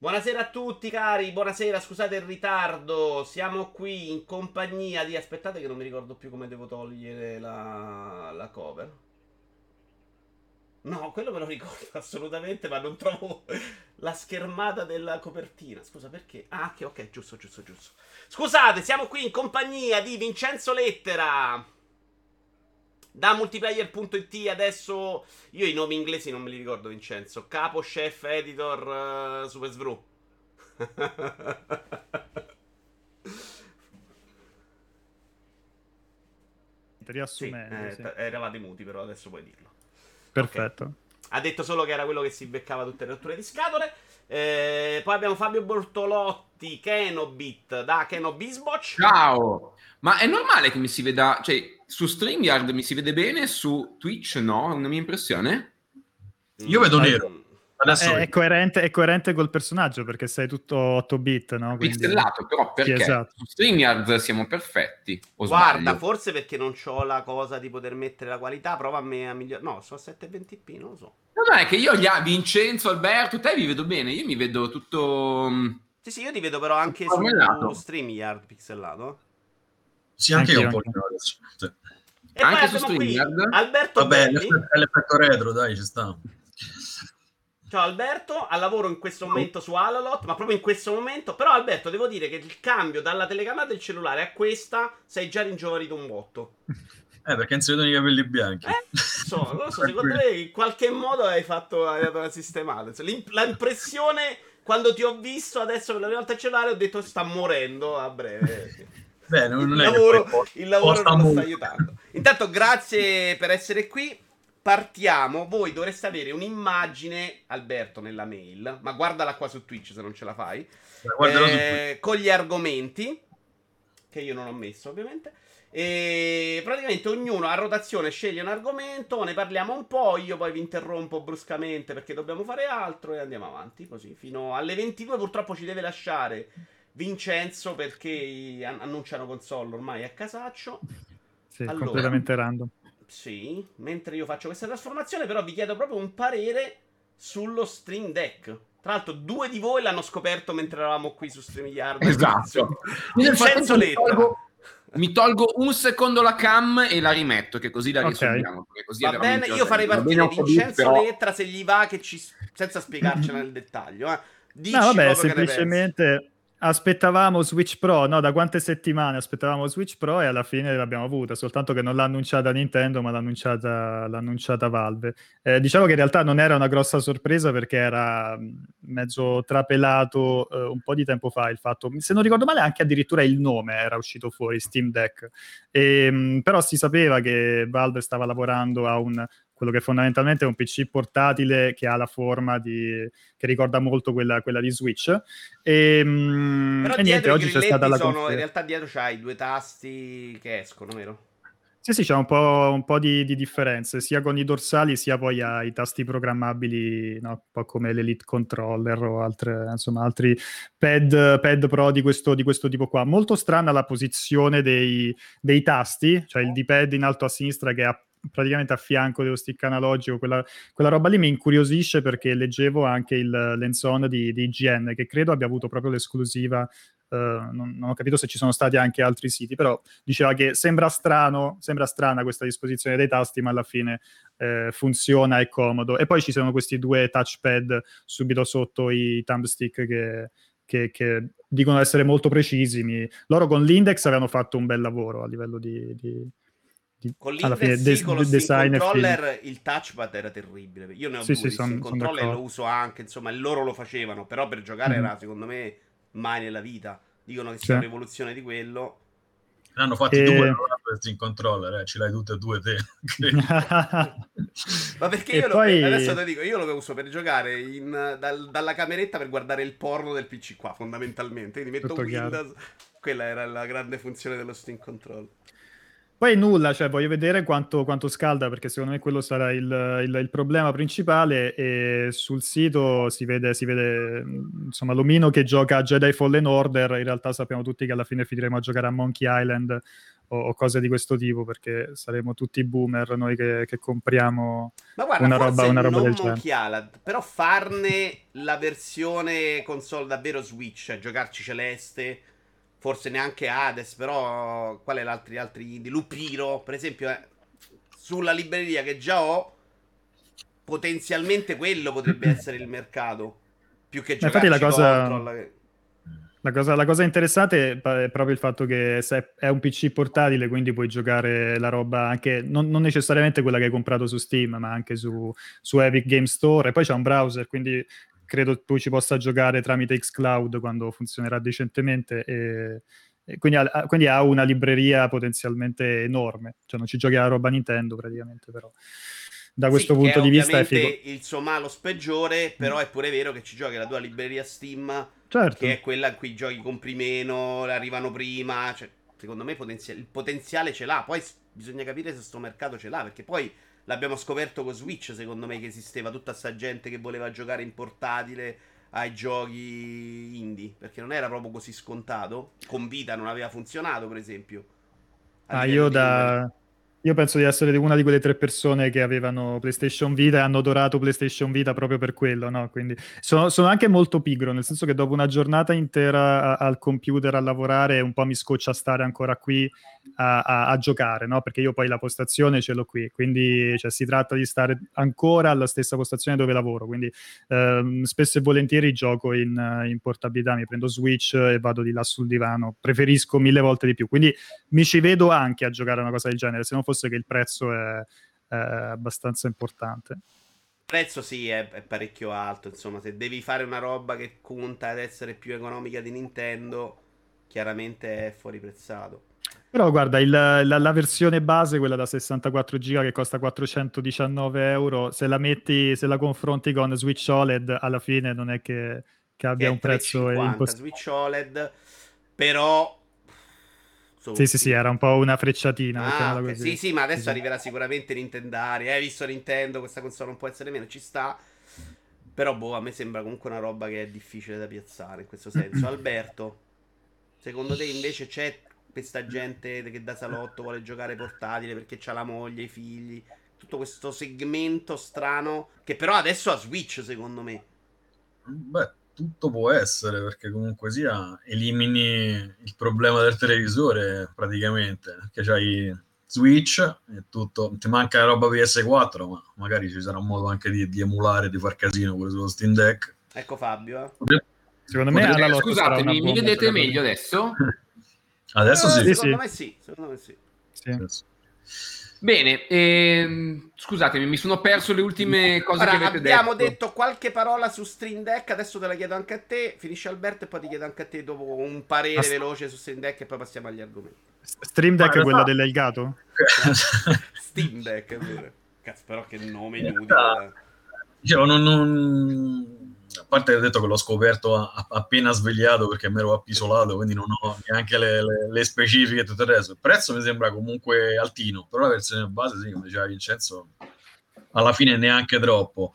Buonasera a tutti cari, buonasera, scusate il ritardo, siamo qui in compagnia di... Aspettate che non mi ricordo più come devo togliere la, la cover. No, quello me lo ricordo assolutamente, ma non trovo la schermata della copertina. Scusa, perché? Ah, ok, ok, giusto, giusto, giusto. Scusate, siamo qui in compagnia di Vincenzo Lettera. Da multiplayer.it adesso io i nomi inglesi non me li ricordo, Vincenzo. Capo, chef, editor, uh, Super Svru. Riassumendo, sì, eh, sì. eravate muti, però adesso puoi dirlo. Perfetto. Okay. Ha detto solo che era quello che si beccava tutte le rotture di scatole. Eh, poi abbiamo Fabio Bortolotti, Kenobit da Kenobisboch. Ciao! Ma è normale che mi si veda, cioè su StreamYard mi si vede bene, su Twitch no? È una mia impressione? Io vedo nero. Adesso è, è, coerente, è, coerente, col personaggio perché sei tutto 8 bit, no? Quindi... Pixelato, però perché sì, esatto. su StreamYard siamo perfetti. Guarda, sbaglio? forse perché non ho la cosa di poter mettere la qualità, prova a me a migliorare. No, sono 720p, non lo so. No, no, è che io, gli ha... Vincenzo, Alberto, te vi vedo bene, io mi vedo tutto... Mm, sì, sì, io ti vedo però anche su StreamYard pixelato. Sì, anche, anche io un po' adesso. Sì. E anche su StreamYard? Alberto Vabbè, Belli. l'effetto retro, dai, ci sta. Ciao Alberto, al lavoro in questo momento su Alalot, ma proprio in questo momento. Però Alberto, devo dire che il cambio dalla telecamera del cellulare a questa sei già ringiovanito un botto. Eh, perché non si vedono i capelli bianchi. Eh, so, non so, secondo me in qualche modo hai fatto hai dato una sistemata. L'impressione quando ti ho visto adesso per la prima volta il cellulare ho detto sta morendo a breve. Beh, non, non il, lavoro, il lavoro non lo sta aiutando. Intanto grazie per essere qui partiamo. Voi dovreste avere un'immagine, Alberto, nella mail, ma guardala qua su Twitch se non ce la fai. Eh, con gli argomenti, che io non ho messo ovviamente. E praticamente ognuno a rotazione sceglie un argomento, ne parliamo un po', io poi vi interrompo bruscamente perché dobbiamo fare altro e andiamo avanti così fino alle 22 purtroppo ci deve lasciare Vincenzo perché annunciano console ormai a casaccio. Sì, allora, completamente random. Sì, mentre io faccio questa trasformazione, però vi chiedo proprio un parere sullo Stream Deck. Tra l'altro, due di voi l'hanno scoperto mentre eravamo qui su StreamYard. Esatto. Vincenzo mi tolgo, mi tolgo un secondo la cam e la rimetto, che così la okay. Così va bene, io farei partire Vincenzo però... Letra se gli va, che ci... senza spiegarcela nel dettaglio. Eh. Dici no, vabbè, semplicemente Aspettavamo Switch Pro, no? Da quante settimane aspettavamo Switch Pro e alla fine l'abbiamo avuta, soltanto che non l'ha annunciata Nintendo, ma l'ha annunciata, l'ha annunciata Valve. Eh, diciamo che in realtà non era una grossa sorpresa perché era mezzo trapelato eh, un po' di tempo fa il fatto, se non ricordo male anche addirittura il nome era uscito fuori, Steam Deck. E, mh, però si sapeva che Valve stava lavorando a un quello che fondamentalmente è un PC portatile che ha la forma di che ricorda molto quella, quella di Switch. E, mm, Però e niente, oggi c'è stata la sono, In realtà dietro c'hai due tasti che escono, vero? Sì, sì, c'è un po', un po di, di, differenze, sia con i dorsali, sia poi ai tasti programmabili, no? un po' come l'Elite Controller o altre, insomma, altri pad, pad pro di questo, di questo, tipo qua. Molto strana la posizione dei, dei tasti, cioè il D-pad in alto a sinistra che ha praticamente a fianco dello stick analogico, quella, quella, roba lì mi incuriosisce perché leggevo anche il lens-on di, di IGN, che credo abbia avuto proprio l'esclusiva Uh, non, non, ho capito se ci sono stati anche altri siti, però diceva che sembra strano, sembra strana questa disposizione dei tasti, ma alla fine eh, funziona, è comodo. E poi ci sono questi due touchpad subito sotto i thumbstick che, che, che dicono essere molto precisi. Mi... Loro con l'index avevano fatto un bel lavoro a livello di di, con l'index fine, sì, con lo design controller il touchpad era terribile. Io ne ho sì, due sì, son, controller lo uso anche insomma loro lo facevano però per giocare mm-hmm. era secondo me mai nella vita. Dicono che sia una rivoluzione di quello. Ne hanno fatti e... due in controller eh. ce l'hai tutte e due te. Ma perché io poi... lo, adesso te dico io lo uso per giocare in, dal, dalla cameretta per guardare il porno del pc qua fondamentalmente. Quindi metto Tutto Windows chiaro. quella era la grande funzione dello Steam Controller Poi nulla, cioè voglio vedere quanto, quanto scalda perché secondo me quello sarà il, il, il, problema principale e sul sito si vede, si vede insomma l'omino che gioca a Jedi Fallen Order, in realtà sappiamo tutti che alla fine finiremo a giocare a Monkey Island o, o cose di questo tipo perché saremo tutti boomer noi che, che compriamo guarda, una roba, una roba del genere. Island, però farne la versione console davvero Switch, cioè giocarci Celeste forse neanche Hades, però qual è l'altro altri indie? Lupiro, per esempio, eh, sulla libreria che già ho, potenzialmente quello potrebbe essere il mercato, più che giocare la cosa... La cosa, la cosa, interessante è proprio il fatto che è un PC portatile, quindi puoi giocare la roba anche non, non necessariamente quella che hai comprato su Steam, ma anche su, su, Epic Game Store. E poi c'è un browser, quindi credo tu ci possa giocare tramite xCloud quando funzionerà decentemente e, e quindi, ha, quindi, ha, una libreria potenzialmente enorme, cioè non ci giochi la roba Nintendo praticamente però da questo sì, punto di vista è figo. il suo malus peggiore, però mm. è pure vero che ci giochi la tua libreria Steam certo. che è quella in cui i giochi compri meno, arrivano prima, cioè, secondo me potenziale, il potenziale ce l'ha, poi bisogna capire se sto mercato ce l'ha, perché poi L'abbiamo scoperto con Switch, secondo me, che esisteva tutta sta gente che voleva giocare in portatile ai giochi indie, perché non era proprio così scontato. Con Vita non aveva funzionato, per esempio. Ah, io da... Io penso di essere una di quelle tre persone che avevano PlayStation Vita e hanno adorato PlayStation Vita proprio per quello, no? Quindi sono, sono anche molto pigro, nel senso che dopo una giornata intera al computer a lavorare un po' mi scoccia stare ancora qui a, a, a, giocare, no? Perché io poi la postazione ce l'ho qui, quindi cioè, si tratta di stare ancora alla stessa postazione dove lavoro, quindi ehm, spesso e volentieri gioco in, in, portabilità, mi prendo Switch e vado di là sul divano, preferisco mille volte di più, quindi mi ci vedo anche a giocare una cosa del genere, se non fosse che il prezzo è, è abbastanza importante. Il prezzo sì, è, è parecchio alto, insomma, se devi fare una roba che conta ad essere più economica di Nintendo, chiaramente è fuori prezzato. Però guarda, il, la, la, versione base, quella da 64 giga che costa 419 euro, se la metti, se la confronti con Switch OLED, alla fine non è che, che abbia che un prezzo impossibile. Switch OLED, però... Sì, sì, sì, era un po' una frecciatina. Ah, okay. Sì, sì, ma adesso sì. arriverà sicuramente Nintendari. Hai visto Nintendo, questa console non può essere meno, ci sta. Però, boh, a me sembra comunque una roba che è difficile da piazzare in questo senso. Alberto, secondo te invece c'è questa gente che da salotto vuole giocare portatile perché c'ha la moglie, i figli. Tutto questo segmento strano che però adesso ha Switch, secondo me. Beh, tutto può essere perché comunque sia elimini il problema del televisore praticamente, perché c'hai Switch e tutto, ti manca la roba PS4, ma magari ci sarà un modo anche di, di emulare, di far casino pure sullo Steam Deck. Ecco Fabio. Eh. Secondo me Potrei, scusatemi, mi vedete meglio adesso? Adesso eh, sì. Secondo me sì. Secondo me sì. sì. Bene, ehm, scusatemi, mi sono perso le ultime cose Ora, che avete detto. Abbiamo detto qualche parola su Stream Deck, adesso te la chiedo anche a te, finisce Alberto e poi ti chiedo anche a te dopo un parere Ast- veloce su Stream Deck e poi passiamo agli argomenti. Stream Deck è quella dell'Elgato? Steam Deck, è vero. Cazzo, però che nome inutile. Dicevo, non, non a parte ho detto che l'ho scoperto a, appena svegliato perché mi ero appisolato, quindi non ho neanche le, le, le, specifiche e tutto il resto. Il prezzo mi sembra comunque altino, però la versione base, sì, come diceva Vincenzo, alla fine neanche troppo.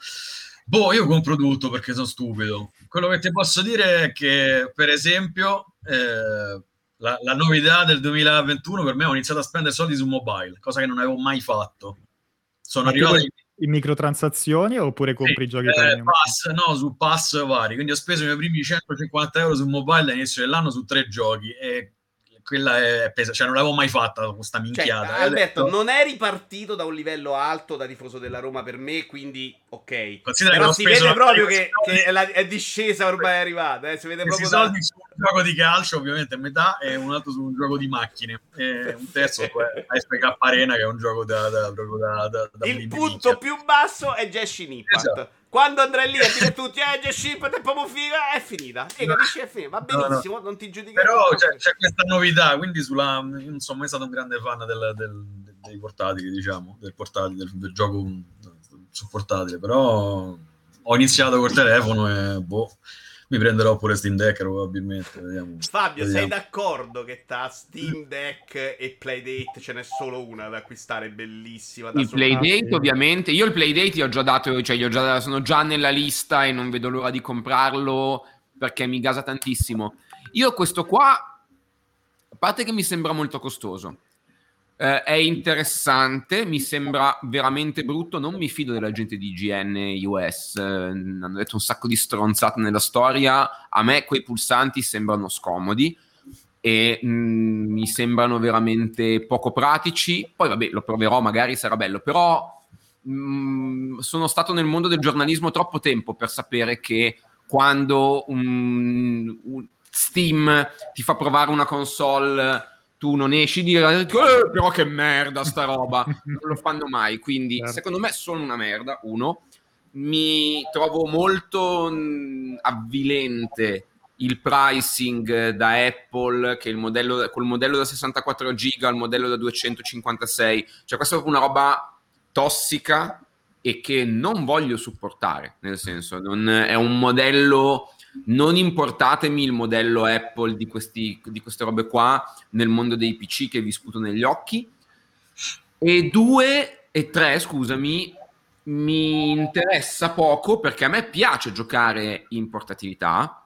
Boh, io compro tutto perché sono stupido. Quello che ti posso dire è che, per esempio, eh, la, la novità del 2021 per me ho iniziato a spendere soldi su mobile, cosa che non avevo mai fatto. Sono arrivato in microtransazioni oppure compri sì, giochi eh, premium? Pass, no, su pass vari. Quindi ho speso i miei primi 150 euro su mobile all'inizio dell'anno su tre giochi e quella è pesante, cioè non l'avevo mai fatta questa cioè, minchiata. Cioè, Alberto, non è ripartito da un livello alto da tifoso della Roma per me, quindi ok. Considera Però si vede proprio che, che, è, la, è, discesa ormai è arrivata, eh? si vede proprio da... soldi su un gioco di calcio, ovviamente a metà, e un altro su un gioco di macchine, e un terzo su SPK Arena che è un gioco da, da, da, da, Il punto più basso è Jesse Impact. Esatto. Quando andrai lì a dire tutti, eh, G-Ship proprio figa, è finita. E capisci, è finita. Va benissimo, no, no. non ti giudico. Però c'è, c'è, questa novità, quindi sulla... Io non sono mai stato un grande fan del, del, dei portatili, diciamo, del portatile, del, del gioco su portatile, però ho iniziato col telefono e boh Mi prenderò pure Steam Deck probabilmente. Vediamo. Fabio, Vediamo. sei d'accordo che tra Steam Deck e Playdate ce n'è solo una da acquistare bellissima? Da il Playdate, ah, ovviamente. Io il Playdate ho già dato, cioè io già, sono già nella lista e non vedo l'ora di comprarlo perché mi gasa tantissimo. Io questo qua, a parte che mi sembra molto costoso, eh, è interessante, mi sembra veramente brutto. Non mi fido della gente di IGN US. Eh, hanno detto un sacco di stronzate nella storia. A me quei pulsanti sembrano scomodi e mh, mm, mi sembrano veramente poco pratici. Poi, vabbè, lo proverò, magari sarà bello. Però mh, mm, sono stato nel mondo del giornalismo troppo tempo per sapere che quando un, un Steam ti fa provare una console tu non esci di eh, però che merda sta roba. Non lo fanno mai quindi certo. secondo me sono una merda uno. Mi trovo molto mh, avvilente il pricing da Apple che il modello col modello da 64 giga al modello da 256 cioè questa è proprio una roba tossica e che non voglio supportare nel senso non è un modello non importatemi il modello Apple di, questi, di queste robe qua nel mondo dei PC che vi sputo negli occhi. E due e tre, scusami, mi interessa poco perché a me piace giocare in portatilità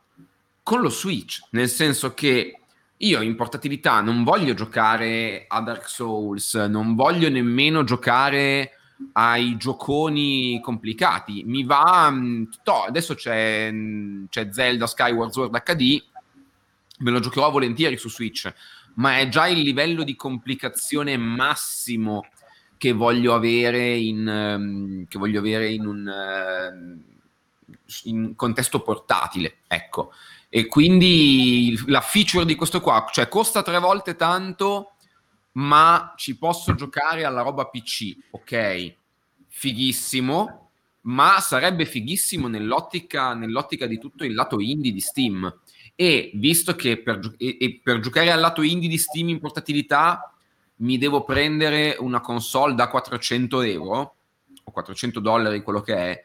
con lo Switch, nel senso che io in portatilità non voglio giocare a Dark Souls, non voglio nemmeno giocare ai gioconi complicati. Mi va. Mm, to, adesso c'è, mm, c'è Zelda Skyward Sword HD, me lo giocherò volentieri su Switch, ma è già il livello di complicazione massimo che voglio avere in, um, che voglio avere in un in contesto portatile. Ecco. E quindi la feature di questo qua, cioè costa tre volte tanto ma ci posso giocare alla roba PC, ok? Fighissimo, ma sarebbe fighissimo nell'ottica, nell'ottica di tutto il lato indie di Steam. E visto che per, e, e per giocare al lato indie di Steam in portatilità mi devo prendere una console da 400 euro o 400 dollari, quello che è,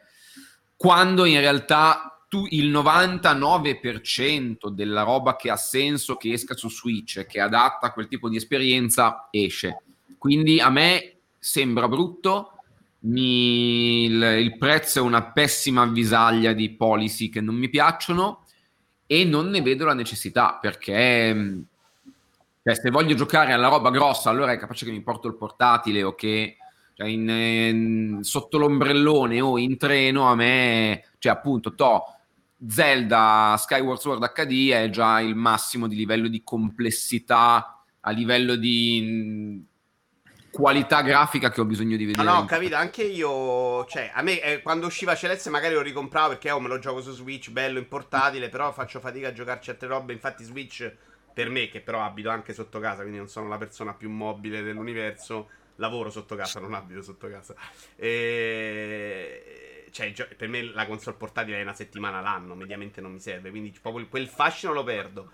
quando in realtà tu il 99% della roba che ha senso che esca su Switch, che è adatta a quel tipo di esperienza, esce. Quindi a me sembra brutto, mi, il, il, prezzo è una pessima avvisaglia di policy che non mi piacciono e non ne vedo la necessità perché cioè, se voglio giocare alla roba grossa allora è capace che mi porto il portatile o che cioè in, in, sotto l'ombrellone o in treno a me, cioè appunto, to, Zelda Skyward Sword HD è già il massimo di livello di complessità, a livello di mm, qualità grafica che ho bisogno di vedere. No, no, capito, anche io, cioè, a me eh, quando usciva Celeste magari lo ricompravo perché oh, me lo gioco su Switch, bello in portatile, però faccio fatica a giocarci altre robe, infatti Switch per me che però abito anche sotto casa, quindi non sono la persona più mobile dell'universo, lavoro sotto casa, non abito sotto casa. E cioè, per me la console portatile è una settimana l'anno, mediamente non mi serve, quindi proprio quel fascino lo perdo.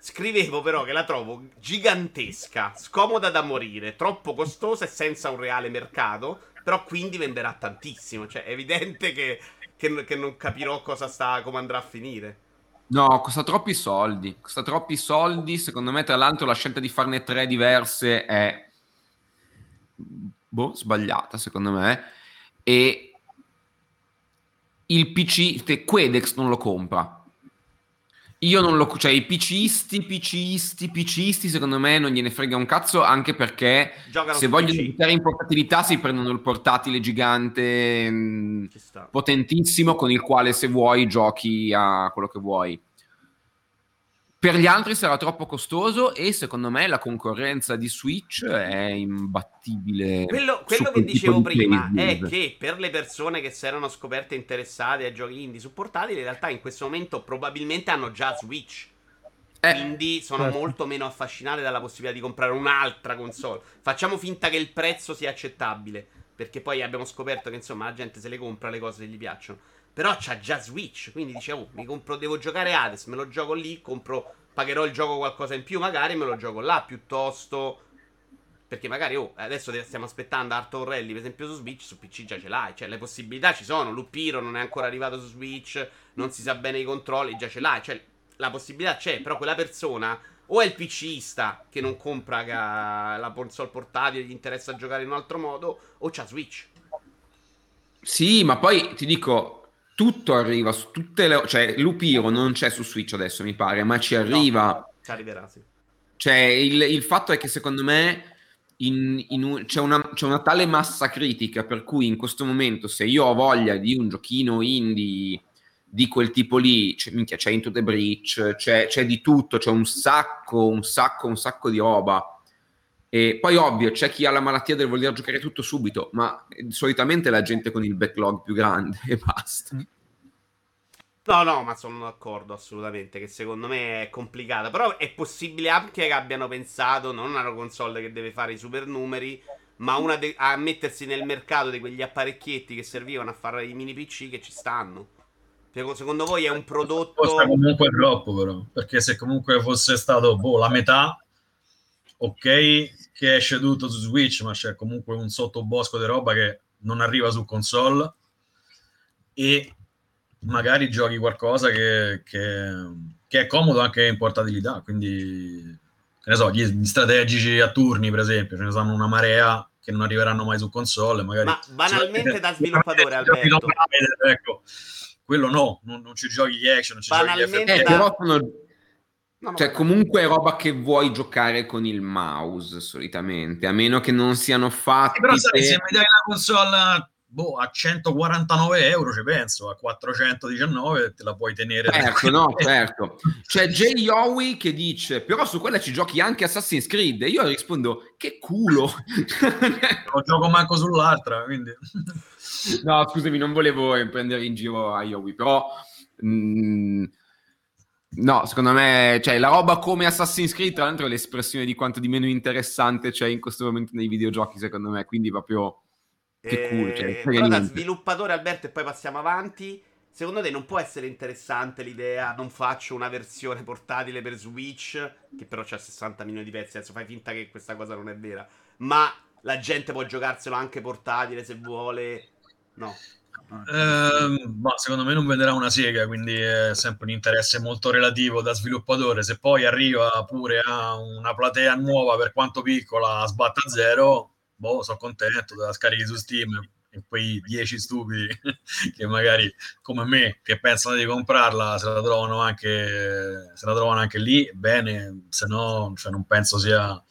Scrivevo però che la trovo gigantesca, scomoda da morire, troppo costosa e senza un reale mercato, però quindi venderà tantissimo, cioè è evidente che, che, che non capirò cosa sta, come andrà a finire. No, costa troppi soldi, costa troppi soldi, secondo me tra l'altro la scelta di farne tre diverse è boh, sbagliata secondo me e il PC, te, Quedex non lo compra. Io non lo, cioè i PCisti, PCisti, PCisti, secondo me non gliene frega un cazzo, anche perché Giocano se vogliono giocare in portatilità si prendono il portatile gigante potentissimo con il quale se vuoi giochi a quello che vuoi. Per gli altri sarà troppo costoso e secondo me la concorrenza di Switch è imbattibile. Quello, quello che dicevo prima è che per le persone che si erano scoperte interessate a giochi indie supportati, in realtà in questo momento probabilmente hanno già Switch. Eh, quindi sono certo. molto meno affascinate dalla possibilità di comprare un'altra console. Facciamo finta che il prezzo sia accettabile. Perché poi abbiamo scoperto che insomma la gente se le compra le cose che gli piacciono. Però c'ha già Switch, quindi dice, oh, mi compro, devo giocare Hades, me lo gioco lì, compro, pagherò il gioco qualcosa in più, magari me lo gioco là, piuttosto Perché magari oh, adesso stiamo aspettando Art of Rally, per esempio, su Switch, su PC già ce l'hai. Cioè, le possibilità ci sono. Lupiro non è ancora arrivato su Switch, non si sa bene i controlli, già ce l'hai. Cioè, la possibilità c'è, però quella persona o è il PCista che non compra la console portatile, gli interessa giocare in un altro modo, o c'ha Switch. Sì, ma poi ti dico, tutto arriva su tutte le... Cioè, Lupiro non c'è su Switch adesso, mi pare, ma ci arriva... No, ci arriverà, sì. Cioè, il, il fatto è che secondo me in, in un, c'è, una, c'è, una, tale massa critica per cui in questo momento se io ho voglia di un giochino indie di quel tipo lì, c'è, minchia, c'è Into the Breach, c'è, c'è, di tutto, c'è un sacco, un sacco, un sacco di roba. E poi ovvio, c'è chi ha la malattia del voler giocare tutto subito, ma solitamente la gente con il backlog più grande e basta. Mm. No, no, ma sono d'accordo assolutamente. Che secondo me è complicata. Però è possibile anche che abbiano pensato non una console che deve fare i super numeri, ma una de- a mettersi nel mercato di quegli apparecchietti che servivano a fare i mini PC che ci stanno. Secondo voi è un prodotto. Costa comunque troppo, però. Perché se comunque fosse stato boh, la metà, ok, che esce tutto su Switch, ma c'è comunque un sottobosco di roba che non arriva su console. E magari giochi qualcosa che, che, che, è comodo anche in portabilità, quindi che ne so, gli, gli, strategici a turni per esempio, ce ne sono una marea che non arriveranno mai su console, magari... Ma banalmente da sviluppatore, Alberto. Ecco, quello no, non, non, ci giochi gli action, non ci banalmente giochi gli FPS. Da... Sono... No, cioè, comunque è roba che vuoi giocare con il mouse solitamente, a meno che non siano fatti. Però sai, per... se mi dai la console boh, a 149 euro ci penso, a 419 te la puoi tenere. Certo, no, certo. C'è Jay Yowie che dice, però su quella ci giochi anche Assassin's Creed. E io rispondo, che culo. Lo gioco manco sull'altra, quindi... no, scusami, non volevo prendere in giro a Yowie, però... Mh, mm, No, secondo me, cioè, la roba come Assassin's Creed, tra l'altro, è l'espressione di quanto di meno interessante c'è in questo momento nei videogiochi, secondo me. Quindi, proprio che cool. Cioè, eh, però da sviluppatore Alberto e poi passiamo avanti. Secondo te non può essere interessante l'idea, non faccio una versione portatile per Switch, che però c'ha 60 milioni di pezzi, adesso fai finta che questa cosa non è vera, ma la gente può giocarselo anche portatile se vuole. No. Eh, ma secondo me non venderà una sega, quindi è sempre un interesse molto relativo da sviluppatore. Se poi arriva pure a una platea nuova, per quanto piccola, sbatta a zero, boh, sono contento della scarichi su Steam e quei 10 stupidi che magari come me che pensano di comprarla se la trovano anche, se la trovano anche lì bene se no cioè non penso sia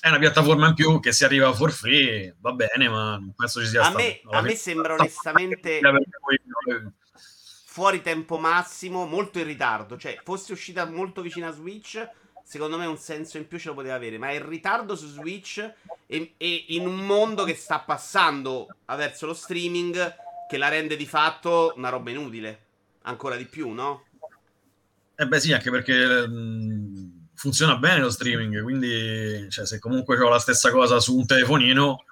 è una piattaforma in più che si arriva for free va bene ma non penso ci sia a me, a me sembra onestamente fuori tempo massimo molto in ritardo cioè fosse uscita molto vicina a Switch secondo me un senso in più ce lo poteva avere, ma il ritardo su Switch e, e in un mondo che sta passando verso lo streaming che la rende di fatto una roba inutile, ancora di più, no? Eh beh sì, anche perché mh, funziona bene lo streaming, quindi cioè, se comunque ho la stessa cosa su un telefonino,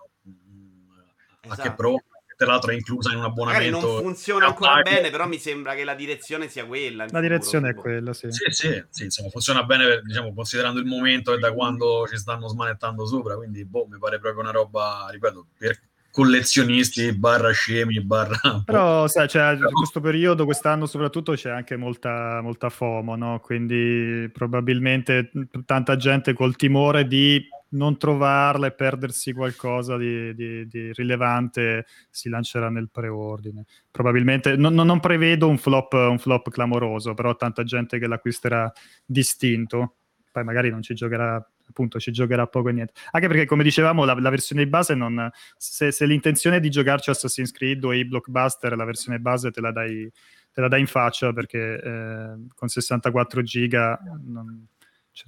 esatto. a che pro? tra l'altro è inclusa in un abbonamento. Magari non funziona ancora bene, però mi sembra che la direzione sia quella. La direzione futuro, è quella, sì. Sì, sì, sì insomma, funziona bene, diciamo, considerando il momento e da quando ci stanno smanettando sopra, quindi boh, mi pare proprio una roba, ripeto, per collezionisti barra scemi barra però sai cioè, in questo periodo quest'anno soprattutto c'è anche molta, molta FOMO no? quindi probabilmente tanta gente col timore di non trovarla e perdersi qualcosa di, di, di rilevante si lancerà nel preordine. Probabilmente non, non prevedo un flop, un flop, clamoroso, però tanta gente che l'acquisterà distinto. Poi magari non ci giocherà, appunto, ci giocherà poco e niente. Anche perché, come dicevamo, la, la versione base non. Se, se, l'intenzione è di giocarci Assassin's Creed o i blockbuster, la versione base te la dai, te la dai in faccia perché eh, con 64 giga. Non,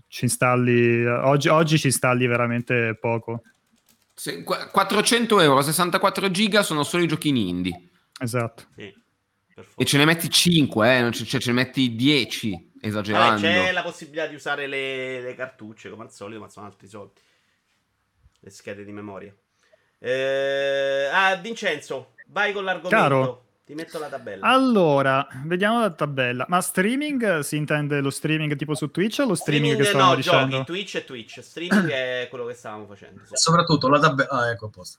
ci installi oggi, oggi ci installi veramente poco. Se, 400 euro, 64 giga sono solo i giochini indie. Esatto. Sì, e ce ne metti 5, eh? cioè, ce ne metti 10, esagerando. Eh, c'è la possibilità di usare le, le, cartucce come al solito, ma sono altri soldi. Le schede di memoria. Eh, ah, Vincenzo, vai con l'argomento. Caro. Ti metto la tabella. Allora, vediamo la tabella. Ma streaming si intende lo streaming tipo su Twitch o lo streaming, streaming che stavamo no, dicendo? Giochi, Twitch e Twitch. Streaming è quello che stavamo facendo. Sì. Soprattutto la tabella. Ah, ecco a posto.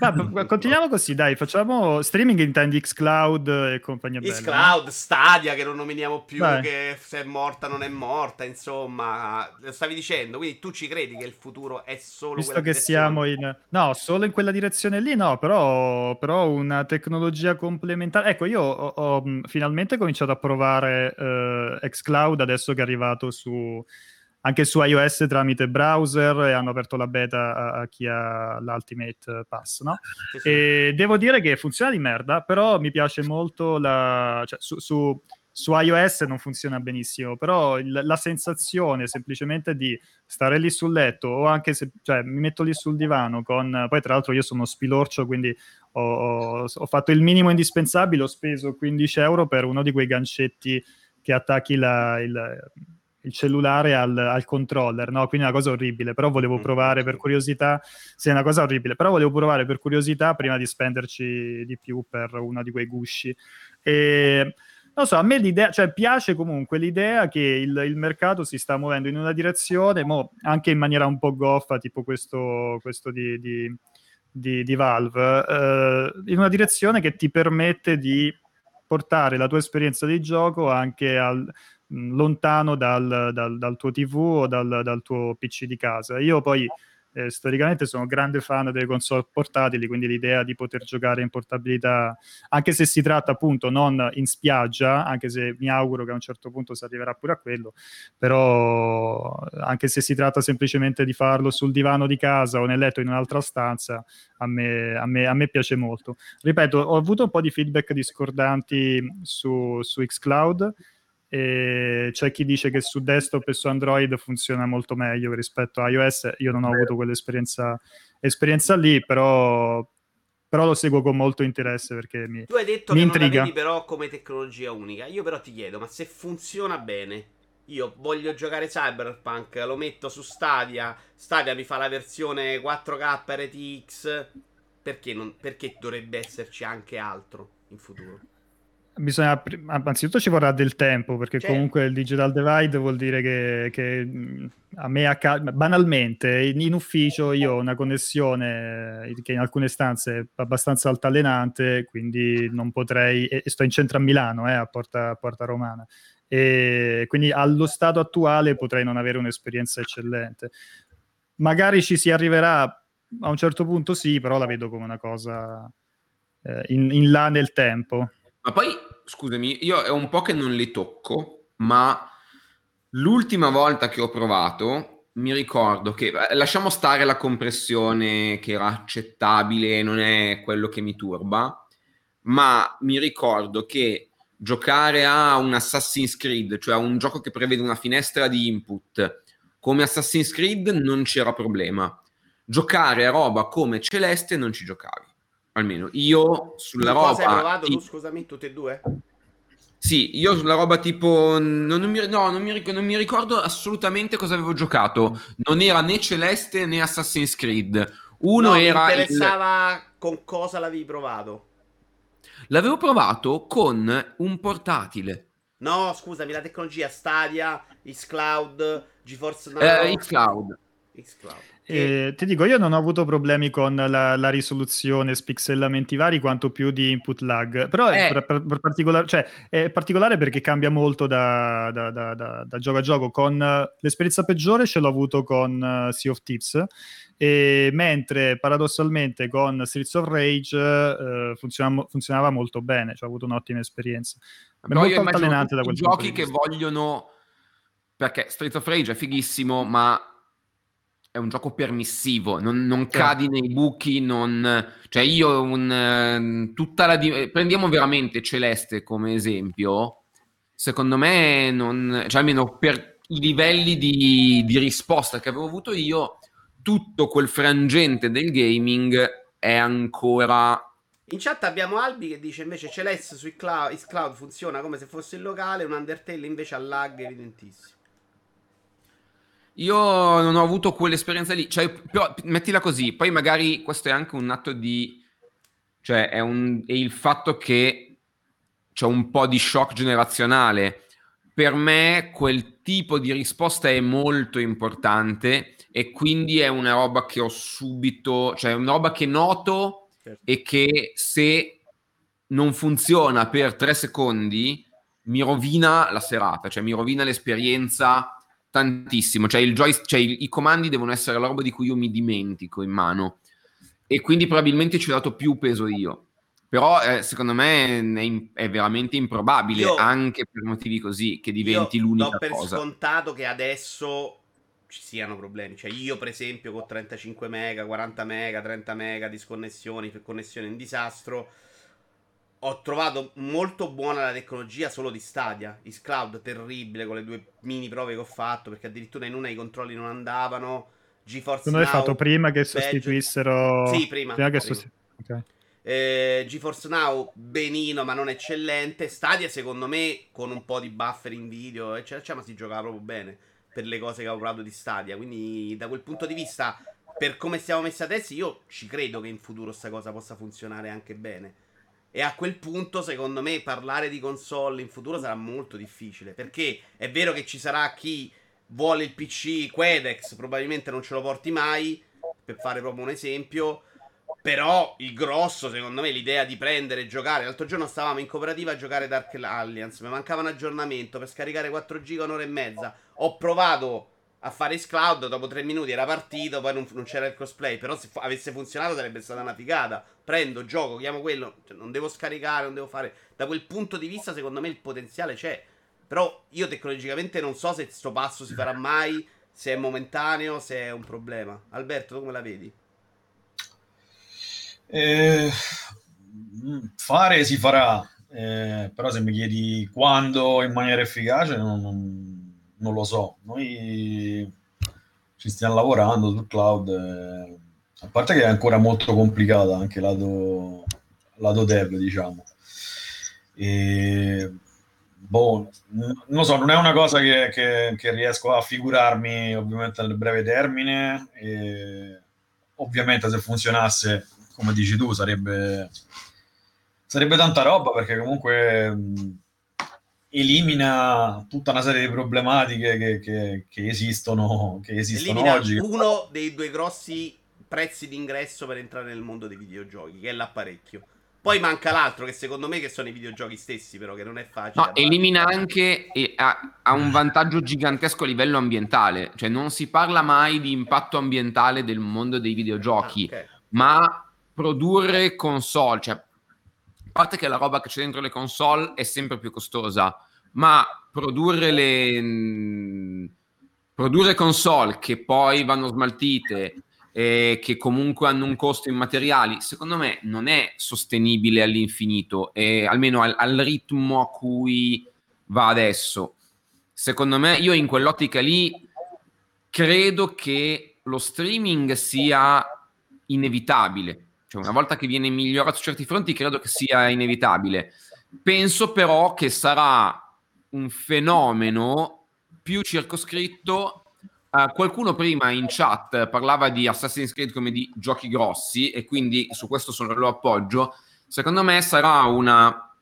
Ma, continuiamo così, dai, facciamo streaming intendi Xcloud e compagnia bella. Xcloud, no? Stadia che non nominiamo più, dai. che se è morta non è morta, insomma, lo stavi dicendo, quindi tu ci credi che il futuro è solo Visto che direzione? siamo in No, solo in quella direzione lì no, però, però una tecnologia complementare Ecco, io ho, ho finalmente cominciato a provare uh, xCloud adesso che è arrivato su, anche su iOS tramite browser e hanno aperto la beta a, a chi ha l'Ultimate Pass, no? Sì, sì. E devo dire che funziona di merda, però mi piace molto la... Cioè, su, su su iOS non funziona benissimo, però il, la sensazione semplicemente di stare lì sul letto o anche se cioè, mi metto lì sul divano con poi tra l'altro io sono spilorcio quindi ho, ho, fatto il minimo indispensabile, ho speso 15 euro per uno di quei gancetti che attacchi la, il, il, cellulare al, al controller, no? Quindi è una cosa orribile, però volevo mm. provare per curiosità, sì è una cosa orribile, però volevo provare per curiosità prima di spenderci di più per uno di quei gusci. E non so, a me l'idea, cioè piace comunque l'idea che il, il mercato si sta muovendo in una direzione, mo, anche in maniera un po' goffa, tipo questo, questo di, di di, di Valve, eh, in una direzione che ti permette di portare la tua esperienza di gioco anche al, lontano dal, dal, dal, tuo TV o dal, dal, tuo PC di casa. Io poi eh, storicamente sono grande fan delle console portatili, quindi l'idea di poter giocare in portabilità, anche se si tratta appunto non in spiaggia, anche se mi auguro che a un certo punto si arriverà pure a quello, però anche se si tratta semplicemente di farlo sul divano di casa o nel letto in un'altra stanza, a me, a me, a me piace molto. Ripeto, ho avuto un po' di feedback discordanti su, su Xcloud e c'è chi dice che su desktop e su Android funziona molto meglio rispetto a iOS. Io non ho avuto quell'esperienza esperienza lì, però, però lo seguo con molto interesse perché mi Tu hai detto che intriga. non la però come tecnologia unica. Io però ti chiedo, ma se funziona bene, io voglio giocare Cyberpunk, lo metto su Stadia, Stadia mi fa la versione 4K RTX, perché, non, perché dovrebbe esserci anche altro in futuro? Bisogna anzitutto ci vorrà del tempo perché certo. comunque il digital divide vuol dire che, che a me accade banalmente in, in, ufficio io ho una connessione che in alcune stanze è abbastanza altalenante quindi non potrei e sto in centro a Milano eh, a, Porta, a Porta Romana e quindi allo stato attuale potrei non avere un'esperienza eccellente magari ci si arriverà a un certo punto sì però la vedo come una cosa eh, in, in là nel tempo ma poi, scusami, io è un po' che non li tocco, ma l'ultima volta che ho provato mi ricordo che eh, lasciamo stare la compressione che era accettabile, non è quello che mi turba, ma mi ricordo che giocare a un Assassin's Creed, cioè un gioco che prevede una finestra di input, come Assassin's Creed non c'era problema. Giocare a roba come Celeste non ci giocavi. Almeno io sulla roba. Cosa hai provato ti... tu, scusami, tutte e due? Sì, io sulla roba tipo. Non, non, mi, no, non, mi, non, mi, ricordo assolutamente cosa avevo giocato. Non era né Celeste né Assassin's Creed. Uno no, era. Mi interessava il... con cosa l'avevi provato. L'avevo provato con un portatile. No, scusami, la tecnologia Stadia, Xcloud, GeForce Now. Eh, Xcloud. Xcloud. Eh, ti dico, io non ho avuto problemi con la, la, risoluzione, spixellamenti vari, quanto più di input lag. Però eh. è, per, per, per particolare, cioè, è, particolare, perché cambia molto da, da, da, da, gioco a gioco. Con uh, l'esperienza peggiore ce l'ho avuto con uh, Sea of Tips, e mentre paradossalmente con Streets of Rage uh, funzionava, funzionava, molto bene, cioè ho avuto un'ottima esperienza. È molto altalenante da quel giochi che vogliono... Perché Streets of Rage è fighissimo, ma è un gioco permissivo, non, non cadi nei buchi, non... Cioè io un, ehm, tutta la... Di... Prendiamo veramente Celeste come esempio, secondo me non... Cioè almeno per i livelli di, di risposta che avevo avuto io, tutto quel frangente del gaming è ancora... In chat abbiamo Albi che dice invece Celeste su Xcloud, Cloud funziona come se fosse il locale, un Undertale invece ha lag evidentissimo. Io non ho avuto quell'esperienza lì, cioè, però mettila così, poi magari questo è anche un atto di... cioè è, un, è il fatto che c'è un po' di shock generazionale. Per me quel tipo di risposta è molto importante e quindi è una roba che ho subito, cioè una roba che noto certo. e che se non funziona per tre secondi mi rovina la serata, cioè mi rovina l'esperienza tantissimo. Cioè, il joy, cioè i, i, comandi devono essere la roba di cui io mi dimentico in mano. E quindi probabilmente ci ho dato più peso io. Però eh, secondo me è, è veramente improbabile, io, anche per motivi così, che diventi l'unica cosa. do per scontato che adesso ci siano problemi. Cioè, io, per esempio, con 35 mega, 40 mega, 30 mega di sconnessioni, connessione in disastro ho trovato molto buona la tecnologia solo di Stadia. Xcloud terribile con le due mini prove che ho fatto perché addirittura in una i controlli non andavano. GeForce Now. hai fatto prima che sostituissero Sì, prima. prima, che prima. Sostitu... okay. eh, GeForce Now benino, ma non eccellente. Stadia secondo me con un po' di buffer in video, eccetera, eccetera, ma si giocava proprio bene per le cose che avevo provato di Stadia. Quindi da quel punto di vista, per come stiamo messi adesso, io ci credo che in futuro questa cosa possa funzionare anche bene. E a quel punto, secondo me, parlare di console in futuro sarà molto difficile. Perché è vero che ci sarà chi vuole il PC Quedex, probabilmente non ce lo porti mai. Per fare proprio un esempio. Però il grosso, secondo me, l'idea di prendere e giocare. L'altro giorno stavamo in cooperativa a giocare Dark Alliance. Mi mancava un aggiornamento per scaricare 4 giga un'ora e mezza. Ho provato a fare Xcloud, dopo tre minuti era partito, poi non, non c'era il crossplay, però se fu- avesse funzionato sarebbe stata una figata. Prendo, gioco, chiamo quello, cioè, non devo scaricare, non devo fare... Da quel punto di vista secondo me il potenziale c'è. Però io tecnologicamente non so se questo passo si farà mai, se è momentaneo, se è un problema. Alberto, tu come la vedi? Eh, fare si farà, eh, però se mi chiedi quando in maniera efficace non, non non lo so. Noi ci stiamo lavorando sul cloud, eh, a parte che è ancora molto complicata anche lato, lato dev, diciamo. E, boh, non so, non è una cosa che, che, che riesco a figurarmi ovviamente nel breve termine. E, ovviamente se funzionasse, come dici tu, sarebbe, sarebbe tanta roba perché comunque elimina tutta una serie di problematiche che, che, che esistono, che esistono oggi. Uno dei due grossi prezzi d'ingresso per entrare nel mondo dei videogiochi, che è l'apparecchio. Poi manca l'altro, che secondo me che sono i videogiochi stessi, però che non è facile. No, elimina anche e ha, ha, un vantaggio gigantesco a livello ambientale. Cioè, non si parla mai di impatto ambientale del mondo dei videogiochi, ah, okay. ma produrre console, cioè parte che la roba che c'è dentro le console è sempre più costosa, ma produrre le mh, produrre console che poi vanno smaltite e che comunque hanno un costo in materiali, secondo me non è sostenibile all'infinito, e almeno al, al ritmo a cui va adesso. Secondo me, io in quell'ottica lì credo che lo streaming sia inevitabile cioè, una volta che viene migliorato su certi fronti, credo che sia inevitabile. Penso però che sarà un fenomeno più circoscritto. Uh, qualcuno prima in chat parlava di Assassin's Creed come di giochi grossi e quindi su questo sono, lo appoggio. Secondo me sarà una,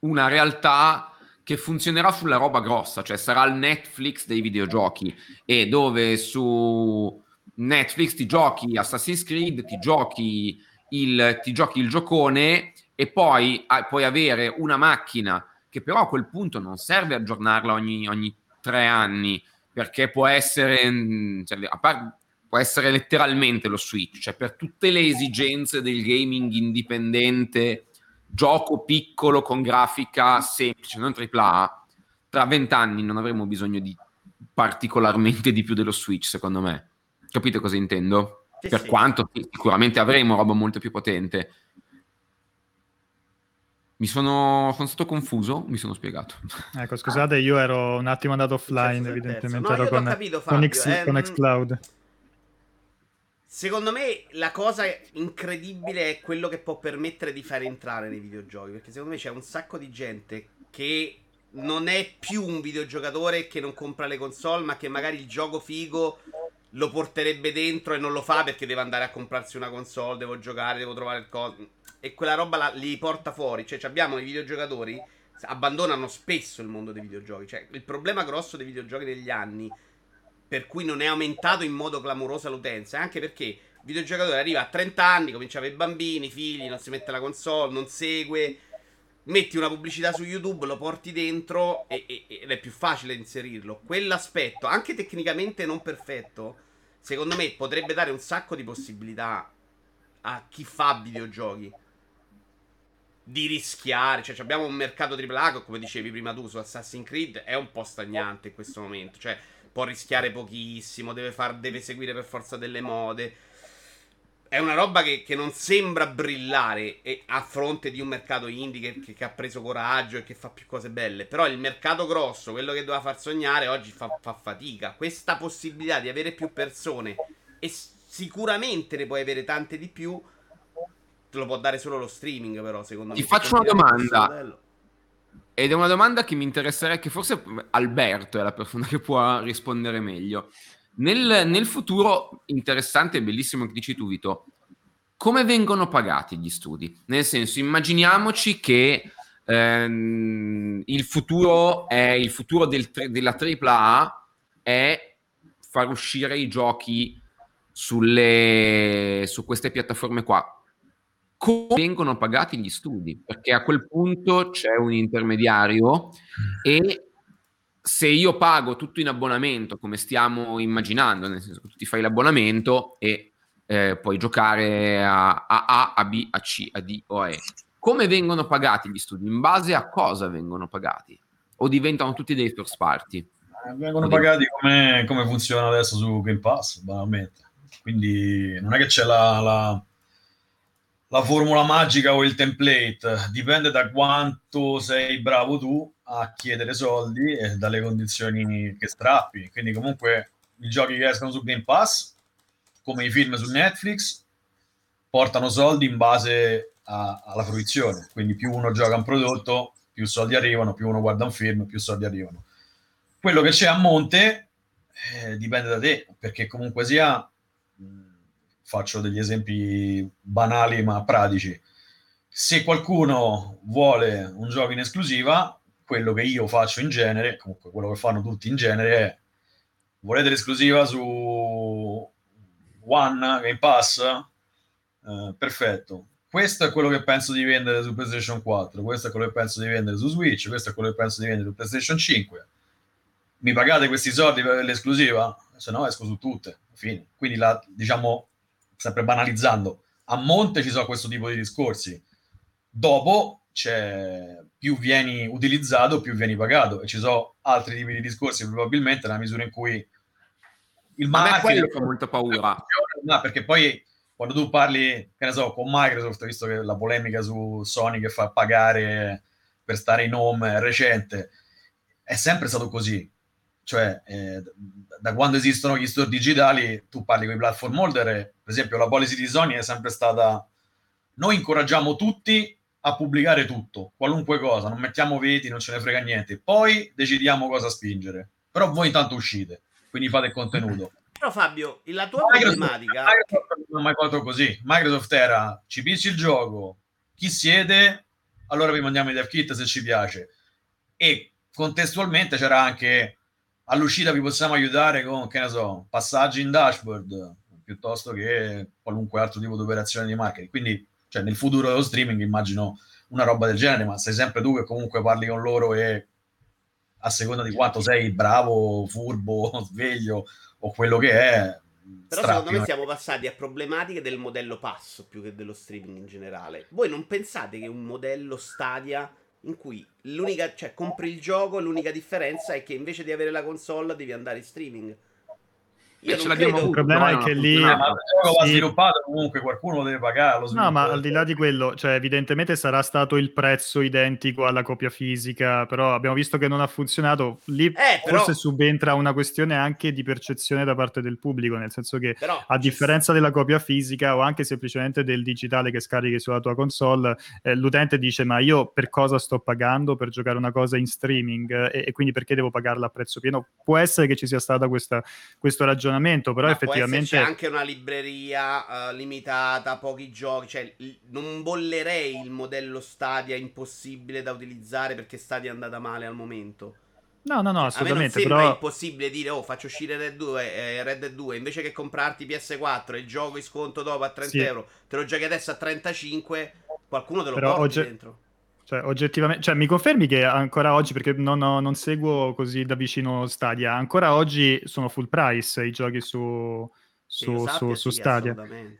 una realtà che funzionerà sulla roba grossa, cioè sarà il Netflix dei videogiochi e dove su Netflix ti giochi Assassin's Creed, ti giochi il, ti giochi il giocone e poi ah, puoi avere una macchina che però a quel punto non serve aggiornarla ogni, ogni tre anni perché può essere, mm, cioè, par- può essere letteralmente lo Switch, cioè per tutte le esigenze del gaming indipendente, gioco piccolo con grafica semplice, non AAA, tra vent'anni non avremo bisogno di particolarmente di più dello Switch, secondo me. Capite cosa intendo? Sì, per sì. quanto sicuramente avremo roba molto più potente. Mi sono, sono stato confuso, mi sono spiegato. Ecco, scusate, ah. io ero un attimo andato offline, evidentemente no, ero con, capito, con, X, eh, con Xcloud. Secondo me la cosa incredibile è quello che può permettere di fare entrare nei videogiochi, perché secondo me c'è un sacco di gente che non è più un videogiocatore che non compra le console, ma che magari il gioco figo lo porterebbe dentro e non lo fa perché deve andare a comprarsi una console, devo giocare, devo trovare il coso. e quella roba la, li porta fuori. Cioè, abbiamo i videogiocatori abbandonano spesso il mondo dei videogiochi. Cioè, il problema grosso dei videogiochi negli anni, per cui non è aumentato in modo clamoroso l'utenza, è anche perché il videogiocatore arriva a 30 anni, comincia a avere bambini, figli, non si mette la console, non segue. Metti una pubblicità su YouTube, lo porti dentro e, e, ed è più facile inserirlo. Quell'aspetto, anche tecnicamente non perfetto, secondo me potrebbe dare un sacco di possibilità a chi fa videogiochi di rischiare. Cioè, abbiamo un mercato AAA come dicevi prima tu, su Assassin's Creed è un po' stagnante in questo momento. Cioè, può rischiare pochissimo, deve, far, deve seguire per forza delle mode. È una roba che, che non sembra brillare e, a fronte di un mercato indie che, che, ha preso coraggio e che fa più cose belle. Però il mercato grosso, quello che doveva far sognare, oggi fa, fa fatica. Questa possibilità di avere più persone, e sicuramente ne puoi avere tante di più, te lo può dare solo lo streaming, però, secondo Ti me. Ti faccio una domanda. Ed è una domanda che mi interesserebbe, che forse Alberto è la persona che può rispondere meglio. Nel, nel futuro, interessante e bellissimo che dici tu, Vito, come vengono pagati gli studi? Nel senso, immaginiamoci che ehm, il futuro è il futuro del, della AAA è far uscire i giochi sulle, su queste piattaforme qua come vengono pagati gli studi, perché a quel punto c'è un intermediario e se io pago tutto in abbonamento, come stiamo immaginando, nel senso che tu ti fai l'abbonamento e eh, puoi giocare a, a, A, B, a C, a D o a E, come vengono pagati gli studi? In base a cosa vengono pagati? O diventano tutti dei first party? Eh, vengono pagati come, come, funziona adesso su Game Pass, banalmente. Quindi non è che c'è la, la la formula magica o il template, dipende da quanto sei bravo tu a chiedere soldi e dalle condizioni che strappi. Quindi comunque i giochi che escono su Game Pass, come i film su Netflix, portano soldi in base a, alla fruizione. Quindi più uno gioca un prodotto, più soldi arrivano, più uno guarda un film, più soldi arrivano. Quello che c'è a monte eh, dipende da te, perché comunque sia faccio degli esempi banali ma pratici. Se qualcuno vuole un gioco in esclusiva, quello che io faccio in genere, comunque quello che fanno tutti in genere è volete l'esclusiva su One Game Pass? Eh, perfetto. Questo è quello che penso di vendere su PlayStation 4, questo è quello che penso di vendere su Switch, questo è quello che penso di vendere su PlayStation 5. Mi pagate questi soldi per l'esclusiva? Se no esco su tutte. Fine. Quindi la, diciamo, sempre banalizzando, a monte ci sono questo tipo di discorsi. Dopo c'è più vieni utilizzato, più vieni pagato e ci sono altri tipi di discorsi probabilmente nella misura in cui il marketing fa molta paura. No, perché poi quando tu parli, che ne so, con Microsoft, visto che la polemica su Sony che fa pagare per stare in home è recente, è sempre stato così. Cioè, eh, da quando esistono gli store digitali, tu parli con i platform holder, per esempio la policy di Sony è sempre stata noi incoraggiamo tutti a pubblicare tutto, qualunque cosa, non mettiamo veti, non ce ne frega niente, poi decidiamo cosa spingere. Però voi intanto uscite, quindi fate il contenuto. Però Fabio, la tua Microsoft, problematica... Microsoft non ha mai fatto così. Microsoft era, ci picci il gioco, chi siede, allora vi mandiamo i dev kit se ci piace. E contestualmente c'era anche all'uscita vi possiamo aiutare con, che ne so, passaggi in dashboard piuttosto che qualunque altro tipo di operazione di marketing. Quindi, cioè, nel futuro dello streaming immagino una roba del genere, ma sei sempre tu che comunque parli con loro e a seconda di quanto sei bravo, furbo, sveglio o quello che è. Però secondo me siamo passati a problematiche del modello passo più che dello streaming in generale. Voi non pensate che un modello Stadia in cui l'unica, cioè compri il gioco, l'unica differenza è che invece di avere la console devi andare in streaming. Io ce l'abbiamo il problema è che lì no, ma il gioco va sviluppato comunque qualcuno lo deve pagare lo no ma al di là di quello cioè evidentemente sarà stato il prezzo identico alla copia fisica però abbiamo visto che non ha funzionato lì eh, però... forse subentra una questione anche di percezione da parte del pubblico nel senso che però... a differenza della copia fisica o anche semplicemente del digitale che scarichi sulla tua console eh, l'utente dice ma io per cosa sto pagando per giocare una cosa in streaming e, e quindi perché devo pagarla a prezzo pieno può essere che ci sia stata questa, questo ragionamento ragionamento, però Ma effettivamente... C'è anche una libreria uh, limitata, pochi giochi, cioè non bollerei il modello Stadia impossibile da utilizzare perché Stadia è andata male al momento. No, no, no, assolutamente. A me non però... impossibile dire, oh, faccio uscire Red 2, eh, Red Dead 2, invece che comprarti PS4 e il gioco in sconto dopo a 30 sì. euro, te lo giochi adesso a 35, qualcuno te lo però porti oggi... dentro. Cioè, oggettivamente, cioè, mi confermi che ancora oggi, perché non, ho, non, seguo così da vicino Stadia, ancora oggi sono full price i giochi su, su, su, su sì, Stadia.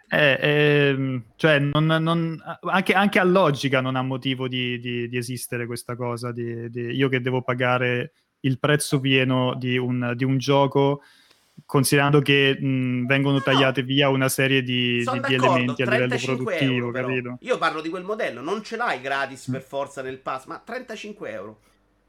Eh, eh, cioè, non, non, anche, anche, a logica non ha motivo di, di, di esistere questa cosa. Di, io che devo pagare il prezzo pieno di un, di un gioco considerando che mh, vengono tagliate no, via una serie di, di, di elementi a livello produttivo, euro, capito? Io parlo di quel modello, non ce l'hai gratis per forza nel pass, ma 35 euro.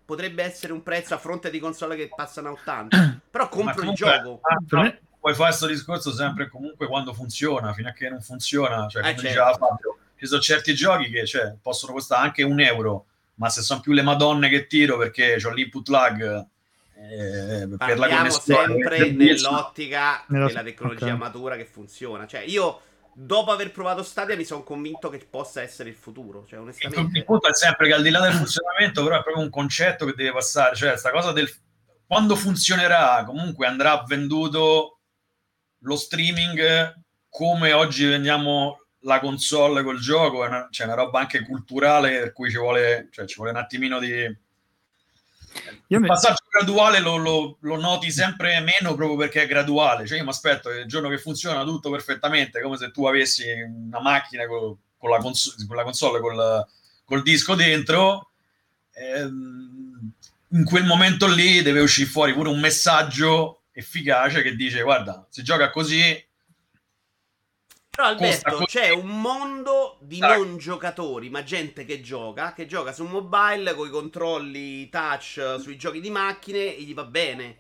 Potrebbe essere un prezzo a fronte di console che passano a 80. Però compro comunque, il gioco. Ah, no, puoi fare questo discorso sempre e comunque quando funziona, fino a che non funziona. Cioè, eh, come certo. diceva Fabio, ci sono certi giochi che cioè, possono costare anche un euro, ma se sono più le madonne che tiro perché ho l'input lag eh, per la connessione sempre nell'ottica Nella... della tecnologia okay. matura che funziona. Cioè, io dopo aver provato Stadia mi sono convinto che possa essere il futuro. Cioè, onestamente... Il punto è sempre che al di là del funzionamento, però è proprio un concetto che deve passare. Cioè, questa cosa del quando funzionerà, comunque andrà venduto lo streaming come oggi vendiamo la console col gioco, è una, cioè una roba anche culturale per cui ci vuole, cioè, ci vuole un attimino di il mi... passaggio graduale lo, lo, lo, noti sempre meno proprio perché è graduale. Cioè, io mi aspetto che il giorno che funziona tutto perfettamente, come se tu avessi una macchina con, con, la, cons- con la, console, col, col disco dentro. Ehm, in quel momento lì deve uscire fuori pure un messaggio efficace che dice: Guarda, si gioca così, però Alberto, c'è un mondo di Tac. non giocatori, ma gente che gioca, che gioca su mobile con i controlli touch sui giochi di macchine e gli va bene.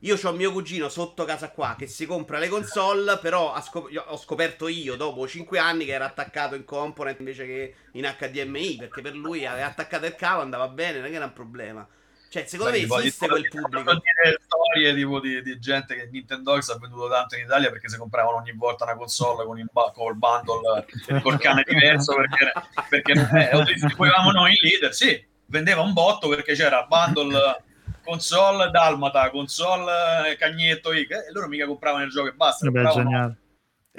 Io ho mio cugino sotto casa qua che si compra le console, però scop- ho scoperto io dopo 5 anni che era attaccato in component invece che in HDMI, perché per lui aveva attaccato il cavo, andava bene, non era un problema. Cioè, secondo Beh, me esiste quel pubblico. dire storie tipo di, di, gente che Nintendo X ha venduto tanto in Italia perché si compravano ogni volta una console con il, con il bundle col cane diverso perché, perché eh, distribuivamo noi in leader. Sì, vendeva un botto perché c'era bundle console Dalmata, console eh, Cagnetto e loro mica compravano il gioco e basta. Beh, geniale.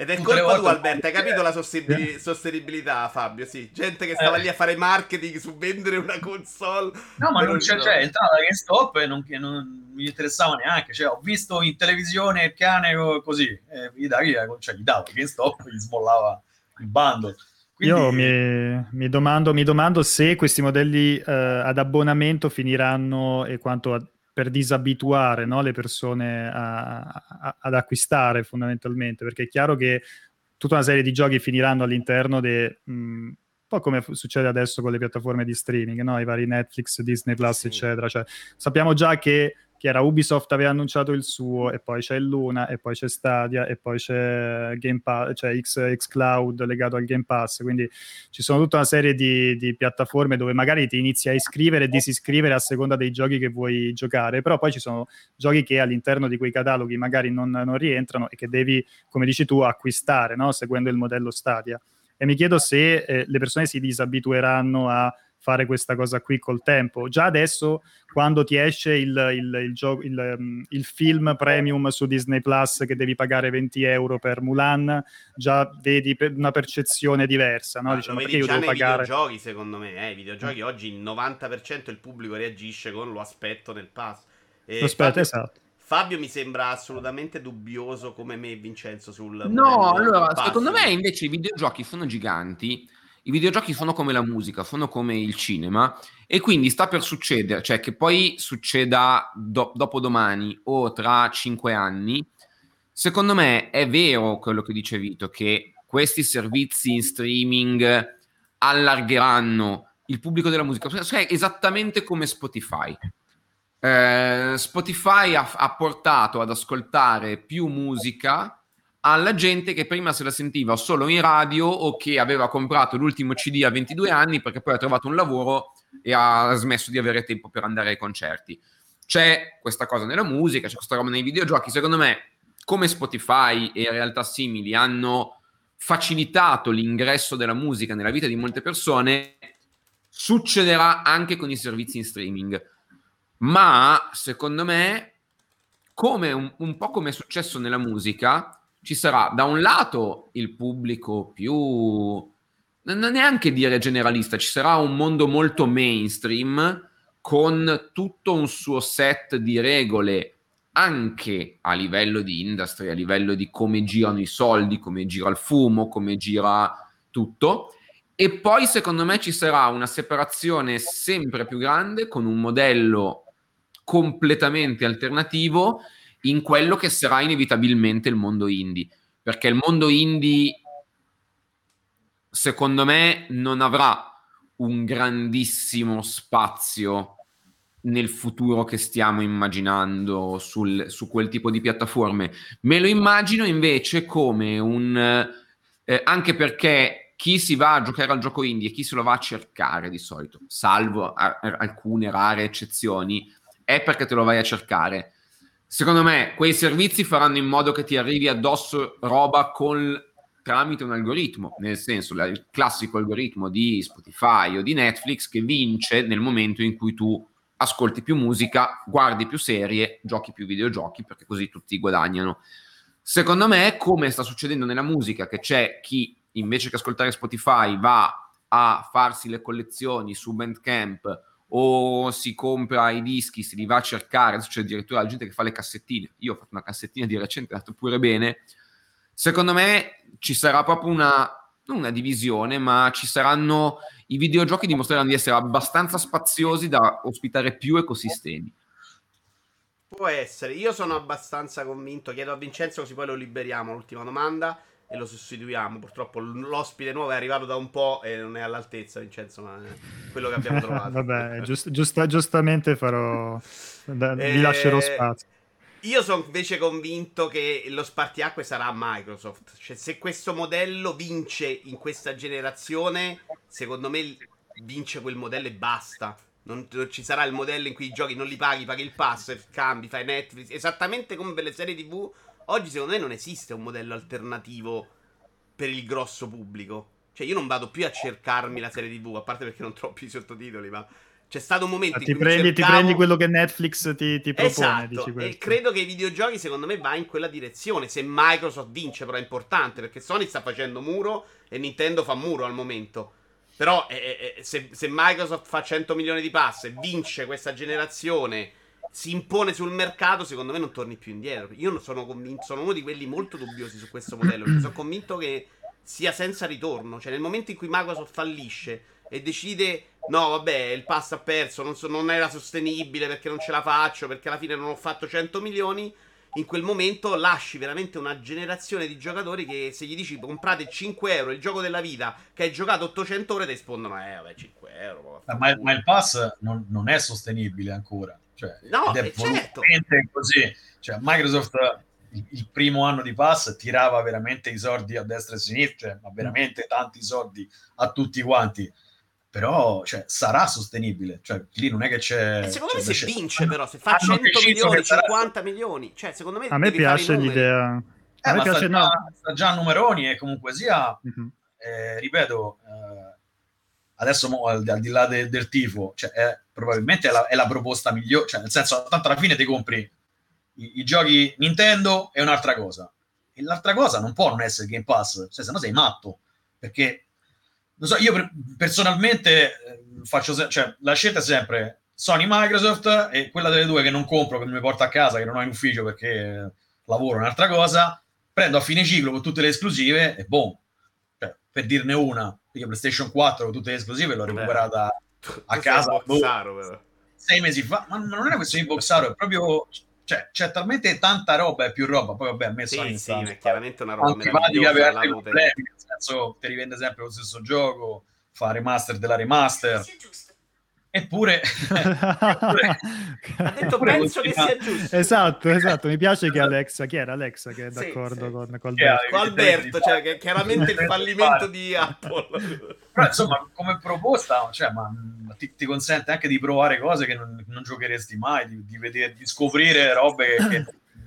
Ed è colpa tua, Alberto. Hai capito la sostenibil- sostenibilità, Fabio? Sì, gente che stava eh. lì a fare marketing su vendere una console. No, ma non c'è, c'è cioè, entrata GameStop e non, non mi interessava neanche. Cioè, ho visto in televisione il cane così, eh, gli, dava, cioè, gli dava GameStop, gli smollava il bundle. Quindi... Io mi, mi, domando, mi, domando, se questi modelli eh, ad abbonamento finiranno e quanto per disabituare no, le persone a, a, ad acquistare fondamentalmente, perché è chiaro che tutta una serie di giochi finiranno all'interno de, mh, un po' come succede adesso con le piattaforme di streaming, no? i vari Netflix, Disney Plus, sì. eccetera. Cioè, sappiamo già che che era Ubisoft aveva annunciato il suo e poi c'è Luna e poi c'è Stadia e poi c'è Game Pass, c'è X, Xcloud legato al Game Pass quindi ci sono tutta una serie di, di, piattaforme dove magari ti inizi a iscrivere e disiscrivere a seconda dei giochi che vuoi giocare però poi ci sono giochi che all'interno di quei cataloghi magari non, non rientrano e che devi come dici tu acquistare no? seguendo il modello Stadia e mi chiedo se eh, le persone si disabitueranno a fare questa cosa qui col tempo. Già adesso, quando ti esce il, il, il, gio- mm, il, film premium su Disney Plus che devi pagare 20 euro per Mulan, già vedi una percezione diversa. No? Diciamo, perché io devo pagare. videogiochi, secondo me, eh, i videogiochi mm. oggi il 90% del pubblico reagisce con lo aspetto nel pass. E lo aspetto, Fabio, esatto. Fabio mi sembra assolutamente dubbioso come me e Vincenzo sul... No, allora, secondo me invece i videogiochi sono giganti i videogiochi sono come la musica, sono come il cinema e quindi sta per succedere, cioè che poi succeda do- dopo domani o tra cinque anni, secondo me è vero quello che dice Vito, che questi servizi in streaming allargheranno il pubblico della musica, cioè esattamente come Spotify. Eh, Spotify ha, ha portato ad ascoltare più musica alla gente che prima se la sentiva solo in radio o che aveva comprato l'ultimo CD a 22 anni perché poi ha trovato un lavoro e ha smesso di avere tempo per andare ai concerti. C'è questa cosa nella musica, c'è questa roba nei videogiochi, secondo me come Spotify e realtà simili hanno facilitato l'ingresso della musica nella vita di molte persone, succederà anche con i servizi in streaming. Ma secondo me, come un, un po' come è successo nella musica, ci sarà da un lato il pubblico più non neanche dire generalista, ci sarà un mondo molto mainstream con tutto un suo set di regole anche a livello di industry, a livello di come girano i soldi, come gira il fumo, come gira tutto. E poi secondo me ci sarà una separazione sempre più grande con un modello completamente alternativo in quello che sarà inevitabilmente il mondo indie. Perché il mondo indie, secondo me, non avrà un grandissimo spazio nel futuro che stiamo immaginando sul, su quel tipo di piattaforme. Me lo immagino invece come un... Eh, anche perché chi si va a giocare al gioco indie e chi se lo va a cercare di solito, salvo a, a, alcune rare eccezioni, è perché te lo vai a cercare. Secondo me quei servizi faranno in modo che ti arrivi addosso roba col, tramite un algoritmo, nel senso il classico algoritmo di Spotify o di Netflix che vince nel momento in cui tu ascolti più musica, guardi più serie, giochi più videogiochi, perché così tutti guadagnano. Secondo me, come sta succedendo nella musica, che c'è chi invece che ascoltare Spotify va a farsi le collezioni su Bandcamp o si compra i dischi, si li va a cercare, c'è addirittura la gente che fa le cassettine. Io ho fatto una cassettina di recente, è andato pure bene. Secondo me ci sarà proprio una, non una divisione, ma ci saranno i videogiochi dimostreranno di essere abbastanza spaziosi da ospitare più ecosistemi. Può essere, io sono abbastanza convinto. Chiedo a Vincenzo così poi lo liberiamo. L'ultima domanda e lo sostituiamo. Purtroppo l'ospite nuovo è arrivato da un po' e non è all'altezza, Vincenzo, ma quello che abbiamo trovato. Vabbè, giust- giusta- giustamente farò. Da- eh... Vi lascerò spazio. Io sono invece convinto che lo spartiacque sarà Microsoft. Cioè, se questo modello vince in questa generazione, secondo me vince quel modello e basta. Non, non, ci sarà il modello in cui i giochi non li paghi, paghi il pass, cambi, fai Netflix. Esattamente come per le serie TV. Oggi, secondo me, non esiste un modello alternativo per il grosso pubblico. Cioè, io non vado più a cercarmi la serie TV, a parte perché non trovo più i sottotitoli, ma c'è stato un momento ah, in cui prendi, cercavo... ti prendi quello che Netflix ti, ti propone. Esatto, e credo che i videogiochi secondo me va in quella direzione. Se Microsoft vince, però è importante perché Sony sta facendo muro e Nintendo fa muro al momento. Però eh, eh, se, se, Microsoft fa 100 milioni di pass e vince questa generazione, si impone sul mercato, secondo me non torni più indietro. Io sono convinto, sono uno di quelli molto dubbiosi su questo modello, perché sono convinto che sia senza ritorno. Cioè nel momento in cui Microsoft fallisce e decide no vabbè il pass ha perso non, so, non, era sostenibile perché non ce la faccio perché alla fine non ho fatto 100 milioni in quel momento lasci veramente una generazione di giocatori che se gli dici comprate 5 euro il gioco della vita che hai giocato 800 ore ti rispondono eh vabbè 5 euro ma, ma, il pass non, non, è sostenibile ancora cioè, no è certo. così cioè, Microsoft il, primo anno di pass tirava veramente i soldi a destra e a sinistra cioè, ma veramente tanti soldi a tutti quanti però cioè, sarà sostenibile. Cioè, lì non è che c'è. E secondo me se vince, però, se fa 100 milioni, 50 sarà... milioni, cioè, secondo me a me piace l'idea. Eh, a me piace, sta, no. già, sta già a numeroni e comunque sia, uh-huh. eh, ripeto, eh, adesso mo, al, al, di là de, del tifo, cioè, è, probabilmente è la, è la, proposta migliore, cioè, nel senso, tanto alla fine ti compri i, i, giochi Nintendo è un'altra cosa. E l'altra cosa non può non essere Game Pass, cioè, se no sei matto, perché so, io per, personalmente eh, faccio se- cioè, la scelta è sempre Sony Microsoft e quella delle due che non compro, che mi porto a casa, che non ho in ufficio perché lavoro un'altra cosa, prendo a fine ciclo con tutte le esclusive e boom. Cioè, per dirne una, io PlayStation 4 con tutte le esclusive l'ho recuperata A casa boh, sei mesi fa, ma non è questione di boxaro, è proprio cioè, c'è talmente tanta roba e più roba. Poi, vabbè, a me sì, sì, è chiaramente una roba antipatica per altri problemi. Nel senso, ti rivende sempre lo stesso gioco, fa remaster della remaster. Sì, Eppure, eppure ha detto eppure penso che sia giusto. Esatto, esatto. Mi piace che Alexa, chi era Alexa che è d'accordo sì, con, con Alberto? Con Alberto, cioè che chiaramente il fallimento di Apple. Però insomma, come proposta, cioè, ma, ti, ti, consente anche di provare cose che non, non giocheresti mai, di, di, vedere, di scoprire robe che, che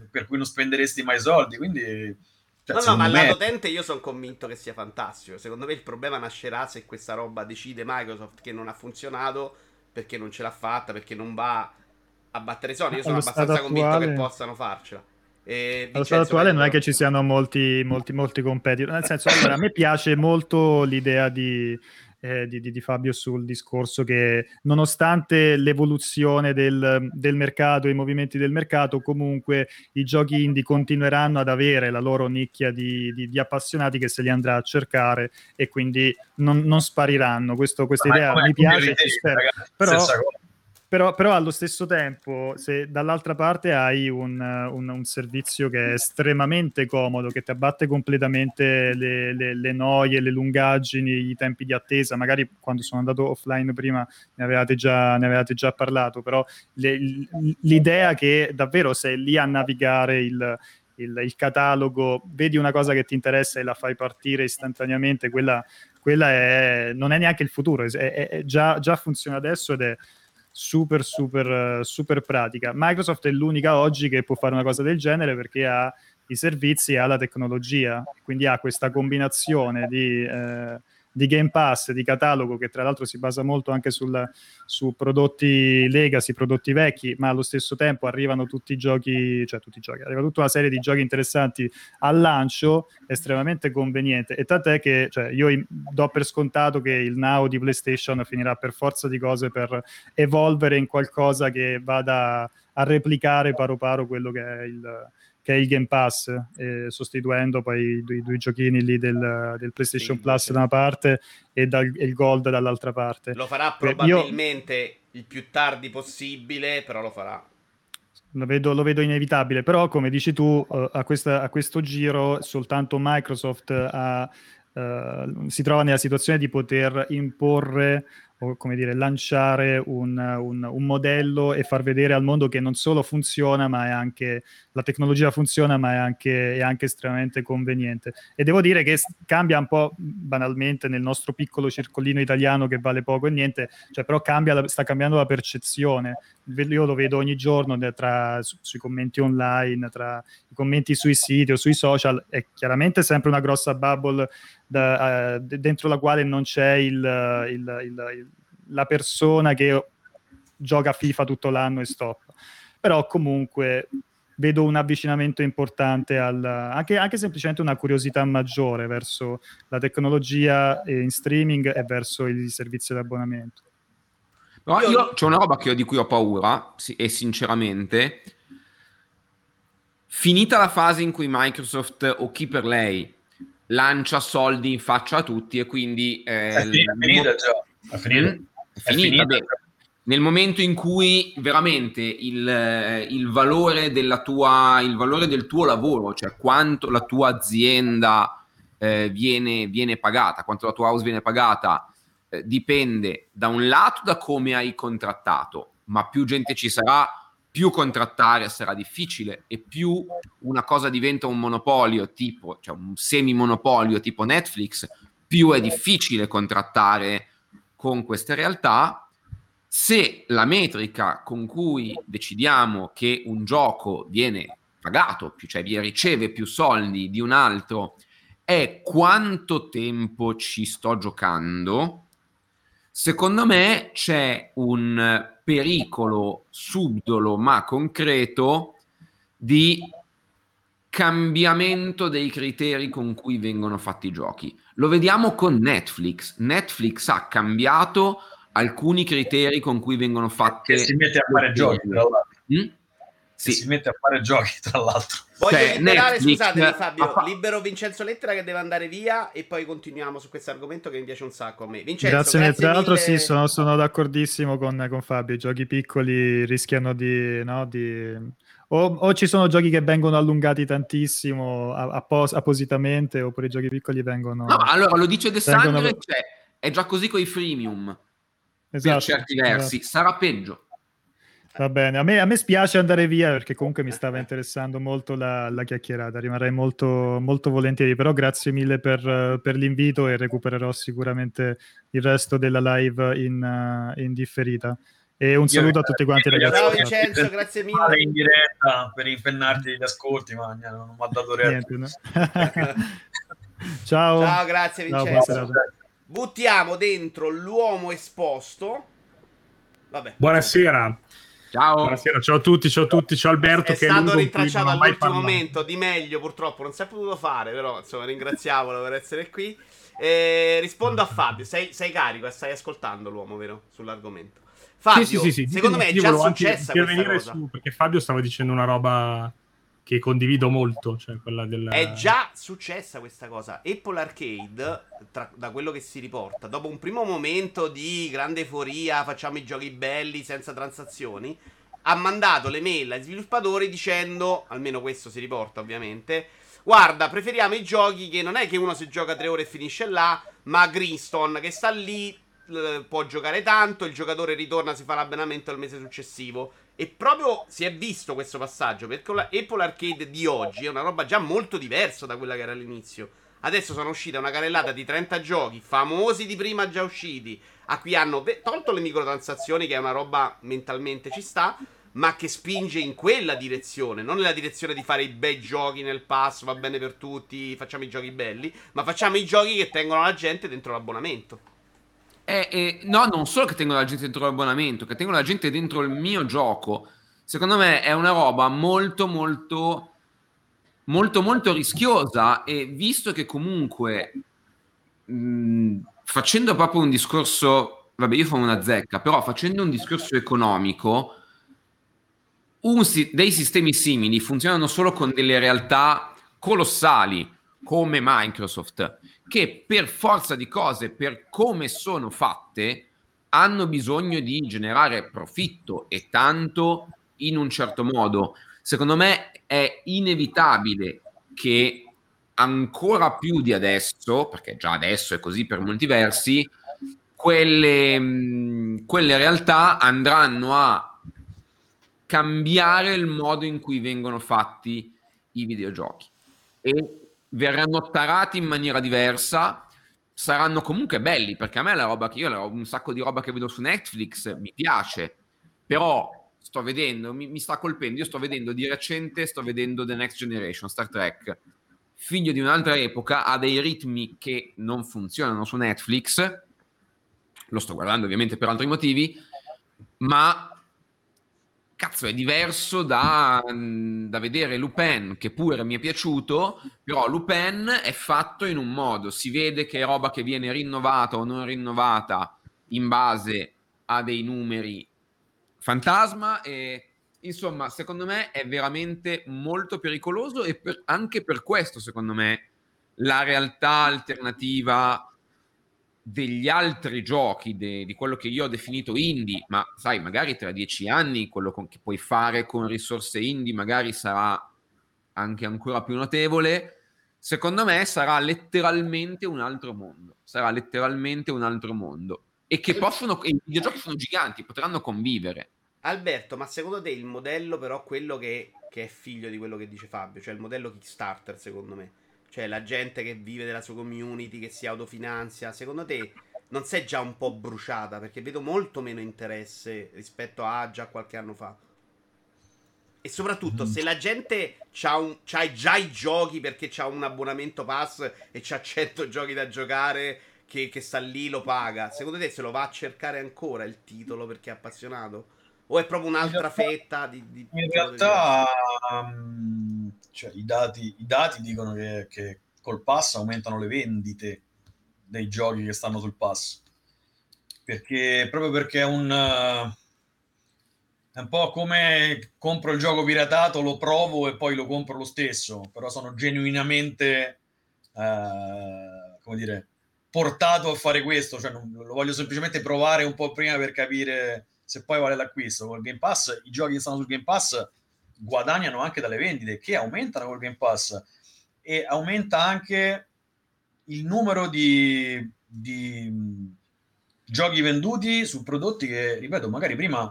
per cui non spenderesti mai soldi, quindi... Cioè, no, no, ma me... lato utente io sono convinto che sia fantastico. Secondo me il problema nascerà se questa roba decide Microsoft che non ha funzionato perché non ce l'ha fatta, perché non va a battere Sony. Io sono abbastanza attuale... convinto che possano farcela. E Allo stato attuale non è che ci siano molti, molti, molti competitor. Nel senso, allora, a me piace molto l'idea di, eh, di, di, Fabio sul discorso che nonostante l'evoluzione del, del, mercato e i movimenti del mercato, comunque i giochi indie continueranno ad avere la loro nicchia di, di appassionati che se li andrà a cercare e quindi non, non spariranno. Questo, questa idea mi piace, ci spero. Però, però, però, allo stesso tempo, se dall'altra parte hai un, un, un, servizio che è estremamente comodo, che ti abbatte completamente le, le, le, noie, le lungaggini, i tempi di attesa, magari quando sono andato offline prima ne avevate già, ne avevate già parlato, però le, l'idea che davvero sei lì a navigare il, il, il, catalogo, vedi una cosa che ti interessa e la fai partire istantaneamente, quella, quella è, non è neanche il futuro, è, è, già, già funziona adesso ed è super, super, super pratica. Microsoft è l'unica oggi che può fare una cosa del genere perché ha i servizi e ha la tecnologia, quindi ha questa combinazione di... Eh, di Game Pass, di catalogo, che tra l'altro si basa molto anche sul, su prodotti legacy, prodotti vecchi, ma allo stesso tempo arrivano tutti i giochi, cioè tutti i giochi, arriva tutta una serie di giochi interessanti al lancio, estremamente conveniente. E tant'è che cioè, io do per scontato che il now di PlayStation finirà per forza di cose per evolvere in qualcosa che vada a replicare paro paro quello che è il che è il Game Pass, eh, sostituendo poi i, due giochini lì del, del PlayStation sì, Plus sì. da una parte e, dal, e, il Gold dall'altra parte. Lo farà probabilmente Io, il più tardi possibile, però lo farà. Lo vedo, lo vedo inevitabile, però come dici tu, uh, a, questa, a, questo giro soltanto Microsoft ha, uh, si trova nella situazione di poter imporre come dire, lanciare un, un, un, modello e far vedere al mondo che non solo funziona, ma è anche la tecnologia funziona, ma è anche, è anche estremamente conveniente. E devo dire che cambia un po' banalmente nel nostro piccolo circolino italiano che vale poco e niente, cioè però cambia, sta cambiando la percezione. Io lo vedo ogni giorno tra, su, sui commenti online, tra i commenti sui siti o sui social, è chiaramente sempre una grossa bubble da, uh, dentro la quale non c'è il, il, il, la persona che gioca FIFA tutto l'anno e stop. Però comunque vedo un avvicinamento importante al, anche, anche, semplicemente una curiosità maggiore verso la tecnologia in streaming e verso il servizio di abbonamento. No, io c'è una roba che, di cui ho paura, sì, e sinceramente, finita la fase in cui Microsoft o chi per lei lancia soldi in faccia a tutti e quindi... Eh, è, finita, già. È finita. Mm? È finita, è finita nel momento in cui veramente il, eh, il, valore della tua, il valore del tuo lavoro, cioè quanto la tua azienda eh, viene, viene, pagata, quanto la tua house viene pagata, eh, dipende da un lato da come hai contrattato, ma più gente ci sarà, più contrattare sarà difficile e più una cosa diventa un monopolio tipo, cioè un semi-monopolio tipo Netflix, più è difficile contrattare con queste realtà. Se la metrica con cui decidiamo che un gioco viene pagato, cioè riceve più soldi di un altro, è quanto tempo ci sto giocando, secondo me c'è un pericolo subdolo ma concreto di cambiamento dei criteri con cui vengono fatti i giochi. Lo vediamo con Netflix. Netflix ha cambiato alcuni criteri con cui vengono fatte... E si mette a fare giochi, tra l'altro. Mm? Sì. Si mette a fare giochi, tra l'altro. Voglio cioè, liberare, Netflix, scusatemi Fabio, fa... libero Vincenzo Lettera che deve andare via e poi continuiamo su questo argomento che mi piace un sacco a me. Vincenzo, grazie, grazie tra l'altro sì, sono, sono d'accordissimo con, con, Fabio, i giochi piccoli rischiano di... No, di... O, o, ci sono giochi che vengono allungati tantissimo appos- appositamente, oppure i giochi piccoli vengono... No, allora lo dice De vengono... Sangre, cioè, è già così con i freemium, esatto, per certi versi, esatto. sarà peggio. Va bene, a me, a me, spiace andare via perché comunque mi stava interessando molto la, la chiacchierata, rimarrei molto, molto, volentieri, però grazie mille per, per, l'invito e recupererò sicuramente il resto della live in, in differita. E un saluto a tutti quanti ragazzi. Ciao Vincenzo, grazie mille. In diretta per impennarti gli ascolti, ma non mi ha dato Niente, no? Ciao. Ciao, grazie Vincenzo. Ciao, Buttiamo dentro l'uomo esposto. Vabbè. Buonasera. Ciao. Buonasera, ciao a tutti, ciao a tutti, ciao Alberto. È che stato rintracciato all'ultimo momento, di meglio purtroppo, non si è potuto fare, però insomma ringraziamolo per essere qui. Eh, rispondo a Fabio, sei, sei carico e stai ascoltando l'uomo, vero? Sull'argomento. Fabio, sì, sì, sì, secondo me è già successa questa cosa. Su, perché Fabio stava dicendo una roba che condivido molto, cioè quella del... È già successa questa cosa. Apple Arcade, tra, da quello che si riporta, dopo un primo momento di grande euforia, facciamo i giochi belli senza transazioni, ha mandato le mail ai sviluppatori dicendo, almeno questo si riporta ovviamente, guarda, preferiamo i giochi che non è che uno si gioca tre ore e finisce là, ma Greenstone che sta lì può giocare tanto, il giocatore ritorna, si fa l'abbonamento al mese successivo. E proprio si è visto questo passaggio, perché la Apple Arcade di oggi è una roba già molto diversa da quella che era all'inizio. Adesso sono uscite una carrellata di 30 giochi, famosi di prima già usciti, a cui hanno tolto le microtransazioni, che è una roba mentalmente ci sta, ma che spinge in quella direzione, non nella direzione di fare i bei giochi nel pass, va bene per tutti, facciamo i giochi belli, ma facciamo i giochi che tengono la gente dentro l'abbonamento. Eh, eh, no, non solo che tengo la gente dentro l'abbonamento, che tengo la gente dentro il mio gioco. Secondo me è una roba molto, molto, molto, molto rischiosa. E visto che comunque mh, facendo proprio un discorso, vabbè, io fanno una zecca, però facendo un discorso economico, un, dei sistemi simili funzionano solo con delle realtà colossali come Microsoft che per forza di cose, per come sono fatte, hanno bisogno di generare profitto e tanto in un certo modo. Secondo me è inevitabile che ancora più di adesso, perché già adesso è così per molti versi, quelle, quelle realtà andranno a cambiare il modo in cui vengono fatti i videogiochi. E verranno tarati in maniera diversa, saranno comunque belli, perché a me la roba che io ho un sacco di roba che vedo su Netflix mi piace, però sto vedendo, mi, mi, sta colpendo, io sto vedendo di recente, sto vedendo The Next Generation, Star Trek, figlio di un'altra epoca, ha dei ritmi che non funzionano su Netflix, lo sto guardando ovviamente per altri motivi, ma cazzo, è diverso da, da, vedere Lupin, che pure mi è piaciuto, però Lupin è fatto in un modo, si vede che è roba che viene rinnovata o non rinnovata in base a dei numeri fantasma e insomma, secondo me è veramente molto pericoloso e per, anche per questo, secondo me, la realtà alternativa degli altri giochi, de, di quello che io ho definito indie, ma sai, magari tra dieci anni quello con, che puoi fare con risorse indie magari sarà anche ancora più notevole. Secondo me sarà letteralmente un altro mondo. Sarà letteralmente un altro mondo. E che possono. I videogiochi sono giganti, potranno convivere. Alberto, ma secondo te il modello, però, quello che, che è figlio di quello che dice Fabio, cioè il modello Kickstarter, secondo me, cioè la gente che vive della sua community, che si autofinanzia, secondo te non sei già un po' bruciata? Perché vedo molto meno interesse rispetto a già qualche anno fa. E soprattutto, mm. se la gente ha un, già i giochi perché ha un abbonamento pass e c'ha 100 giochi da giocare che, che, sta lì lo paga, secondo te se lo va a cercare ancora il titolo perché è appassionato? O è proprio un'altra realtà, fetta di, di In realtà, um, cioè, i, dati, i, dati, dicono che, che, col pass aumentano le vendite dei giochi che stanno sul pass. Perché proprio perché è un, uh, è un po' come compro il gioco piratato, lo provo e poi lo compro lo stesso, però sono genuinamente, uh, come dire, portato a fare questo, cioè non, lo voglio semplicemente provare un po' prima per capire se poi vale l'acquisto. Col Game Pass, i giochi che stanno sul Game Pass guadagnano anche dalle vendite che aumentano col Game Pass e aumenta anche il numero di, di giochi venduti su prodotti che, ripeto, magari prima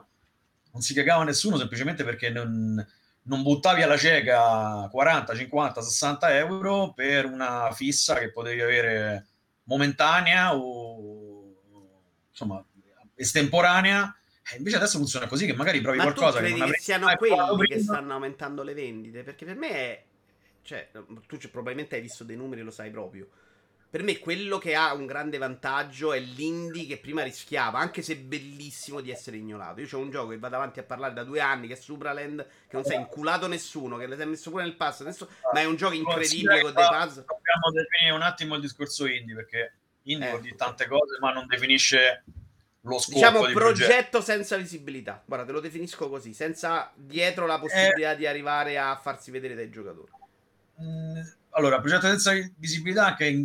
non si cagava nessuno semplicemente perché non, non buttavi alla cieca 40, 50, 60 euro per una fissa che potevi avere momentanea o insomma estemporanea Eh, invece adesso funziona così, che magari provi Ma tu qualcosa che credi non che avresti siano mai provato quelli che stanno aumentando le vendite? Perché per me è... Cioè, tu c- probabilmente hai visto dei numeri e lo sai proprio. Per me quello che ha un grande vantaggio è l'indie che prima rischiava, anche se bellissimo di essere ignorato. Io c'ho un gioco che vado avanti a parlare da due anni, che è Supraland, che non si è inculato nessuno, che l'hai messo pure nel pass, adesso, ma è un gioco incredibile con dei puzzle. Dobbiamo definire un attimo il discorso indie, perché indie Eh. vuol dire tante cose, ma non definisce lo scopo Diciamo di progetto senza visibilità. Guarda, te lo definisco così, senza dietro la possibilità di arrivare a farsi vedere dai giocatori. Mm, Allora, progetto senza visibilità, anche,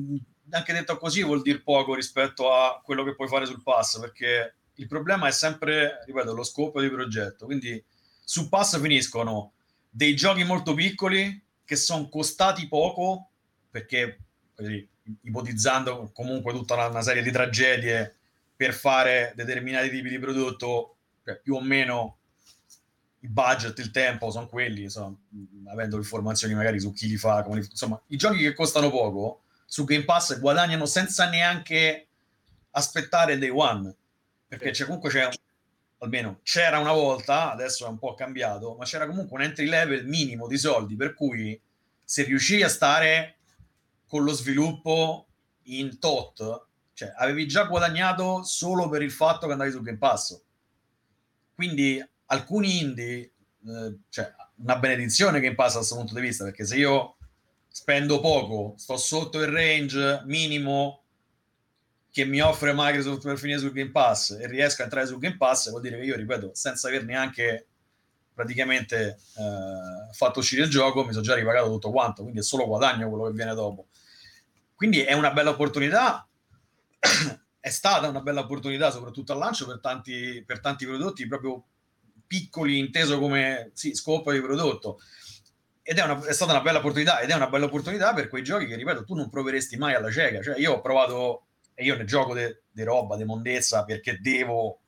anche detto così, vuol dire poco rispetto a quello che puoi fare sul pass, perché il problema è sempre, ripeto, lo scopo di progetto. Quindi sul pass finiscono dei giochi molto piccoli che sono costati poco, perché così, ipotizzando comunque tutta una, una serie di tragedie per fare determinati tipi di prodotto, cioè, più o meno il budget, il tempo sono quelli, insomma, avendo informazioni magari su chi li fa, come li- insomma, i giochi che costano poco su Game Pass guadagnano senza neanche aspettare day one, perché c'è comunque c'è almeno c'era una volta, adesso è un po' cambiato, ma c'era comunque un entry level minimo di soldi, per cui se riuscivi a stare con lo sviluppo in tot, cioè avevi già guadagnato solo per il fatto che andavi su Game Pass. Quindi alcuni indie, eh, cioè una benedizione Game Pass da questo punto di vista, perché se io spendo poco, sto sotto il range minimo che mi offre Microsoft per finire sul Game Pass e riesco a entrare sul Game Pass, vuol dire che io, ripeto, senza aver neanche praticamente eh, fatto uscire il gioco, mi sono già ripagato tutto quanto, quindi è solo guadagno quello che viene dopo. Quindi è una bella opportunità, è stata una bella opportunità soprattutto al lancio per tanti, per tanti prodotti proprio piccoli, inteso come sì, scopo di prodotto. Ed è, una, è stata una bella opportunità, ed è una bella opportunità per quei giochi che, ripeto, tu non proveresti mai alla cieca. Cioè, io ho provato, e io ne gioco di roba, di mondezza, perché devo,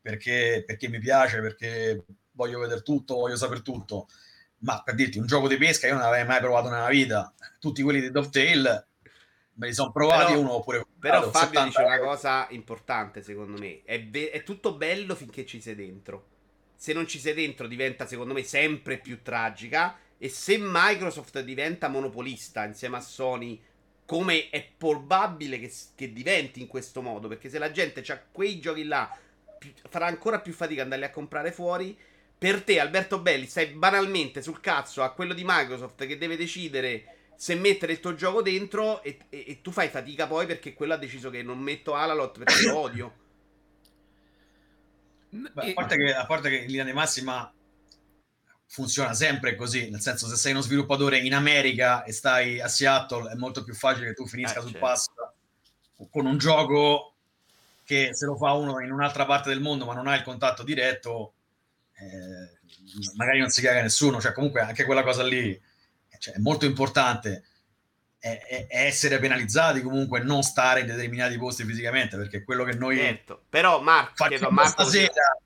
perché, perché mi piace, perché voglio vedere tutto, voglio sapere tutto. Ma per dirti, un gioco di pesca io non l'avevo mai provato nella vita. Tutti quelli di Dovetail me li sono provati Però- uno oppure Però comprato, Fabio 70 dice una cosa importante, secondo me. È, be- è tutto bello finché ci sei dentro. Se non ci sei dentro diventa, secondo me, sempre più tragica. E se Microsoft diventa monopolista insieme a Sony, come è probabile che, che diventi in questo modo? Perché se la gente ha quei giochi là, pi- farà ancora più fatica andarli a comprare fuori. Per te, Alberto Belli, stai banalmente sul cazzo a quello di Microsoft che deve decidere se mettere il tuo gioco dentro e, e- e tu fai fatica poi perché quello ha deciso che non metto Alalot perché lo odio. Beh, a, parte che, a parte che in linea di massima funziona sempre così, nel senso se sei uno sviluppatore in America e stai a Seattle è molto più facile che tu finisca Eh, sul certo. pass con un gioco che se lo fa uno in un'altra parte del mondo ma non ha il contatto diretto, eh, magari non si caga nessuno, cioè comunque anche quella cosa lì cioè, è molto importante è, è- essere penalizzati comunque non stare in determinati posti fisicamente perché quello che noi Certo. Però Marco, facciamo Marco stasera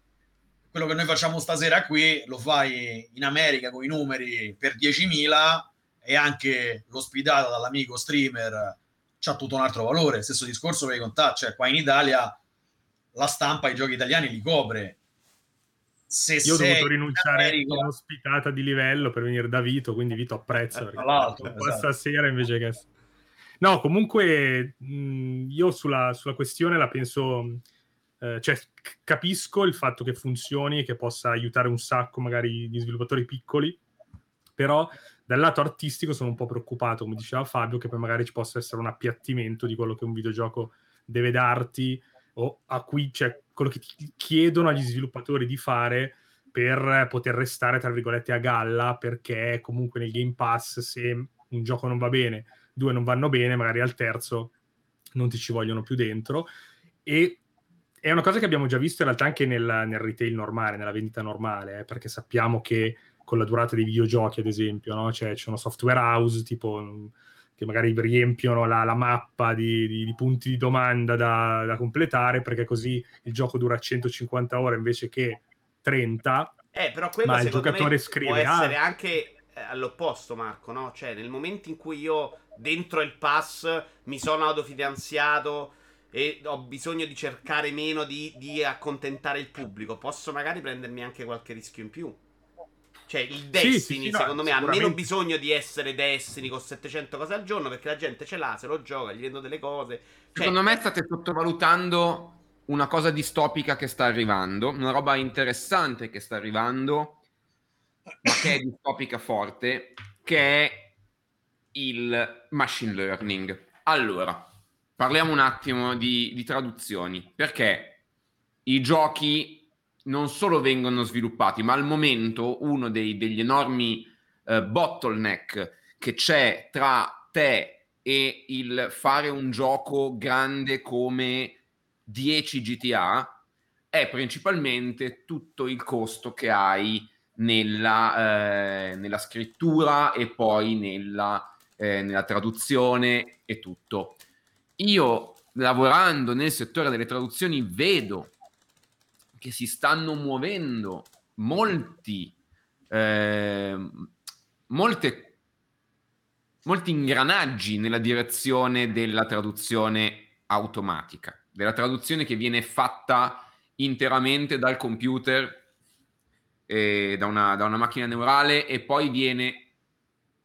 quello che noi facciamo stasera qui lo fai in America con i numeri per 10.000 e anche l'ospitata dall'amico streamer c'ha tutto un altro valore stesso discorso per i contatti cioè qua in Italia la stampa i giochi italiani li copre se Io ho dovuto in rinunciare America- a un'ospitata di livello per venire da Vito, quindi Vito apprezza. Eh, perché esatto. stasera invece che... No, comunque mh, io sulla, sulla questione la penso... eh, cioè, c- capisco il fatto che funzioni e che possa aiutare un sacco magari gli sviluppatori piccoli, però dal lato artistico sono un po' preoccupato, come diceva Fabio, che poi magari ci possa essere un appiattimento di quello che un videogioco deve darti o a cui cioè quello che chiedono agli sviluppatori di fare per poter restare tra virgolette a galla perché comunque nel Game Pass se un gioco non va bene due non vanno bene magari al terzo non ti ci vogliono più dentro e è una cosa che abbiamo già visto in realtà anche nel, nel retail normale nella vendita normale eh, perché sappiamo che con la durata dei videogiochi ad esempio no? cioè, c'è una software house tipo che magari riempiono la, la mappa di, di- di punti di domanda da, da completare perché così il gioco dura 150 ore invece che 30 Eh, però quello Ma il giocatore me scrive, può essere "Ah". anche eh, all'opposto, Marco, no? Cioè, nel momento in cui io dentro il pass mi sono autofinanziato, e ho bisogno di cercare meno di, di accontentare il pubblico, posso magari prendermi anche qualche rischio in più. Cioè, il Destiny, Sì, sì, sì, no, secondo me, ha meno bisogno di essere Destiny con 700 cose al giorno perché la gente ce l'ha, se lo gioca, gli vendo delle cose. Cioè, Secondo me state sottovalutando una cosa distopica che sta arrivando, una roba interessante che sta arrivando, ma che è distopica forte, che è il machine learning. Allora, parliamo un attimo di, di traduzioni, perché i giochi non solo vengono sviluppati, ma al momento uno dei- degli enormi eh, bottleneck che c'è tra te e il fare un gioco grande come 10 GTA è principalmente tutto il costo che hai nella, eh, nella scrittura e poi nella, eh, nella traduzione e tutto. Io lavorando nel settore delle traduzioni vedo che si stanno muovendo molti, eh, molte, molti ingranaggi nella direzione della traduzione automatica, della traduzione che viene fatta interamente dal computer, eh, da, una, da una macchina neurale e poi viene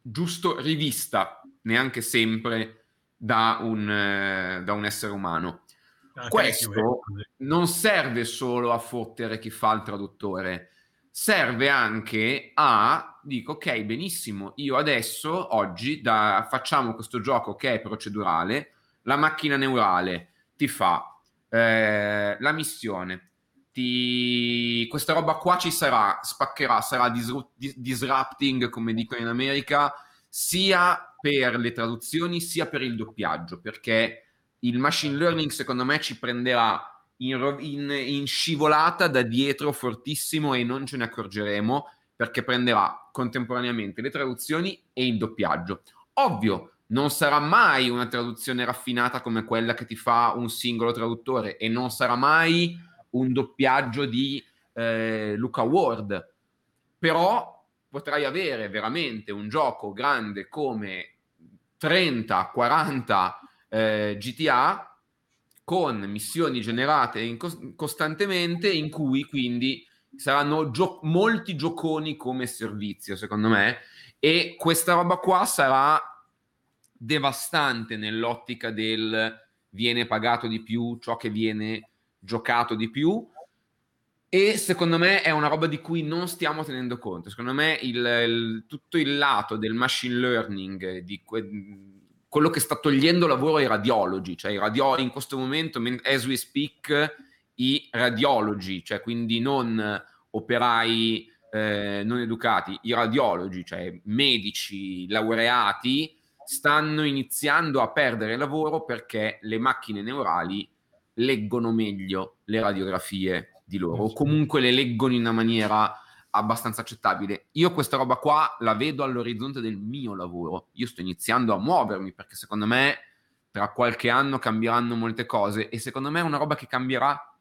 giusto rivista, neanche sempre da un, eh, da un essere umano. Anche Questo non serve solo a fottere chi fa il traduttore, serve anche a, dico, ok, benissimo, io adesso, oggi, da- facciamo questo gioco che è procedurale, la macchina neurale ti fa eh, la missione, ti... questa roba qua ci sarà, spaccherà, sarà disru- dis- disrupting, come dicono in America, sia per le traduzioni sia per il doppiaggio, perché il machine learning secondo me ci prenderà in, in- in scivolata da dietro fortissimo e non ce ne accorgeremo perché prenderà contemporaneamente le traduzioni e il doppiaggio. Ovvio, non sarà mai una traduzione raffinata come quella che ti fa un singolo traduttore e non sarà mai un doppiaggio di eh, Luca Ward, però potrai avere veramente un gioco grande come 30, 40 eh, GTA con missioni generate in cos- costantemente in cui quindi saranno gio- molti gioconi come servizio secondo me e questa roba qua sarà devastante nell'ottica del viene pagato di più ciò che viene giocato di più e secondo me è una roba di cui non stiamo tenendo conto. Secondo me il, il- tutto il lato del machine learning, di que- quello che sta togliendo lavoro ai radiologi, cioè i radio- in questo momento, men- as we speak, i radiologi, cioè quindi non operai eh, non educati, i radiologi, cioè medici laureati, stanno iniziando a perdere lavoro perché le macchine neurali leggono meglio le radiografie di loro, o comunque le leggono in una maniera abbastanza accettabile. Io questa roba qua la vedo all'orizzonte del mio lavoro. Io sto iniziando a muovermi perché secondo me tra qualche anno cambieranno molte cose e secondo me è una roba che cambierà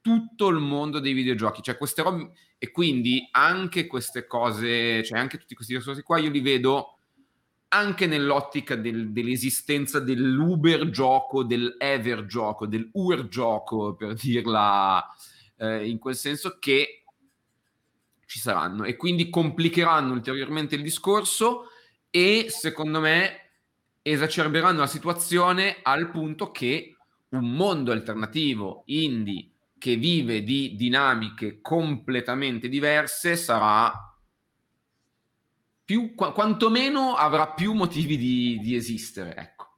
tutto il mondo dei videogiochi, cioè queste robe e quindi anche queste cose, cioè anche tutti questi discorsi qua io li vedo anche nell'ottica del- dell'esistenza dell'uber gioco, dell'ever gioco, del ur gioco per dirla eh, in quel senso che ci saranno e quindi complicheranno ulteriormente il discorso e secondo me esacerberanno la situazione al punto che un mondo alternativo indie che vive di dinamiche completamente diverse sarà più, qua- quantomeno avrà più motivi di, di esistere, ecco.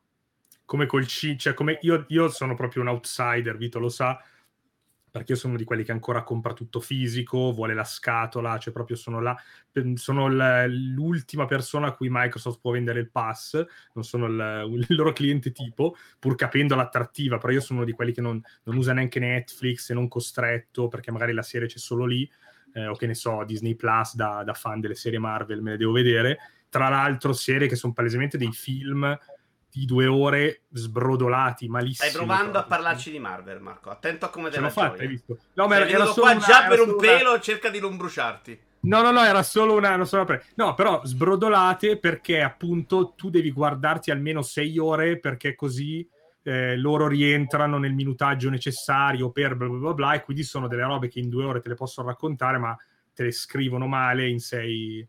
come col C, cioè come io, io sono proprio un outsider, Vito lo sa, perché io sono di quelli che ancora compra tutto fisico, vuole la scatola, cioè proprio sono là, sono l'ultima persona a cui Microsoft può vendere il pass, non sono il, il loro cliente tipo, pur capendo l'attrattiva, però io sono uno di quelli che non, non usa neanche Netflix e non costretto, perché magari la serie c'è solo lì, eh, o che ne so, Disney Plus da, da fan delle serie Marvel me le devo vedere, tra l'altro serie che sono palesemente dei film di due ore sbrodolati malissimo. Stai provando a proprio. parlarci di Marvel, Marco. Attento a come te la visto? No, ma era, solo qua una- già era per un solo una- pelo, cerca di non bruciarti. No, no, no, era solo una, non so, pre- no, però sbrodolate perché appunto tu devi guardarti almeno sei ore perché così eh, loro rientrano nel minutaggio necessario per bla bla bla bla e quindi sono delle robe che in due ore te le possono raccontare ma te le scrivono male in sei,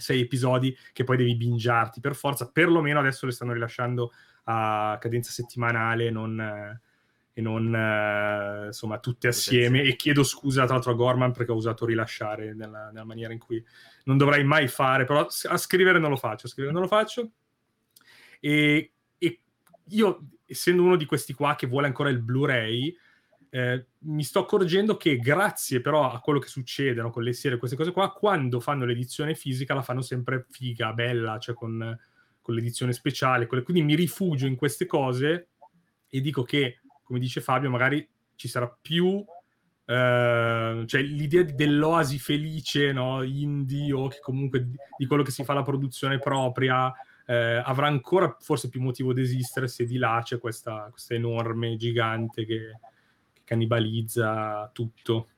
sei episodi che poi devi bingiarti per forza perlomeno adesso le stanno rilasciando a cadenza settimanale non, eh, e non eh, insomma tutte assieme. e chiedo scusa tra l'altro a Gorman perché ho usato rilasciare nella, nella, maniera in cui non dovrei mai fare però a scrivere non lo faccio a scrivere non lo faccio. E, e io essendo uno di questi qua che vuole ancora il Blu-ray eh, mi sto accorgendo che grazie però a quello che succede no, con le serie queste cose qua quando fanno l'edizione fisica la fanno sempre figa, bella cioè con con l'edizione speciale, quindi mi rifugio in queste cose e dico che, come dice Fabio, magari ci sarà più Uh, cioè l'idea dell'oasi felice no? indie o che comunque di, quello che si fa la produzione propria uh, avrà ancora forse più motivo di esistere se di là c'è questa, questa enorme gigante che cannibalizza tutto.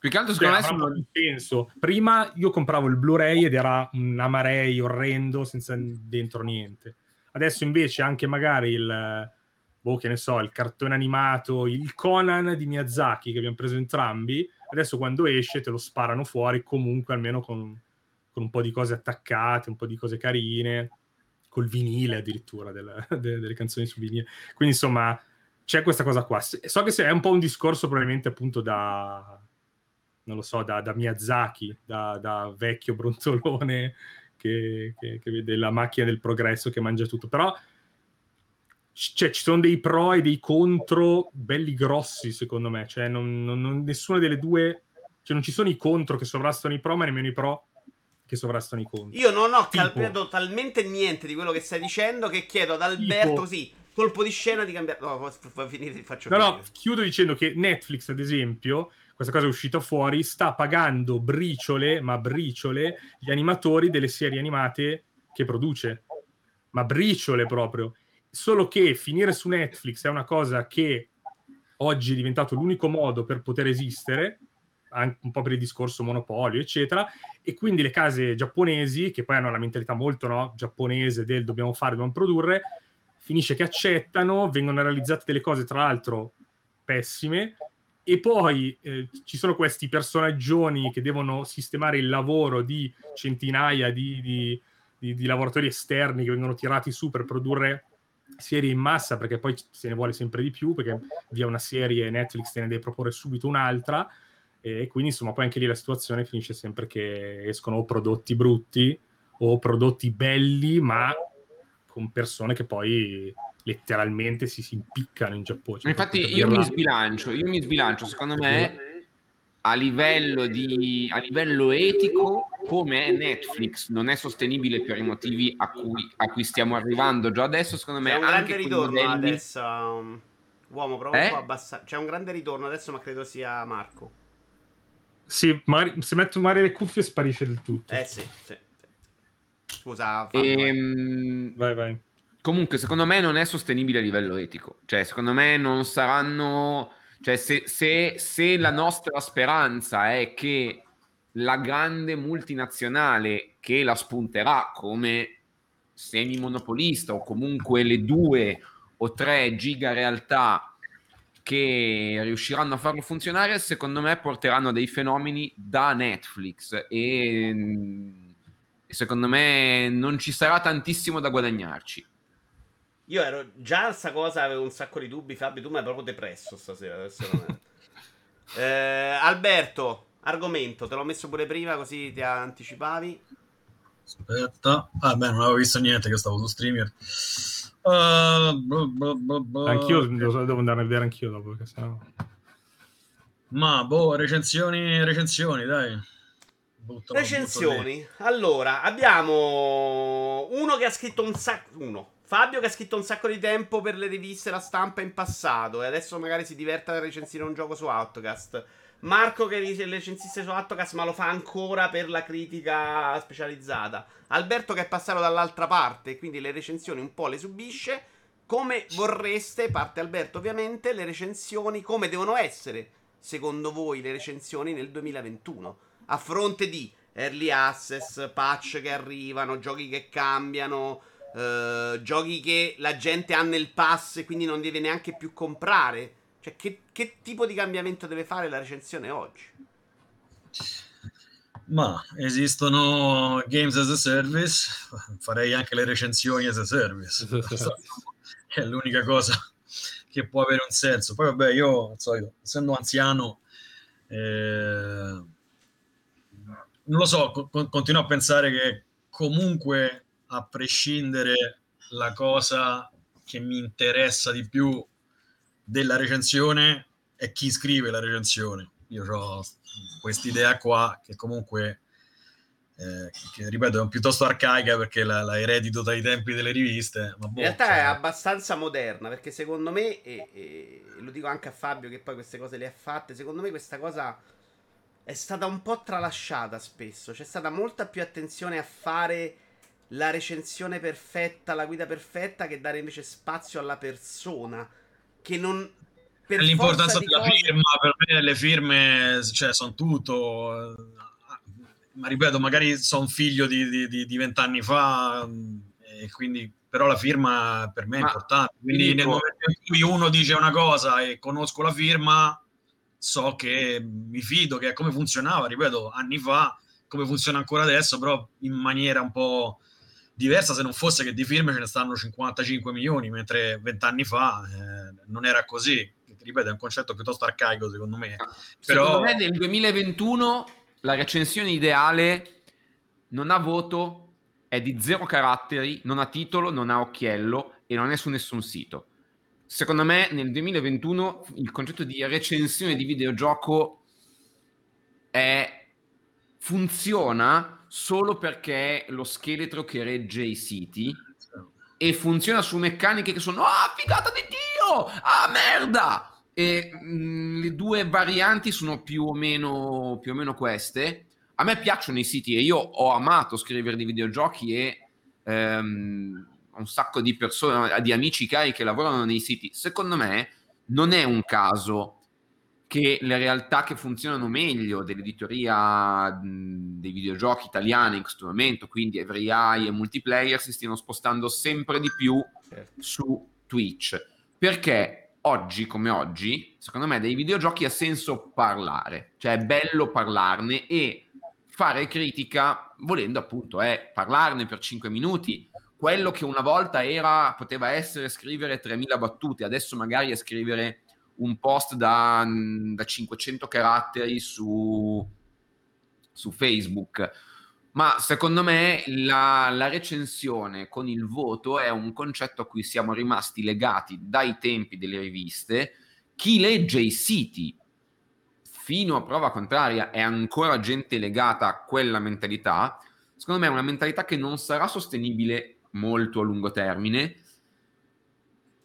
Più che altro, secondo cioè, me, sono... senso. Prima io compravo il Blu-ray ed era un amarei orrendo senza dentro niente. Adesso invece anche magari il, boh, che ne so, il cartone animato, il Conan di Miyazaki che abbiamo preso entrambi, adesso quando esce te lo sparano fuori comunque almeno con, con un po' di cose attaccate, un po' di cose carine, col vinile addirittura delle, delle canzoni su vinile. Quindi insomma c'è questa cosa qua. So che è un po' un discorso probabilmente appunto da non lo so, da, da Miyazaki, da, da, vecchio brontolone che, che, che, vede la macchina del progresso che mangia tutto. Però cioè, ci sono dei pro e dei contro belli grossi, secondo me. Cioè, non, non, nessuna delle due... Cioè, non ci sono i contro che sovrastano i pro, ma nemmeno i pro che sovrastano i contro. Io non ho tipo, talmente niente di quello che stai dicendo che chiedo ad Alberto tipo, così, colpo di scena di cambiare... No, fa finire, faccio No, finire. no, chiudo dicendo che Netflix, ad esempio questa cosa è uscita fuori, sta pagando briciole, ma briciole, gli animatori delle serie animate che produce. Ma briciole proprio. Solo che finire su Netflix è una cosa che oggi è diventato l'unico modo per poter esistere, anche un po' per il discorso monopolio, eccetera, e quindi le case giapponesi, che poi hanno la mentalità molto no, giapponese del dobbiamo fare, dobbiamo produrre, finisce che accettano, vengono realizzate delle cose, tra l'altro, pessime, e poi eh, ci sono questi personaggioni che devono sistemare il lavoro di centinaia di, di, di, di, lavoratori esterni che vengono tirati su per produrre serie in massa perché poi se ne vuole sempre di più perché via una serie Netflix te ne deve proporre subito un'altra. E quindi insomma poi anche lì la situazione finisce sempre che escono o prodotti brutti o prodotti belli ma con persone che poi letteralmente si, si impiccano in Giappone. Cioè, Infatti io mi sbilancio, io mi sbilancio, secondo me a livello, di, a livello etico come Netflix non è sostenibile per i motivi a cui, a cui stiamo arrivando già adesso, secondo me... C'è un grande ritorno modelli... adesso. Um, uomo, prova eh? un po' abbassare. C'è un grande ritorno adesso, ma credo sia Marco. Sì, magari, se metto magari le cuffie sparisce del tutto. Eh sì, sì. Scusa, ehm... vai, vai. Comunque, secondo me non è sostenibile a livello etico. Cioè, secondo me non saranno... Cioè, se, se, se la nostra speranza è che la grande multinazionale che la spunterà come semi-monopolista o comunque le due o tre giga realtà che riusciranno a farlo funzionare, secondo me porteranno a dei fenomeni da Netflix e secondo me non ci sarà tantissimo da guadagnarci. Io ero già a sta cosa, avevo un sacco di dubbi. Fabio, tu mi hai proprio depresso stasera. eh, Alberto, argomento, te l'ho messo pure prima così ti anticipavi. Aspetta, ah, beh, non avevo visto niente che stavo su streamer. Uh, blah, blah, blah, anch'io devo andare a vedere anch'io dopo perché sennò... Ma boh, recensioni, recensioni, dai. Butto, recensioni. Butto allora, abbiamo uno che ha scritto un sacco. Uno. Fabio che ha scritto un sacco di tempo per le riviste e la stampa in passato e adesso magari si diverte a recensire un gioco su Outcast. Marco che recensisse su Outcast ma lo fa ancora per la critica specializzata. Alberto che è passato dall'altra parte quindi le recensioni un po' le subisce. Come vorreste, parte Alberto ovviamente, le recensioni come devono essere secondo voi le recensioni nel 2021 a fronte di early access, patch che arrivano, giochi che cambiano Uh, giochi che la gente ha nel pass e quindi non deve neanche più comprare. Cioè, che, che tipo di cambiamento deve fare la recensione oggi? Ma esistono games as a service, farei anche le recensioni as a service. è l'unica cosa che può avere un senso. Poi, vabbè, io, solito, essendo anziano, eh, non lo so, co- continuo a pensare che comunque, a prescindere, la cosa che mi interessa di più della recensione è chi scrive la recensione. Io ho questa idea qua che comunque eh, che ripeto è piuttosto arcaica perché la, la eredito dai tempi delle riviste boh, in realtà cioè... è abbastanza moderna perché secondo me e, e, lo dico anche a Fabio che poi queste cose le ha fatte secondo me questa cosa è stata un po' tralasciata spesso. C'è stata molta più attenzione a fare la recensione perfetta la guida perfetta che dare invece spazio alla persona che non l'importanza della cose... firma per me le firme cioè, sono tutto. Ma ripeto magari sono figlio di vent'anni fa e quindi però la firma per me è ma importante. Quindi dico... nel momento in cui uno dice una cosa e conosco la firma so che mi fido che è come funzionava ripeto anni fa come funziona ancora adesso però in maniera un po' diversa se non fosse che di firme ce ne stanno 55 milioni mentre vent'anni fa eh, non era così ripeto, è un concetto piuttosto arcaico secondo me. Però... Secondo me nel 2021 la recensione ideale non ha voto, è di zero caratteri, non ha titolo, non ha occhiello e non è su nessun sito. Secondo me nel 2021 il concetto di recensione di videogioco è... funziona solo perché lo scheletro che regge i siti e funziona su meccaniche che sono ah figata di Dio ah merda e mh, mm, le due varianti sono più o, meno, più o meno queste. A me piacciono i siti e io ho amato scrivere di videogiochi e ehm, un sacco di persone, di amici cari che lavorano nei siti. Secondo me non è un caso che le realtà che funzionano meglio dell'editoria mh, dei videogiochi italiani in questo momento, quindi Every Eye e Multiplayer, si stiano spostando sempre di più certo. su Twitch. Perché oggi come oggi, secondo me dei videogiochi ha senso parlare, cioè è bello parlarne e fare critica, volendo appunto, è parlarne per 5 minuti. Quello che una volta era, poteva essere scrivere 3000 battute, adesso magari è scrivere un post da, da 500 caratteri su, su Facebook ma secondo me la, la, recensione con il voto è un concetto a cui siamo rimasti legati dai tempi delle riviste. Chi legge i siti fino a prova contraria è ancora gente legata a quella mentalità. Secondo me è una mentalità che non sarà sostenibile molto a lungo termine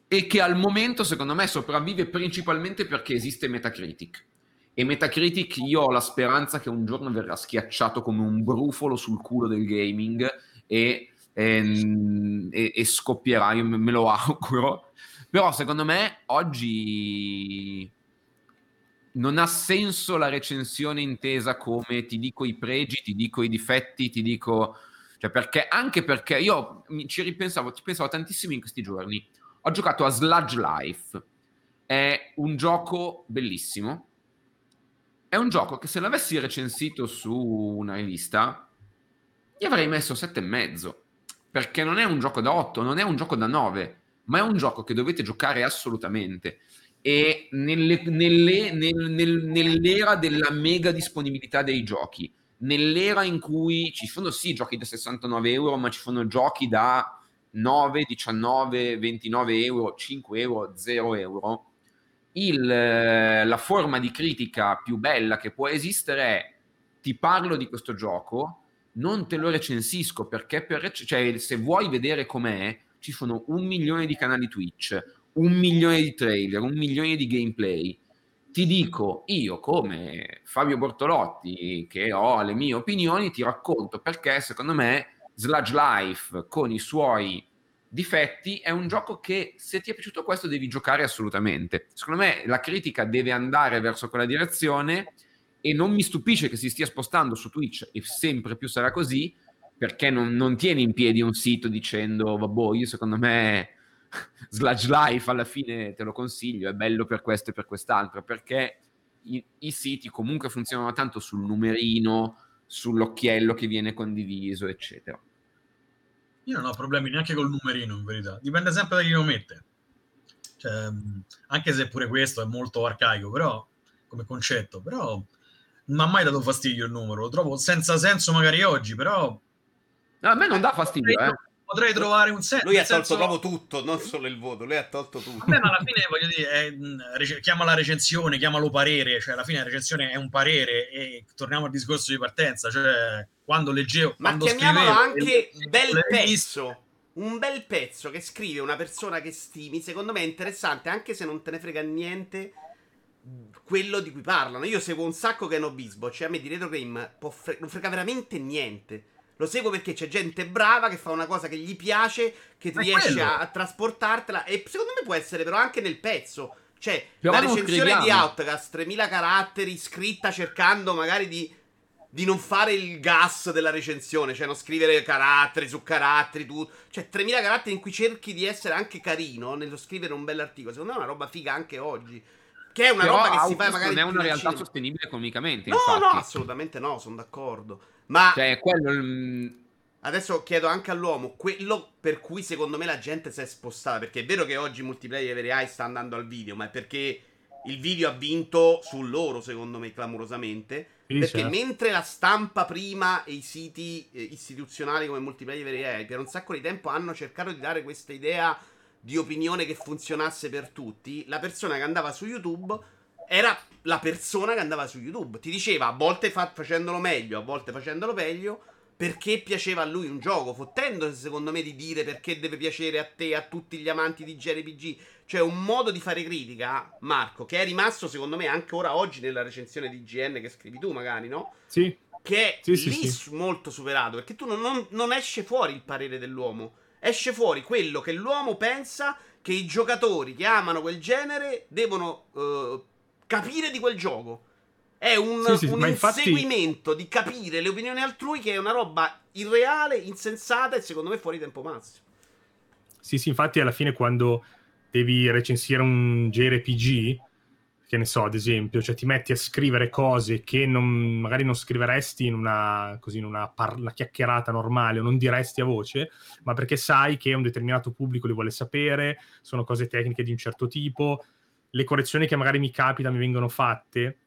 e che al momento secondo me sopravvive principalmente perché esiste Metacritic e Metacritic io ho la speranza che un giorno verrà schiacciato come un brufolo sul culo del gaming e, e, e, e scoppierà, io me lo auguro. Però secondo me oggi non ha senso la recensione intesa come ti dico i pregi, ti dico i difetti, ti dico... Cioè perché, anche perché io ci ripensavo, ci pensavo tantissimo in questi giorni. Ho giocato a Sludge Life, è un gioco bellissimo, è un gioco che se l'avessi recensito su una rivista gli avrei messo 7,5 perché non è un gioco da 8, non è un gioco da 9, ma è un gioco che dovete giocare assolutamente. E nelle, nelle, nel, nel, nell'era della mega disponibilità dei giochi, nell'era in cui ci sono sì giochi da 69 euro, ma ci sono giochi da 9, 19, 29 euro, 5 euro, 0 euro, il, eh, la forma di critica più bella che può esistere è ti parlo di questo gioco, non te lo recensisco perché per, cioè, se vuoi vedere com'è ci sono un milione di canali Twitch, un milione di trailer, un milione di gameplay. Ti dico, io come Fabio Bortolotti, che ho le mie opinioni, ti racconto perché secondo me Sludge Life con i suoi difetti, è un gioco che se ti è piaciuto questo devi giocare assolutamente. Secondo me la critica deve andare verso quella direzione e non mi stupisce che si stia spostando su Twitch e sempre più sarà così perché non, non tieni in piedi un sito dicendo, vabbè, io secondo me Sludge Life alla fine te lo consiglio, è bello per questo e per quest'altro, perché i, i siti comunque funzionano tanto sul numerino, sull'occhiello che viene condiviso, eccetera. Io non ho problemi neanche col numerino, in verità. Dipende sempre da chi lo mette. Cioè, anche se pure questo è molto arcaico, però come concetto, però non mi ha mai dato fastidio il numero. Lo trovo senza senso magari oggi, però... No, a me non dà fastidio, eh potrei trovare un senso. Lui ha tolto senso... proprio tutto, non solo il voto, lui ha tolto tutto. Vabbè, ma alla fine voglio dire, è, chiama la recensione, chiamalo parere, cioè alla fine la recensione è un parere e torniamo al discorso di partenza, cioè quando leggevo... Ma quando chiamiamolo anche bel pezzo. Un bel pezzo che scrive una persona che stimi, secondo me è interessante, anche se non te ne frega niente quello di cui parlano. Io seguo un sacco che è Nobisbo, cioè a me di Retro Game fre- non frega veramente niente lo seguo perché c'è gente brava che fa una cosa che gli piace, che Ma riesce a, a, trasportartela. E secondo me può essere però anche nel pezzo. Cioè, però la recensione di Outcast, 3000 caratteri, scritta cercando magari di, di, non fare il gas della recensione, cioè non scrivere caratteri su caratteri, tu, cioè 3000 caratteri in cui cerchi di essere anche carino nello scrivere un bell'articolo. Secondo me è una roba figa anche oggi. Che è una però roba che si fa magari. Non è una realtà sostenibile economicamente. No, infatti. no, assolutamente no, sono d'accordo. Ma cioè, quello... adesso chiedo anche all'uomo quello per cui secondo me la gente si è spostata. Perché è vero che oggi multiplayer Every Eye sta andando al video, ma è perché il video ha vinto su loro, secondo me, clamorosamente. Sì, perché certo. mentre la stampa prima e i siti eh, istituzionali come multiplayer Every Eye per un sacco di tempo hanno cercato di dare questa idea di opinione che funzionasse per tutti, la persona che andava su YouTube era la persona che andava su YouTube. Ti diceva a volte fa- facendolo meglio, a volte facendolo peggio, perché piaceva a lui un gioco, fottendosi secondo me di dire perché deve piacere a te, a tutti gli amanti di JRPG. Cioè un modo di fare critica, Marco, che è rimasto secondo me anche ora oggi nella recensione di GN che scrivi tu magari, no? Sì. Che è sì, lì sì, molto superato, perché tu non, non, non esce fuori il parere dell'uomo. Esce fuori quello che l'uomo pensa che i giocatori che amano quel genere devono... Uh, capire di quel gioco. È un, sì, sì, un inseguimento infatti... di capire le opinioni altrui che è una roba irreale, insensata e secondo me fuori tempo massimo. Sì, sì, infatti alla fine quando devi recensire un JRPG, che ne so, ad esempio, cioè ti metti a scrivere cose che non, magari non scriveresti in una, così, in una, par- una chiacchierata normale o non diresti a voce, ma perché sai che un determinato pubblico li vuole sapere, sono cose tecniche di un certo tipo, le correzioni che magari mi capita mi vengono fatte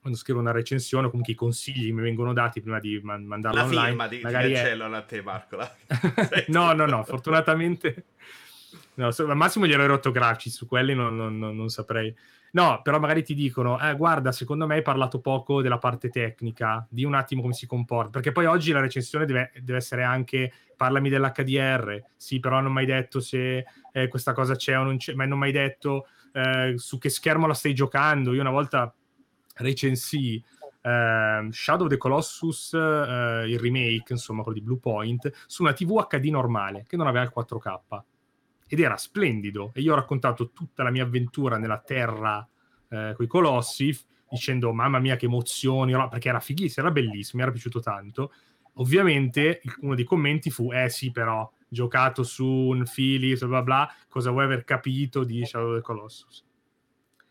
quando scrivo una recensione o comunque i consigli mi vengono dati prima di man- mandarla la online. firma di, magari è... a te Marco. La... no, no, no, fortunatamente... No, al massimo gli ero ortografici, su quelli non, non, non, non, saprei. No, però magari ti dicono, eh, guarda, secondo me hai parlato poco della parte tecnica, di un attimo come si comporta, perché poi oggi la recensione deve, deve essere anche, parlami dell'HDR, sì, però non mi hai detto se eh, questa cosa c'è o non c'è, ma non mi hai detto eh, su che schermo la stai giocando. Io una volta recensì eh, Shadow of the Colossus, eh, il remake, insomma, quello di Blue Point, su una TV HD normale che non aveva il 4K ed era splendido. E io ho raccontato tutta la mia avventura nella terra eh, con i colossi, dicendo mamma mia che emozioni, perché era fighissimo, era bellissimo, mi era piaciuto tanto. Ovviamente uno dei commenti fu, eh sì però, giocato su un Philips, bla bla, cosa vuoi aver capito di Shadow of the Colossus?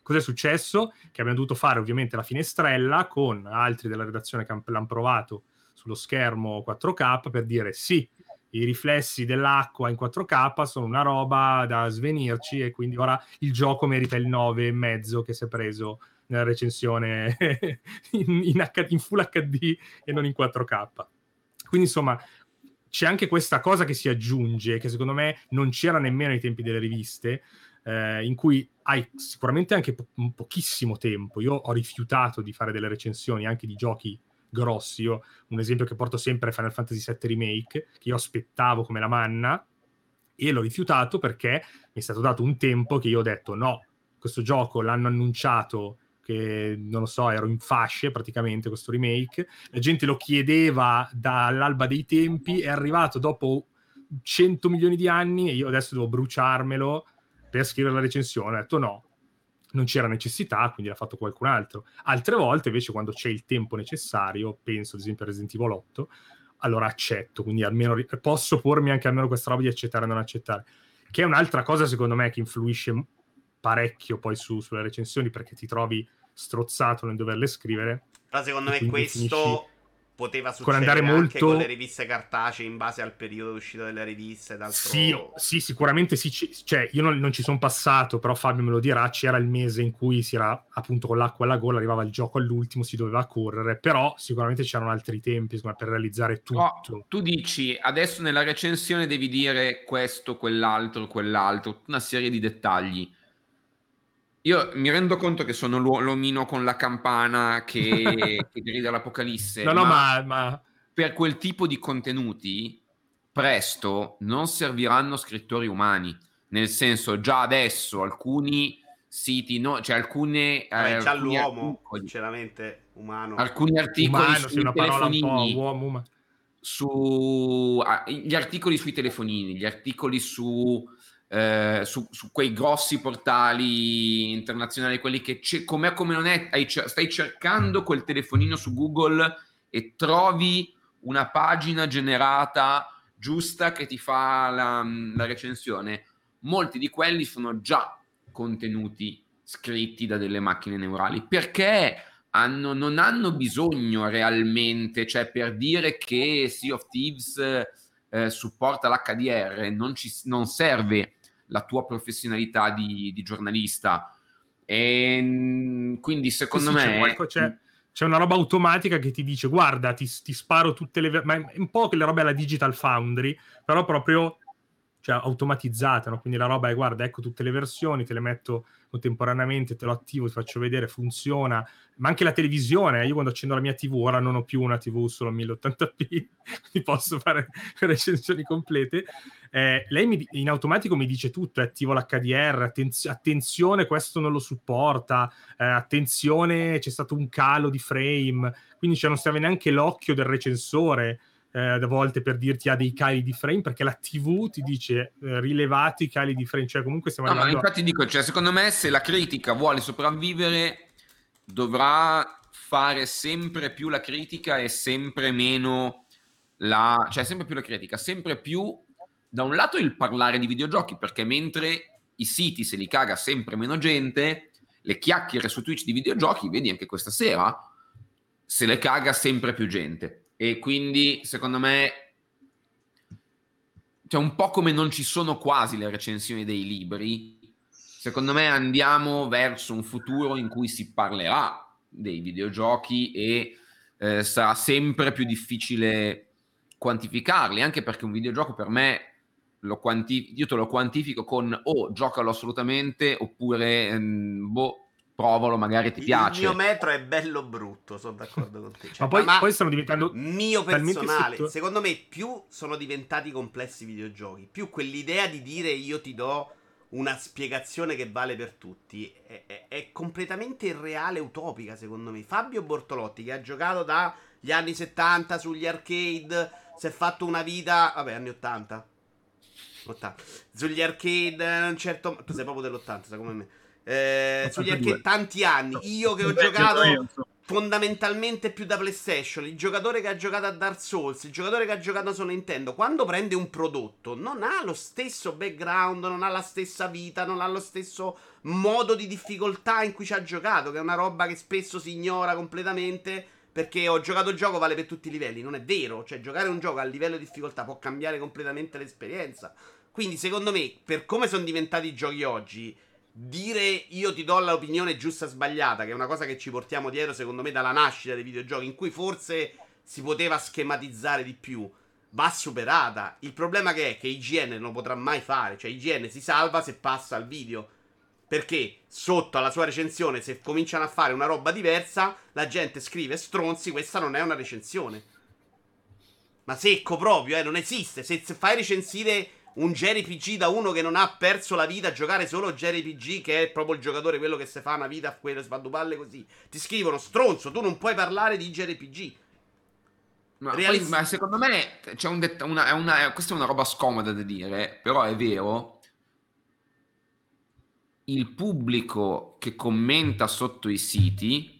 Cos'è successo? Che abbiamo dovuto fare ovviamente la finestrella con altri della redazione che l'hanno provato sullo schermo 4K per dire sì, i riflessi dell'acqua in 4K sono una roba da svenirci e quindi ora il gioco merita il 9,5 che si è preso nella recensione in, in, H- in Full HD e non in 4K. Quindi insomma c'è anche questa cosa che si aggiunge, che secondo me non c'era nemmeno ai tempi delle riviste, eh, in cui hai sicuramente anche po- pochissimo tempo. Io ho rifiutato di fare delle recensioni anche di giochi grossi. Io, un esempio che porto sempre è Final Fantasy VII Remake, che io aspettavo come la manna, e l'ho rifiutato perché mi è stato dato un tempo che io ho detto no, questo gioco l'hanno annunciato che non lo so, ero in fasce praticamente questo remake, la gente lo chiedeva dall'alba dei tempi, è arrivato dopo 100 milioni di anni e io adesso devo bruciarmelo per scrivere la recensione. Ho detto no, non c'era necessità, quindi l'ha fatto qualcun altro. Altre volte invece quando c'è il tempo necessario, penso ad esempio a Resident Evil 8, allora accetto, quindi almeno posso pormi anche almeno questa roba di accettare o non accettare, che è un'altra cosa secondo me che influisce parecchio poi su, sulle recensioni perché ti trovi strozzato nel doverle scrivere. Però secondo me questo poteva succedere con andare molto... molto... con le riviste cartacee in base al periodo d'uscita delle riviste. Sì, sì, sicuramente sì. Cioè, io non, non, ci sono passato, però Fabio me lo dirà. C'era il mese in cui si era appunto con l'acqua alla gola, arrivava il gioco all'ultimo, si doveva correre. Però sicuramente c'erano altri tempi insomma, per realizzare tutto. Oh, tu dici adesso nella recensione devi dire questo, quell'altro, quell'altro, una serie di dettagli io mi rendo conto che sono l'omino con la campana che, che grida l'apocalisse. No, no, ma, ma, per quel tipo di contenuti, presto non serviranno scrittori umani. Nel senso, già adesso alcuni siti, no, cioè alcune. Vabbè, eh, già l'uomo, articoli, sinceramente, umano. Alcuni articoli umano, sui una telefonini. uomo, umano. Su, ah, gli articoli sui telefonini, gli articoli su eh, su, su, quei grossi portali internazionali, quelli che c- com'è come non è, stai cercando quel telefonino su Google e trovi una pagina generata giusta che ti fa la, la recensione. Molti di quelli sono già contenuti scritti da delle macchine neurali perché hanno, non hanno bisogno realmente, cioè per dire che Sea of Thieves eh, supporta l'HDR non, ci, non serve la tua professionalità di, di giornalista. E mm, quindi secondo sì, sì, me... C'è, c'è, c'è, una roba automatica che ti dice guarda, ti, ti sparo tutte le... ma è un po' che le robe alla Digital Foundry, però proprio cioè, automatizzata, no? quindi la roba è guarda, ecco tutte le versioni, te le metto contemporaneamente, te lo attivo, ti faccio vedere, funziona, ma anche la televisione, io quando accendo la mia TV, ora non ho più una TV solo 1080p, quindi posso fare recensioni complete, eh, lei mi, in automatico mi dice tutto, è attivo l'HDR, attenz- attenzione questo non lo supporta, eh, attenzione c'è stato un calo di frame, quindi cioè, non serve neanche l'occhio del recensore, eh, a volte per dirti ha dei cali di frame perché la TV ti dice eh, rilevati i cali di frame cioè comunque stiamo no, arrivando... ma infatti dico cioè, secondo me se la critica vuole sopravvivere dovrà fare sempre più la critica e sempre meno la cioè sempre più la critica sempre più da un lato il parlare di videogiochi perché mentre i siti se li caga sempre meno gente le chiacchiere su Twitch di videogiochi vedi anche questa sera se le caga sempre più gente e quindi secondo me cioè un po' come non ci sono quasi le recensioni dei libri secondo me andiamo verso un futuro in cui si parlerà dei videogiochi e eh, sarà sempre più difficile quantificarli anche perché un videogioco per me lo quanti- io te lo quantifico con o oh, giocalo assolutamente oppure ehm, boh provalo, magari ti piace. Il mio metro è bello brutto, sono d'accordo con te. Cioè, ma, poi, ma poi, stanno diventando mio personale. Sotto... Secondo me, più sono diventati complessi i videogiochi, più quell'idea di dire io ti do una spiegazione che vale per tutti è, è, è completamente irreale, utopica. Secondo me, Fabio Bortolotti, che ha giocato dagli anni 70 sugli arcade, si è fatto una vita, vabbè, anni 80. 80. Sugli arcade, un certo. Tu sei proprio dell'80, come me eh, sugli arcade tanti anni. Io che ho giocato fondamentalmente più da PlayStation, il giocatore che ha giocato a Dark Souls, il giocatore che ha giocato su Nintendo, quando prende un prodotto non ha lo stesso background, non ha la stessa vita, non ha lo stesso modo di difficoltà in cui ci ha giocato, che è una roba che spesso si ignora completamente perché ho giocato il gioco vale per tutti i livelli, non è vero, cioè giocare un gioco a livello di difficoltà può cambiare completamente l'esperienza. Quindi secondo me, per come sono diventati i giochi oggi, dire io ti do l'opinione giusta o sbagliata, che è una cosa che ci portiamo dietro, secondo me, dalla nascita dei videogiochi, in cui forse si poteva schematizzare di più, va superata. Il problema che è che IGN non lo potrà mai fare, cioè IGN si salva se passa al video. Perché sotto alla sua recensione, se cominciano a fare una roba diversa, la gente scrive stronzi, questa non è una recensione. Ma secco proprio, eh, non esiste. Se, se fai recensire un JRPG da uno che non ha perso la vita a giocare solo JRPG, che è proprio il giocatore quello che si fa una vita a quelle spaddupalle così. Ti scrivono, stronzo, tu non puoi parlare di JRPG. Ma, Realis- poi, ma secondo me c'è un det- una, una, questa è una roba scomoda da dire, però è vero. Il pubblico che commenta sotto i siti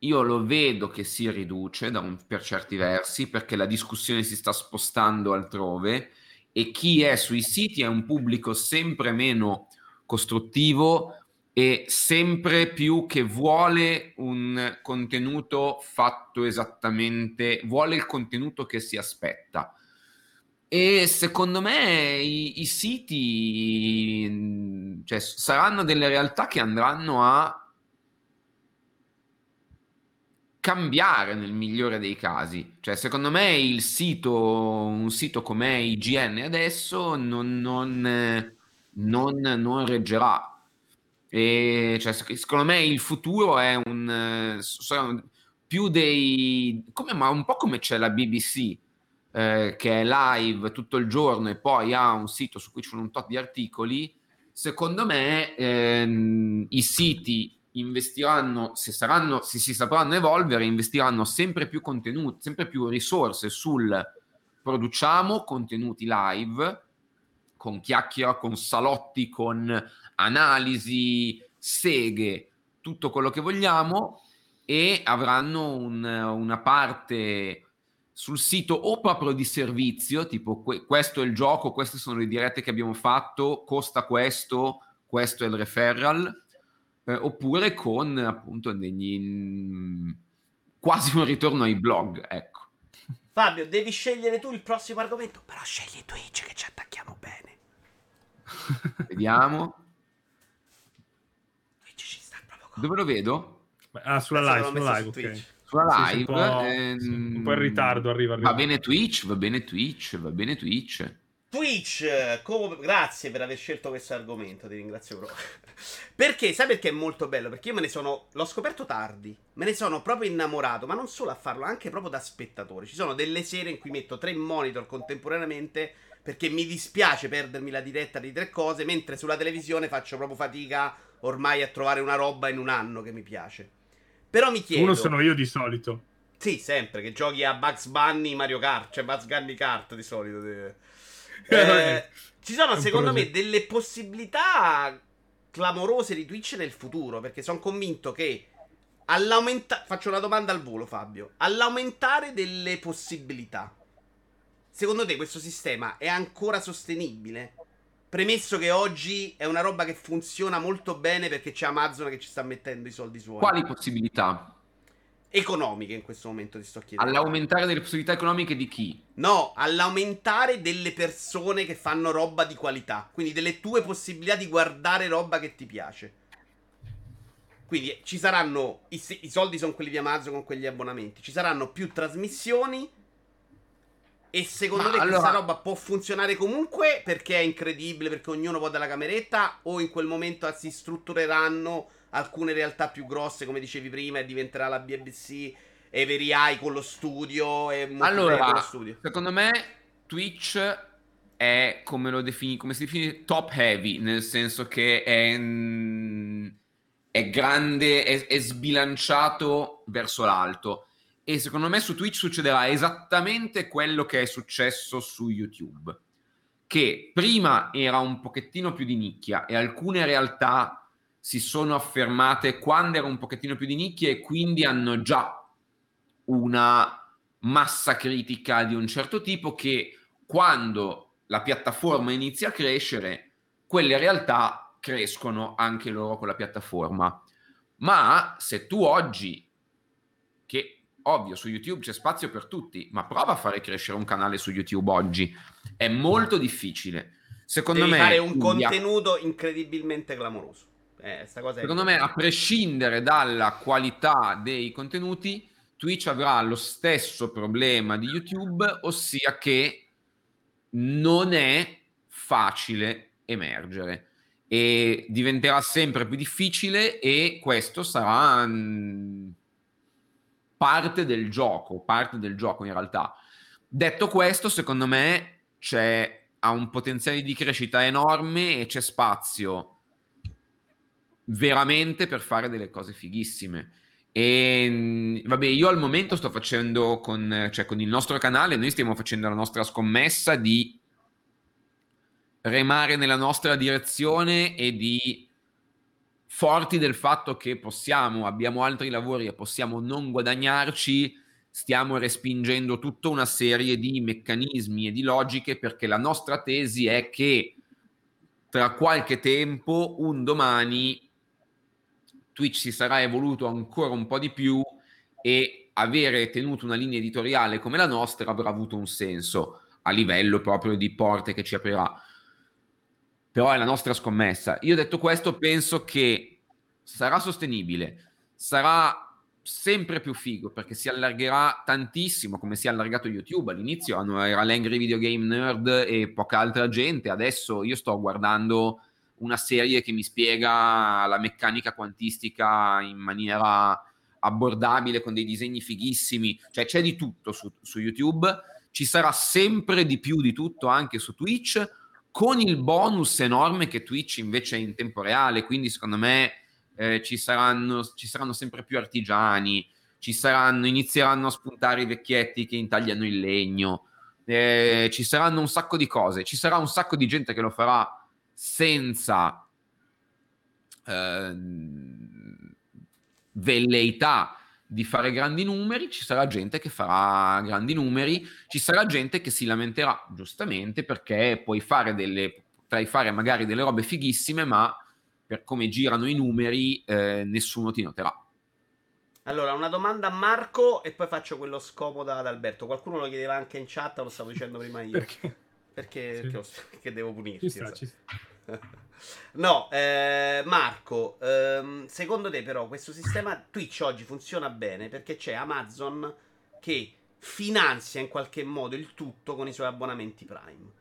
io lo vedo che si riduce un, per certi versi perché la discussione si sta spostando altrove e chi è sui siti è un pubblico sempre meno costruttivo e sempre più che vuole un contenuto fatto esattamente, vuole il contenuto che si aspetta. E secondo me i, i siti cioè, saranno delle realtà che andranno a cambiare nel migliore dei casi. Cioè, secondo me il sito, un sito come IGN adesso non, non, non, non reggerà. E, cioè, secondo me il futuro è un... più dei... Come, ma un po' come c'è la BBC, eh, che è live tutto il giorno e poi ha un sito su cui ci sono un tot di articoli, secondo me ehm, i siti investiranno, se, saranno, se si sapranno evolvere, investiranno sempre più contenuti, sempre più risorse sul produciamo contenuti live con chiacchiera, con salotti, con analisi, seghe, tutto quello che vogliamo e avranno un, una parte sul sito o proprio di servizio, tipo que- questo è il gioco, queste sono le dirette che abbiamo fatto, costa questo, questo è il referral, eh, oppure con appunto degli mm, quasi un ritorno ai blog, ecco. Fabio, devi scegliere tu il prossimo argomento, però scegli Twitch che ci attacchiamo bene. Vediamo. Twitch ci sta proprio con... Dove lo vedo? Ah, sulla live, sulla live, ok. Sulla live, sì, un, po', ehm... un, po', in ritardo arriva, arriva. Va bene Twitch, va bene Twitch, va bene Twitch. Twitch, come... grazie per aver scelto questo argomento, ti ringrazio proprio. perché, sai perché è molto bello? Perché io me ne sono, l'ho scoperto tardi, me ne sono proprio innamorato, ma non solo a farlo, anche proprio da spettatore. Ci sono delle sere in cui metto tre monitor contemporaneamente perché mi dispiace perdermi la diretta di tre cose, mentre sulla televisione faccio proprio fatica ormai a trovare una roba in un anno che mi piace. Però mi chiedo... Uno sono io di solito. Sì, sempre, che giochi a Bugs Bunny, Mario Kart, cioè Bugs Bunny Kart di solito. Eh, ci sono secondo me delle possibilità clamorose di Twitch nel futuro, perché sono convinto che all'aumentare... Faccio una domanda al volo, Fabio. All'aumentare delle possibilità, secondo te questo sistema è ancora sostenibile? Premesso che oggi è una roba che funziona molto bene perché c'è Amazon che ci sta mettendo i soldi suoi. Quali possibilità? Economiche in questo momento ti sto chiedendo. All'aumentare delle possibilità economiche di chi? No, all'aumentare delle persone che fanno roba di qualità. Quindi delle tue possibilità di guardare roba che ti piace. Quindi ci saranno. I, i soldi sono quelli di Amazon con quegli abbonamenti. Ci saranno più trasmissioni. E secondo Ma te allora... questa roba può funzionare comunque perché è incredibile, perché ognuno può dalla cameretta? O in quel momento si struttureranno alcune realtà più grosse, come dicevi prima, e diventerà la BBC, Every Eye con lo studio e allora, con lo studio. Secondo me Twitch è come lo defini, come si definisce top heavy, nel senso che è, è grande, è, è sbilanciato verso l'alto. E secondo me su Twitch succederà esattamente quello che è successo su YouTube, che prima era un pochettino più di nicchia e alcune realtà si sono affermate quando era un pochettino più di nicchia e quindi hanno già una massa critica di un certo tipo che quando la piattaforma inizia a crescere, quelle realtà crescono anche loro con la piattaforma. Ma se tu oggi, che ovvio su YouTube c'è spazio per tutti, ma prova a fare crescere un canale su YouTube oggi, è molto difficile. Secondo Devi me fare un contenuto incredibilmente clamoroso. Eh, Secondo me, a prescindere dalla qualità dei contenuti, Twitch avrà lo stesso problema di YouTube, ossia che non è facile emergere e diventerà sempre più difficile e questo sarà mh, parte del gioco, parte del gioco in realtà. Detto questo, secondo me c'è ha un potenziale di crescita enorme e c'è spazio veramente per fare delle cose fighissime. E mm, vabbè, io al momento sto facendo con, cioè, con il nostro canale, noi stiamo facendo la nostra scommessa di remare nella nostra direzione e di forti del fatto che possiamo, abbiamo altri lavori e possiamo non guadagnarci, stiamo respingendo tutta una serie di meccanismi e di logiche perché la nostra tesi è che tra qualche tempo, un domani, Twitch si sarà evoluto ancora un po' di più e avere tenuto una linea editoriale come la nostra avrà avuto un senso a livello proprio di porte che ci aprirà. Però è la nostra scommessa. Io detto questo, penso che sarà sostenibile, sarà sempre più figo perché si allargherà tantissimo come si è allargato YouTube all'inizio era l'Angry Video Game Nerd e poca altra gente adesso io sto guardando una serie che mi spiega la meccanica quantistica in maniera abbordabile con dei disegni fighissimi. Cioè c'è di tutto su, su YouTube ci sarà sempre di più di tutto anche su Twitch con il bonus enorme che Twitch invece è in tempo reale. Quindi secondo me eh, ci, saranno, ci saranno sempre più artigiani, ci saranno, inizieranno a spuntare i vecchietti che intagliano il legno, eh, ci saranno un sacco di cose, ci sarà un sacco di gente che lo farà senza eh, velleità di fare grandi numeri, ci sarà gente che farà grandi numeri, ci sarà gente che si lamenterà giustamente perché puoi fare delle, potrai fare magari delle robe fighissime, ma per come girano i numeri, eh, nessuno ti noterà. Allora, una domanda a Marco e poi faccio quello scomodo ad Alberto. Qualcuno lo chiedeva anche in chat, lo stavo dicendo prima io. Perché? Perché, Sì. perché, perché devo punirti. Ci sta, ci sta. No, eh, Marco, ehm, secondo te però questo sistema Twitch oggi funziona bene perché c'è Amazon che finanzia in qualche modo il tutto con i suoi abbonamenti Prime.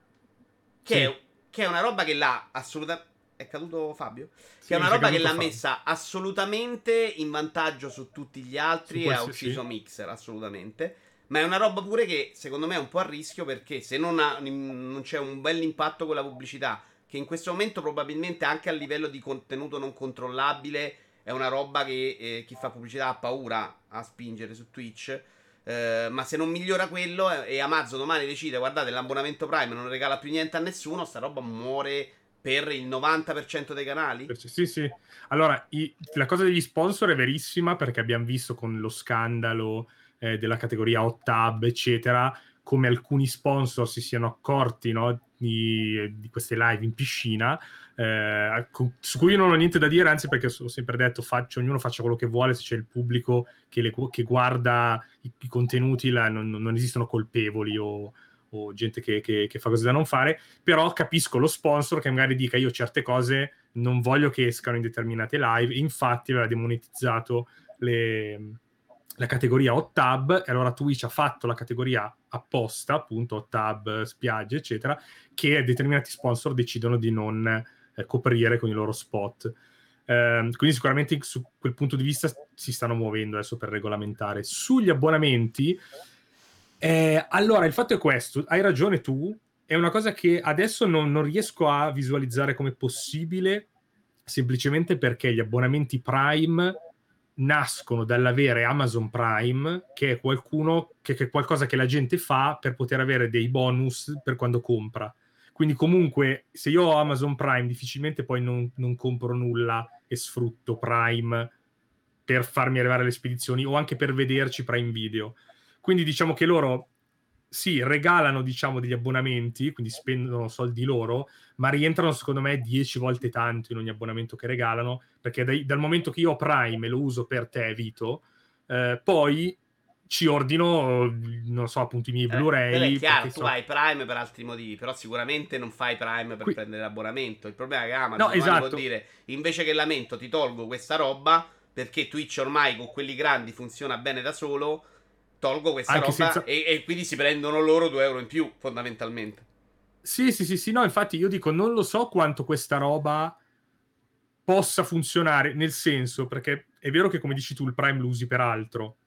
Che, Sì. è, che è una roba che l'ha assolutamente... È caduto Fabio? Sì, Che è una roba che caduto l'ha fa- messa assolutamente in vantaggio su tutti gli altri Su e ha ucciso Mixer, assolutamente. Ma è una roba pure che secondo me è un po' a rischio perché se non, ha- non c'è un bel impatto con la pubblicità, che in questo momento probabilmente anche a livello di contenuto non controllabile è una roba che eh, chi fa pubblicità ha paura a spingere su Twitch. Eh, ma se non migliora quello eh, e Amazon domani decide guardate l'abbonamento Prime non regala più niente a nessuno, sta roba muore per il 90% dei canali. Sì, sì. Allora, i- la cosa degli sponsor è verissima perché abbiamo visto con lo scandalo eh, della categoria hot tub, eccetera, come alcuni sponsor si siano accorti no, di, di queste live in piscina, eh, su cui io non ho niente da dire, anzi perché ho sempre detto faccio, ognuno faccia quello che vuole, se c'è il pubblico che, le- che guarda i, i contenuti, la- non, non esistono colpevoli o, o gente che, che- che fa cose da non fare, però capisco lo sponsor che magari dica io certe cose non voglio che escano in determinate live, infatti aveva demonetizzato le- la categoria hot tub e allora Twitch ha fatto la categoria apposta, appunto hot tub, spiagge, eccetera, che determinati sponsor decidono di non eh, coprire con i loro spot. Ehm, quindi sicuramente su quel punto di vista si stanno muovendo adesso per regolamentare. Sugli abbonamenti, eh, allora il fatto è questo, hai ragione tu, è una cosa che adesso non, non riesco a visualizzare come possibile, semplicemente perché gli abbonamenti Prime nascono dall'avere Amazon Prime, che è qualcuno che, che è qualcosa che la gente fa per poter avere dei bonus per quando compra. Quindi, comunque, se io ho Amazon Prime, difficilmente poi non, non compro nulla e sfrutto Prime per farmi arrivare le spedizioni o anche per vederci Prime Video. Quindi diciamo che loro sì, regalano diciamo degli abbonamenti, quindi spendono soldi loro, ma rientrano secondo me 10 volte tanto in ogni abbonamento che regalano, perché dai- dal momento che io ho Prime e lo uso per te, Vito, eh, poi ci ordino, non so, appunto i miei Eh, Blu-ray. è chiaro, tu so- hai Prime per altri motivi, però sicuramente non fai Prime per Qui- prendere l'abbonamento. Il problema è che Amazon No, esatto. può dire invece che lamento ti tolgo questa roba perché Twitch ormai con quelli grandi funziona bene da solo. Tolgo questa Anche roba senza- e, e quindi si prendono loro 2 euro in più, fondamentalmente. Sì, sì, sì, sì, no, infatti io dico, non lo so quanto questa roba possa funzionare, nel senso, perché è vero che come dici tu il Prime lo usi per altro,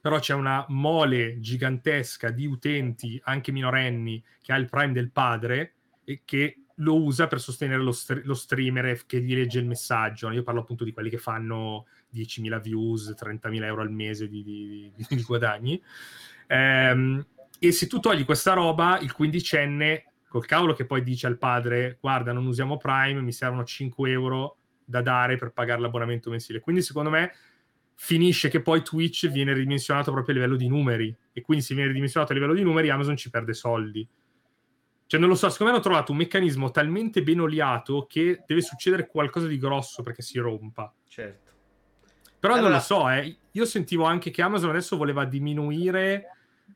però c'è una mole gigantesca di utenti, anche minorenni, che ha il Prime del padre e che lo usa per sostenere lo, str- lo streamer che gli legge il messaggio. Io parlo appunto di quelli che fanno 10.000 views, 30.000 euro al mese di, di- di- guadagni. Ehm, e se tu togli questa roba, il quindicenne, col cavolo che poi dice al padre, guarda, non usiamo Prime, mi servono 5 euro da dare per pagare l'abbonamento mensile. Quindi secondo me finisce che poi Twitch viene ridimensionato proprio a livello di numeri e quindi se viene ridimensionato a livello di numeri Amazon ci perde soldi. Cioè non lo so, secondo me hanno trovato un meccanismo talmente ben oliato che deve succedere qualcosa di grosso perché si rompa. Certo. Però Allora- non lo so, eh. io sentivo anche che Amazon adesso voleva diminuire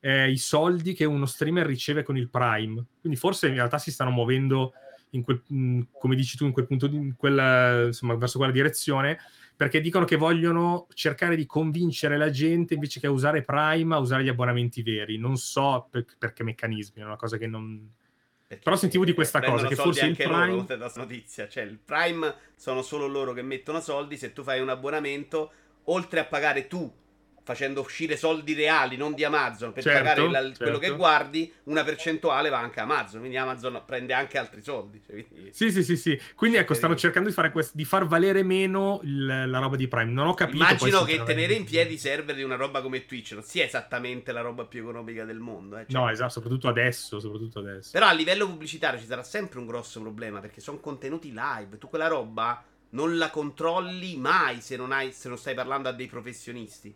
eh, i soldi che uno streamer riceve con il Prime. Quindi forse in realtà si stanno muovendo in quel, mh, come dici tu, in quel punto, di, in quella, insomma, verso quella direzione, perché dicono che vogliono cercare di convincere la gente invece che a usare Prime a usare gli abbonamenti veri. Non so per, per che meccanismi, è una cosa che non... Perché Però sentivo di questa cosa, che forse il anche Prime- loro notizia. Cioè, il Prime sono solo loro che mettono soldi. Se tu fai un abbonamento, oltre a pagare tu facendo uscire soldi reali, non di Amazon, per Certo, pagare la- certo. quello che guardi, una percentuale va anche a Amazon. Quindi Amazon prende anche altri soldi. Cioè, quindi- Sì, sì, sì, sì. Quindi ecco, stanno cercando di, fare quest- di far valere meno il- la roba di Prime. Non ho capito. Immagino che tenere in piedi i server di una roba come Twitch non sia esattamente la roba più economica del mondo. eh. Cioè, No, esatto, soprattutto adesso, soprattutto adesso. Però a livello pubblicitario ci sarà sempre un grosso problema perché sono contenuti live. Tu quella roba non la controlli mai se non, hai, se non stai parlando a dei professionisti.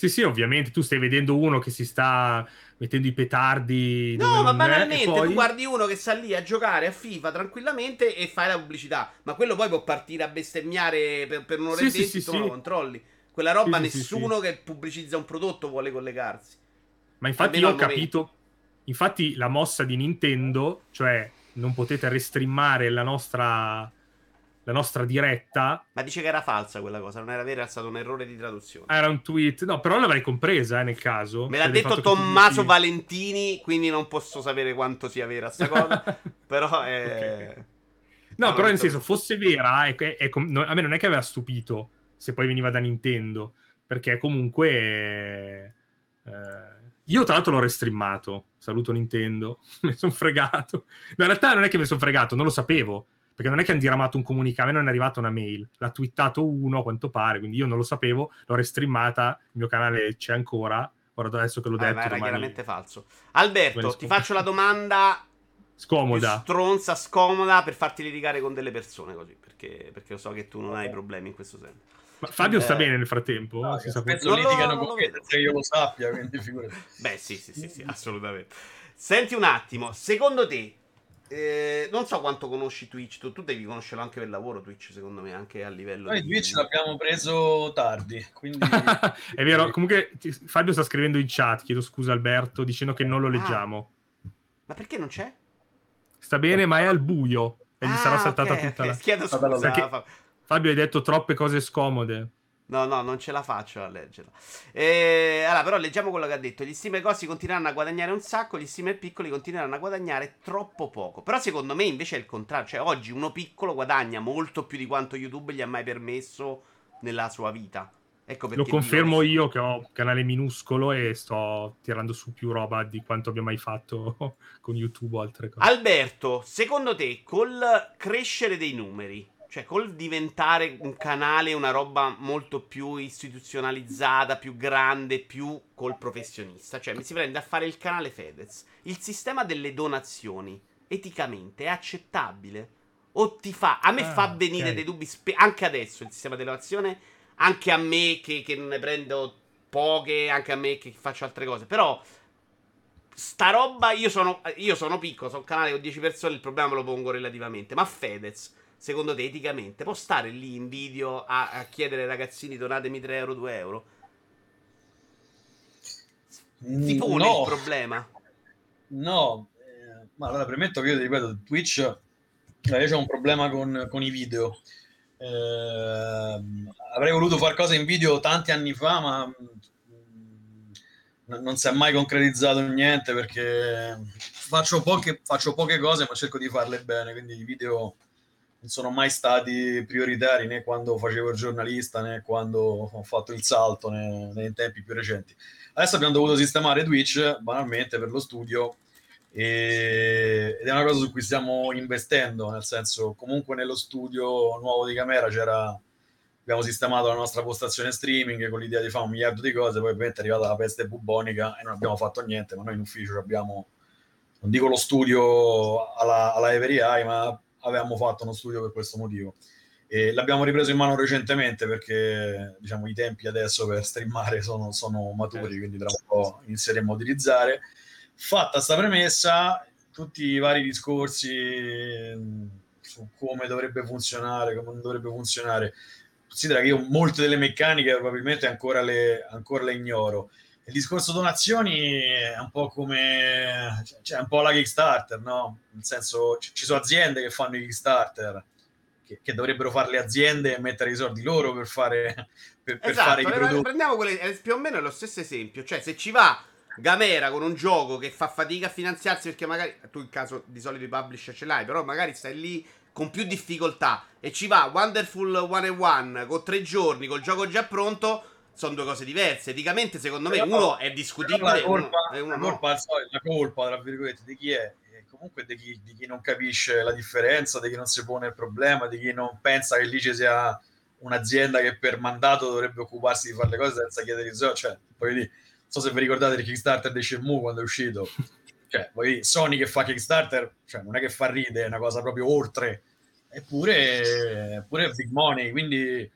Sì, sì, ovviamente tu stai vedendo uno che si sta mettendo i petardi. No, ma è, banalmente e poi- tu guardi uno che sta lì a giocare a FIFA tranquillamente e fai la pubblicità. Ma quello poi può partire a bestemmiare per, per un'ora Sì, e venti, sì, sì. controlli. Quella roba nessuno che pubblicizza un prodotto vuole collegarsi. Ma infatti almeno io ho momento. capito. Infatti la mossa di Nintendo, cioè non potete restreamare la nostra, la nostra diretta, Ma dice che era falsa quella cosa, non era vera, è stato un errore di traduzione. era un tweet. No, però l'avrei compresa eh, nel caso. Me l'ha detto Tommaso Valentini, quindi non posso sapere quanto sia vera sta cosa. però è... Ok. No, non però nel so. senso, fosse vera, è- è- è a me non è che aveva stupito se poi veniva da Nintendo, perché comunque... eh, io tra l'altro l'ho restreamato, saluto Nintendo, mi sono fregato. No, in realtà non è che mi sono fregato, non lo sapevo, perché non è che hanno diramato un comunicato, a me non è arrivata una mail, l'ha twittato uno a quanto pare, quindi io non lo sapevo, l'ho restreamata, il mio canale c'è ancora, guarda adesso che l'ho detto, ma era domani- chiaramente falso. Alberto, ti faccio la domanda più scomoda. stronza, scomoda, per farti litigare con delle persone così, perché, perché lo so che tu non hai problemi in questo senso. Ma Fabio sta Eh, bene nel frattempo? No, Si sa penso litigano con me senza che io lo sappia, quindi figurati. Beh, sì, sì, sì, sì, assolutamente. Senti un attimo, secondo te, eh, non so quanto conosci Twitch, tu, tu devi conoscerlo anche per lavoro Twitch, secondo me, anche a livello Noi di... Twitch l'abbiamo preso tardi, quindi È vero, comunque Fabio sta scrivendo in chat, chiedo scusa Alberto, dicendo che non lo Ah. leggiamo. Ma perché non c'è? Sta bene, ma è al buio e gli Ah, sarà saltata ok, tutta ok, la... Chiedo scusa. Fabio hai detto troppe cose scomode. No, no, non ce la faccio a leggerla. Eh, allora, però leggiamo quello che ha detto. Gli streamer grossi continueranno a guadagnare un sacco, gli streamer piccoli continueranno a guadagnare troppo poco. Però secondo me invece è il contrario. Cioè, oggi uno piccolo guadagna molto più di quanto YouTube gli ha mai permesso nella sua vita. Ecco perché Lo confermo io che ho un canale minuscolo e sto tirando su più roba di quanto abbia mai fatto con YouTube o altre cose. Alberto, secondo te, col crescere dei numeri, cioè col diventare un canale, una roba molto più istituzionalizzata, più grande, più col professionista, cioè mi si prende a fare il canale Fedez, il sistema delle donazioni eticamente è accettabile? O ti fa, a me Ah, fa venire ok. dei dubbi, spe- anche adesso il sistema di donazione, anche a me che, che ne prendo poche, anche a me che faccio altre cose, però sta roba io sono, io sono piccolo, sono un canale con 10 persone, il problema me lo pongo relativamente. Ma Fedez, secondo te, eticamente, può stare lì in video a, a chiedere ai ragazzini donatemi 3 euro, 2 euro? Ti pone no, il problema? no. Eh, ma allora premetto che io ti ripeto, Twitch, eh, io c'ho un problema con, con i video. Ehm, avrei voluto fare cose in video tanti anni fa, ma mm, non si è mai concretizzato niente perché faccio poche, faccio poche cose, ma cerco di farle bene. Quindi i video non sono mai stati prioritari né quando facevo il giornalista né quando ho fatto il salto né- nei tempi più recenti. Adesso abbiamo dovuto sistemare Twitch banalmente per lo studio e- ed è una cosa su cui stiamo investendo, nel senso comunque nello studio nuovo di Camera c'era abbiamo sistemato la nostra postazione streaming con l'idea di fare un miliardo di cose, poi ovviamente è arrivata la peste bubonica e non abbiamo fatto niente, ma noi in ufficio abbiamo, non dico lo studio alla, alla Every Eye, ma avevamo fatto uno studio per questo motivo. E l'abbiamo ripreso in mano recentemente perché diciamo, i tempi adesso per streamare sono, sono maturi, quindi tra un po' inizieremo a utilizzare. Fatta sta premessa, tutti i vari discorsi mm, su come dovrebbe funzionare, come non dovrebbe funzionare, considera che io molte delle meccaniche probabilmente ancora le, ancora le ignoro. Il discorso donazioni è un po' come cioè un po' la Kickstarter, no? Nel senso, ci sono aziende che fanno i Kickstarter che, che, dovrebbero fare le aziende e mettere i soldi loro per fare, per, per esatto, fare i prodotti. Prendiamo quelle, più o meno è lo stesso esempio, cioè se ci va Gamera con un gioco che fa fatica a finanziarsi perché magari tu in caso di solito i publisher ce l'hai, però magari stai lì con più difficoltà e ci va Wonderful 101 con tre giorni col gioco già pronto sono due cose diverse. Eticamente, secondo me, però, uno è discutibile. La colpa, uno la, colpa, la colpa, tra virgolette, di chi è? comunque di chi, di chi, non capisce la differenza, di chi non si pone il problema, di chi non pensa che lì ci sia un'azienda che per mandato dovrebbe occuparsi di fare le cose senza chiedere i soldi. Cioè, poi lì, non so se vi ricordate il Kickstarter di Shenmue quando è uscito. Cioè, poi Sony che fa Kickstarter, cioè, non è che fa ride, è una cosa proprio oltre. Eppure, eppure big money, quindi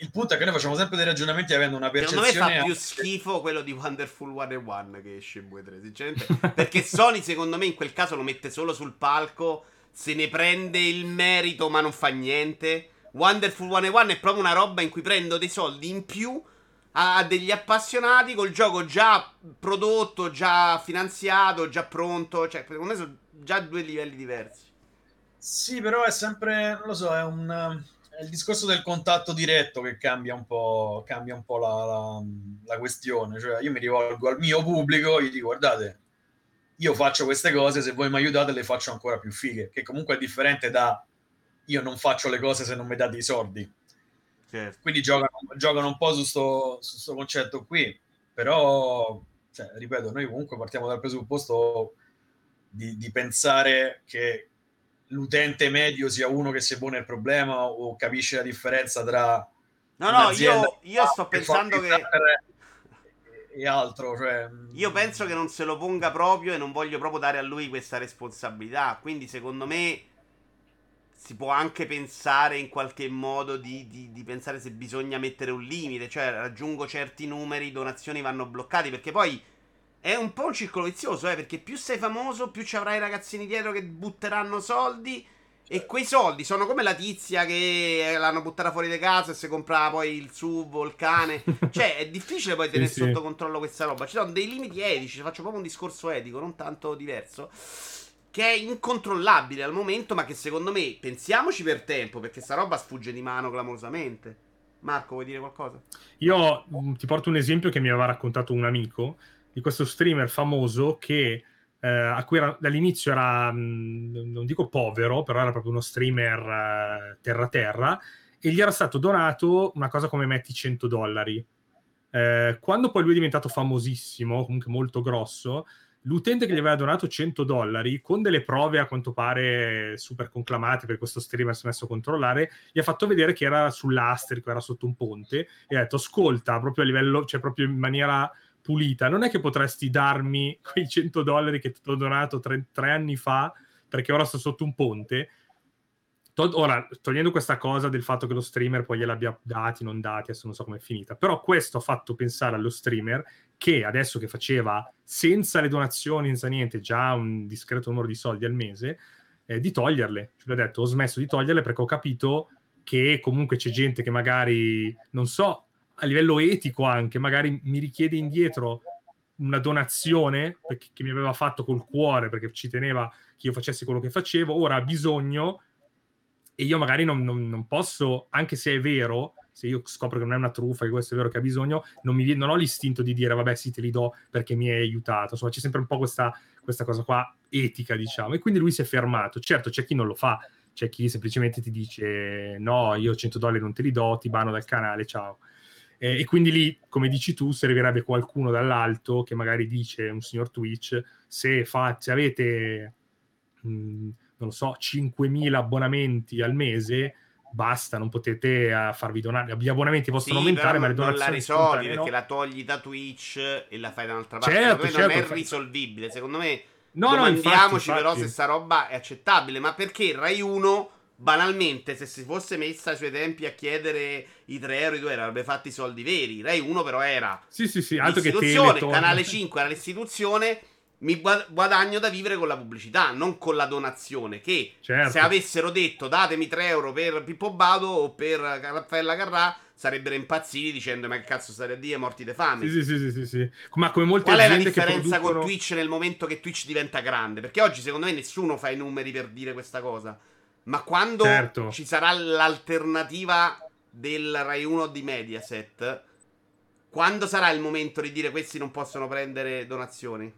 il punto è che noi facciamo sempre dei ragionamenti avendo una percezione. Secondo me fa più schifo quello di Wonderful 101 che Shenmue 3, sinceramente. perché Sony, secondo me, in quel caso lo mette solo sul palco, se ne prende il merito, ma non fa niente. Wonderful 101 è proprio una roba in cui prendo dei soldi in più a degli appassionati col gioco già prodotto, già finanziato, già pronto. Cioè, secondo me sono già due livelli diversi. Sì, però è sempre, non lo so, è un è il discorso del contatto diretto che cambia un po', cambia un po la, la, la, questione. Cioè, io mi rivolgo al mio pubblico, gli dico guardate, io faccio queste cose, se voi mi aiutate le faccio ancora più fighe, che comunque è differente da io non faccio le cose se non mi date i soldi. Certo. Quindi giocano, giocano, un po' su questo concetto qui, però, cioè, ripeto, noi comunque partiamo dal presupposto di, di pensare che l'utente medio sia uno che si pone il problema o capisce la differenza tra no no io, io sto pensando che e altro cioè... io penso che non se lo ponga proprio e non voglio proprio dare a lui questa responsabilità. Quindi secondo me si può anche pensare in qualche modo di, di, di pensare se bisogna mettere un limite cioè raggiungo certi numeri donazioni vanno bloccati perché poi è un po' un circolo vizioso, eh, perché più sei famoso, più ci avrai ragazzini dietro che butteranno soldi. E quei soldi sono come la tizia che l'hanno buttata fuori di casa e si comprava poi il SUV o il cane. cioè, è difficile poi tenere sì, sotto sì. controllo questa roba. Ci sono dei limiti etici, faccio proprio un discorso etico, non tanto diverso. Che è incontrollabile al momento, ma che secondo me, pensiamoci per tempo, perché sta roba sfugge di mano clamorosamente. Marco, vuoi dire qualcosa? Io mm, ti porto un esempio che mi aveva raccontato un amico di questo streamer famoso che eh, a cui era, dall'inizio era, mh, mm, non dico povero, però era proprio uno streamer terra-terra, eh, e gli era stato donato una cosa come metti 100 dollari. Eh, quando poi lui è diventato famosissimo, comunque molto grosso, l'utente che gli aveva donato 100 dollari, con delle prove a quanto pare super conclamate per questo streamer si è messo a controllare, gli ha fatto vedere che era sull'astrico, era sotto un ponte, e ha detto ascolta, proprio a livello, cioè proprio in maniera pulita, non è che potresti darmi quei 100 dollari che ti ho donato tre, tre anni fa perché ora sto sotto un ponte. Ora, togliendo questa cosa del fatto che lo streamer poi gliel'abbia dati, non dati, adesso non so com'è finita, però questo ha fatto pensare allo streamer che adesso che faceva senza le donazioni, senza niente, già un discreto numero di soldi al mese, eh, di toglierle. Cioè, ho detto, ho smesso di toglierle perché ho capito che comunque c'è gente che magari, non so, a livello etico anche, magari mi richiede indietro una donazione perché, che mi aveva fatto col cuore perché ci teneva che io facessi quello che facevo, ora ha bisogno e io magari non, non, non posso, anche se è vero, se io scopro che non è una truffa, che questo è vero che ha bisogno, non, mi, non ho l'istinto di dire vabbè sì te li do perché mi hai aiutato, insomma c'è sempre un po' questa, questa cosa qua etica diciamo. E quindi lui si è fermato, certo c'è chi non lo fa, c'è chi semplicemente ti dice no io 100 dollari non te li do, ti bano dal canale, ciao eh, e quindi lì, come dici tu, servirebbe qualcuno dall'alto che magari dice, un signor Twitch, se, fa, se avete, mh, non lo so, 5.000 abbonamenti al mese, basta, non potete uh, farvi donare. Gli abbonamenti possono sì, aumentare, ma le donazioni non la risolvi perché no? la togli da Twitch e la fai da un'altra parte. Certo, certo, non è certo. risolvibile. Secondo me, no, domandiamoci no, infatti, infatti. però se sta roba è accettabile. Ma perché Rai 1 banalmente, se si fosse messa ai suoi tempi a chiedere i 3 euro, i 2 euro, avrebbe fatto i soldi veri. Rai 1 però era Sì, sì, sì, altro che Teleton. Canale 5 era l'istituzione, mi gua- guadagno da vivere con la pubblicità, non con la donazione. Che Certo. se avessero detto datemi 3 euro per Pippo Bado o per Raffaella Carrà, sarebbero impazziti dicendo ma che cazzo state a dire, morti di fame. Sì, sì, sì, sì, sì. Ma come molte Qual è la differenza producono... con Twitch nel momento che Twitch diventa grande? Perché oggi secondo me nessuno fa i numeri per dire questa cosa. Ma quando Certo. ci sarà l'alternativa del Rai 1 di Mediaset, quando sarà il momento di dire questi non possono prendere donazioni?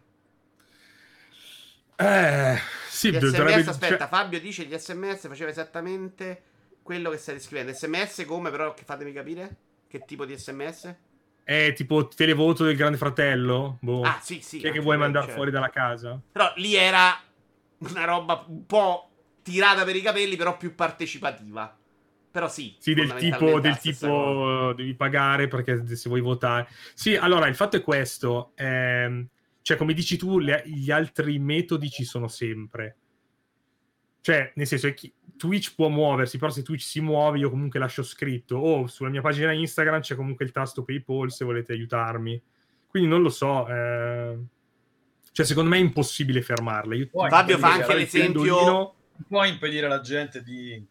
Eh, sì, Gli dovrebbe... SMS, aspetta, cioè- Fabio dice gli SMS faceva esattamente quello che stai descrivendo. SMS come però, che fatemi capire? Che tipo di SMS? È tipo televoto del Grande Fratello? Boh. Ah, sì, sì. Che anche vuoi mandare certo. fuori dalla casa? Però lì era una roba un po' tirata per i capelli, però più partecipativa. Però sì. Sì, del tipo, del tipo devi pagare perché se vuoi votare. Sì, allora il fatto è questo. ehm, cioè, come dici tu, le- gli altri metodi ci sono sempre. Cioè, nel senso, chi- Twitch può muoversi, però se Twitch si muove io comunque lascio scritto o sulla mia pagina Instagram c'è comunque il tasto PayPal se volete aiutarmi. Quindi non lo so. eh, Cioè, secondo me è impossibile fermarla. Io- Fabio fa anche l'esempio. Non puoi impedire alla gente di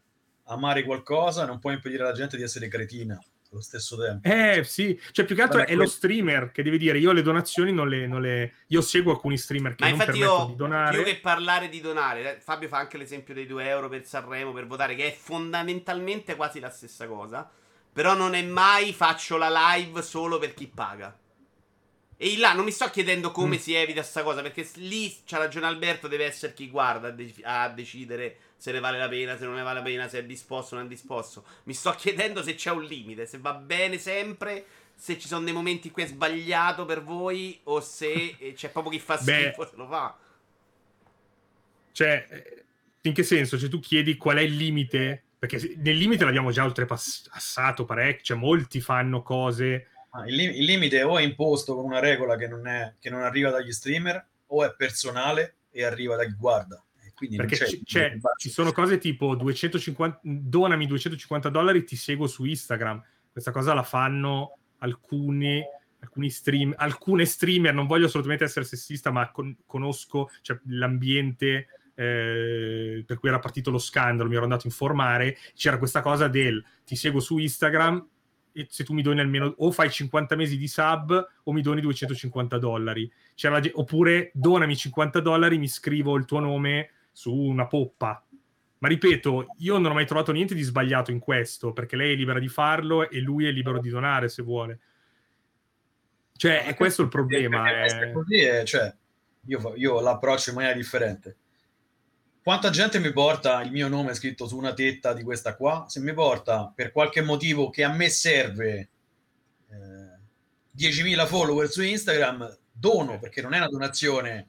amare qualcosa, non puoi impedire alla gente di essere cretina allo stesso tempo. Eh sì, cioè più che altro Vabbè, è quel- lo streamer che deve dire io le donazioni non le... Non le... Io seguo alcuni streamer che Ma non infatti permettono io, di donare. più che parlare di donare, eh, Fabio fa anche l'esempio dei 2 euro per Sanremo per votare, che è fondamentalmente quasi la stessa cosa. Però non è mai faccio la live solo per chi paga. E là non mi sto chiedendo come Mm. si evita sta cosa, perché lì c'ha ragione Alberto, deve essere chi guarda a, de- a decidere se ne vale la pena, se non ne vale la pena, se è disposto o non è disposto. Mi sto chiedendo se c'è un limite, se va bene sempre, se ci sono dei momenti in cui è sbagliato per voi o se eh, c'è proprio chi fa Beh. schifo se lo fa. Cioè, eh, in che senso? Cioè tu chiedi qual è il limite? Perché nel limite l'abbiamo già oltrepassato parecchio, cioè molti fanno cose... Ah, il, li- il limite o è imposto con una regola che non, è, che non arriva dagli streamer o è personale e arriva da chi guarda. Quindi Perché c'è, ci, c'è- ci sono cose tipo 250, donami 250 dollari, ti seguo su Instagram. Questa cosa la fanno alcuni, alcuni stream, alcune streamer, non voglio assolutamente essere sessista, ma con- conosco cioè, l'ambiente eh, per cui era partito lo scandalo, mi ero andato a informare, c'era questa cosa del ti seguo su Instagram se tu mi doni almeno o fai 50 mesi di sub o mi doni 250 dollari. La ge- oppure donami 50 dollari, mi scrivo il tuo nome su una poppa. Ma ripeto, io non ho mai trovato niente di sbagliato in questo, perché lei è libera di farlo e lui è libero di donare se vuole. Cioè, è questo il problema. Eh. è così, è- cioè, io, io l'approccio in maniera differente. Quanta gente mi porta il mio nome scritto su una tetta di questa qua? Se mi porta per qualche motivo che a me serve eh, 10.000 follower su Instagram, dono perché non è una donazione,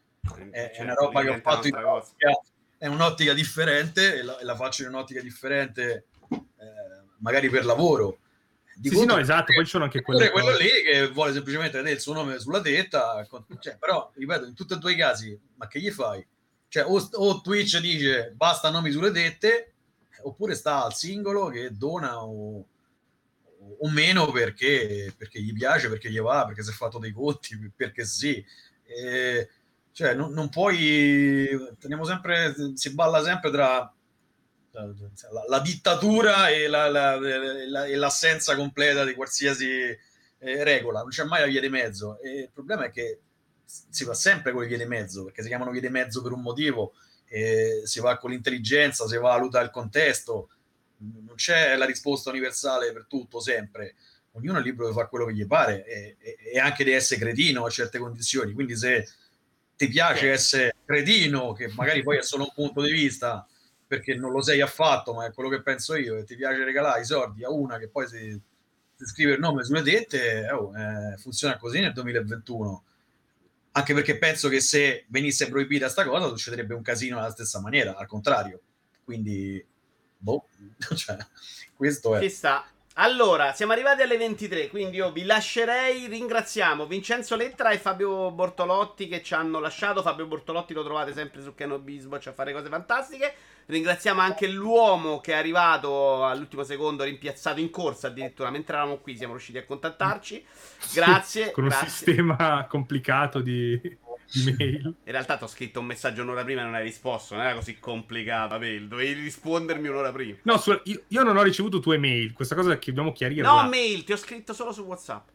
è, è una roba che ho fatto in un'ottica, è un'ottica differente e la, e la faccio in un'ottica differente, eh, magari per lavoro. Di Sì, sì, no, esatto, poi ci sono anche quelle quello cose. lì che vuole semplicemente vedere il suo nome sulla tetta, con- cioè, però ripeto, in tutti e due i casi, ma che gli fai? Cioè, o, o Twitch dice basta nomi sulle tette, oppure sta al singolo che dona o, o meno perché, perché gli piace, perché gli va, perché si è fatto dei conti, perché sì. E, cioè, non, non puoi, teniamo sempre, si balla sempre tra la, la dittatura e, la, la, e l'assenza completa di qualsiasi eh, regola, non c'è mai la via di mezzo. E il problema è che si va sempre con le vie di mezzo, perché si chiamano vie di mezzo per un motivo, e si va con l'intelligenza, si valuta il contesto, non c'è la risposta universale per tutto sempre. Ognuno è libero di fare quello che gli pare e, e, e anche di essere cretino a certe condizioni. Quindi, se ti piace essere cretino, che magari poi è solo un punto di vista, perché non lo sei affatto, ma è quello che penso io, e ti piace regalare i soldi a una che poi si, si scrive il nome sulle tette, oh, eh, funziona così nel 2021. Anche perché penso che se venisse proibita sta cosa succederebbe un casino alla stessa maniera, al contrario. Quindi, boh, cioè, questo è. Ci sta. Allora, siamo arrivati alle 23, quindi io vi lascerei. Ringraziamo Vincenzo Lettra e Fabio Bortolotti che ci hanno lasciato. Fabio Bortolotti lo trovate sempre su Kenobisboch a fare cose fantastiche. Ringraziamo anche l'uomo che è arrivato all'ultimo secondo, rimpiazzato in corsa addirittura. Mentre eravamo qui siamo riusciti a contattarci. Grazie. Con grazie. un sistema complicato di mail. In realtà ti ho scritto un messaggio un'ora prima e non hai risposto. Non era così complicata, mail. Dovevi rispondermi un'ora prima. No, su- io, io non ho ricevuto tue mail. Questa cosa che dobbiamo chiarire. No, là. mail, ti ho scritto solo su WhatsApp.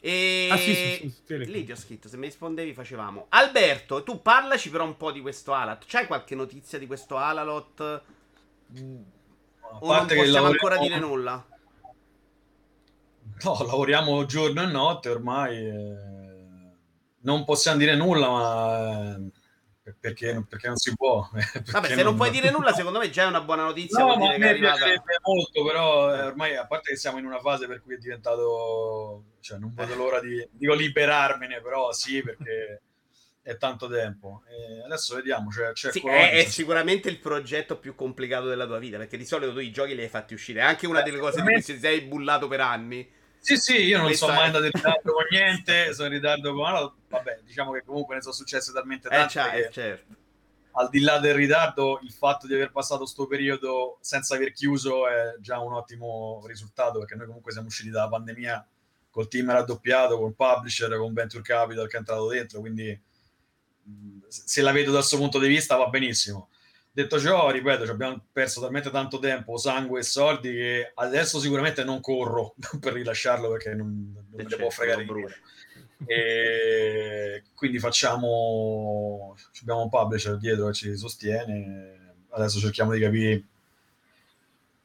E... Ah, sì, sì, sì, Lì ti ho scritto, se mi rispondevi facevamo. Alberto, tu parlaci però un po' di questo Alat. C'hai qualche notizia di questo Alalot? A O non possiamo ancora dire nulla? No, lavoriamo giorno e notte ormai. eh, non possiamo dire nulla, ma eh, perché, perché non si può. Vabbè, se non puoi dire nulla, secondo me già è una buona notizia. No, ma a me piacerebbe molto, però eh, ormai a parte che siamo in una fase per cui è diventato, cioè non vedo l'ora di, dico liberarmene, però sì, perché è tanto tempo. E adesso vediamo, cioè, c'è Sì, è, è sicuramente il progetto più complicato della tua vita, perché di solito tu i giochi li hai fatti uscire. È anche una delle cose di cui sei bullato per anni. Sì, sì, io non sono mai andato in ritardo con niente, sono in ritardo con... allora, vabbè, diciamo che comunque ne sono successe talmente Eh, tante cioè, che eh, certo. al di là del ritardo, il fatto di aver passato questo periodo senza aver chiuso è già un ottimo risultato, perché noi comunque siamo usciti dalla pandemia col team raddoppiato, con publisher, con Venture Capital che è entrato dentro, quindi se la vedo dal suo punto di vista va benissimo. Detto ciò, ripeto, ci abbiamo perso talmente tanto tempo, sangue e soldi che adesso sicuramente non corro per rilasciarlo perché non, non me ne può fregare niente. E quindi facciamo abbiamo un publisher dietro che ci sostiene. Adesso cerchiamo di capire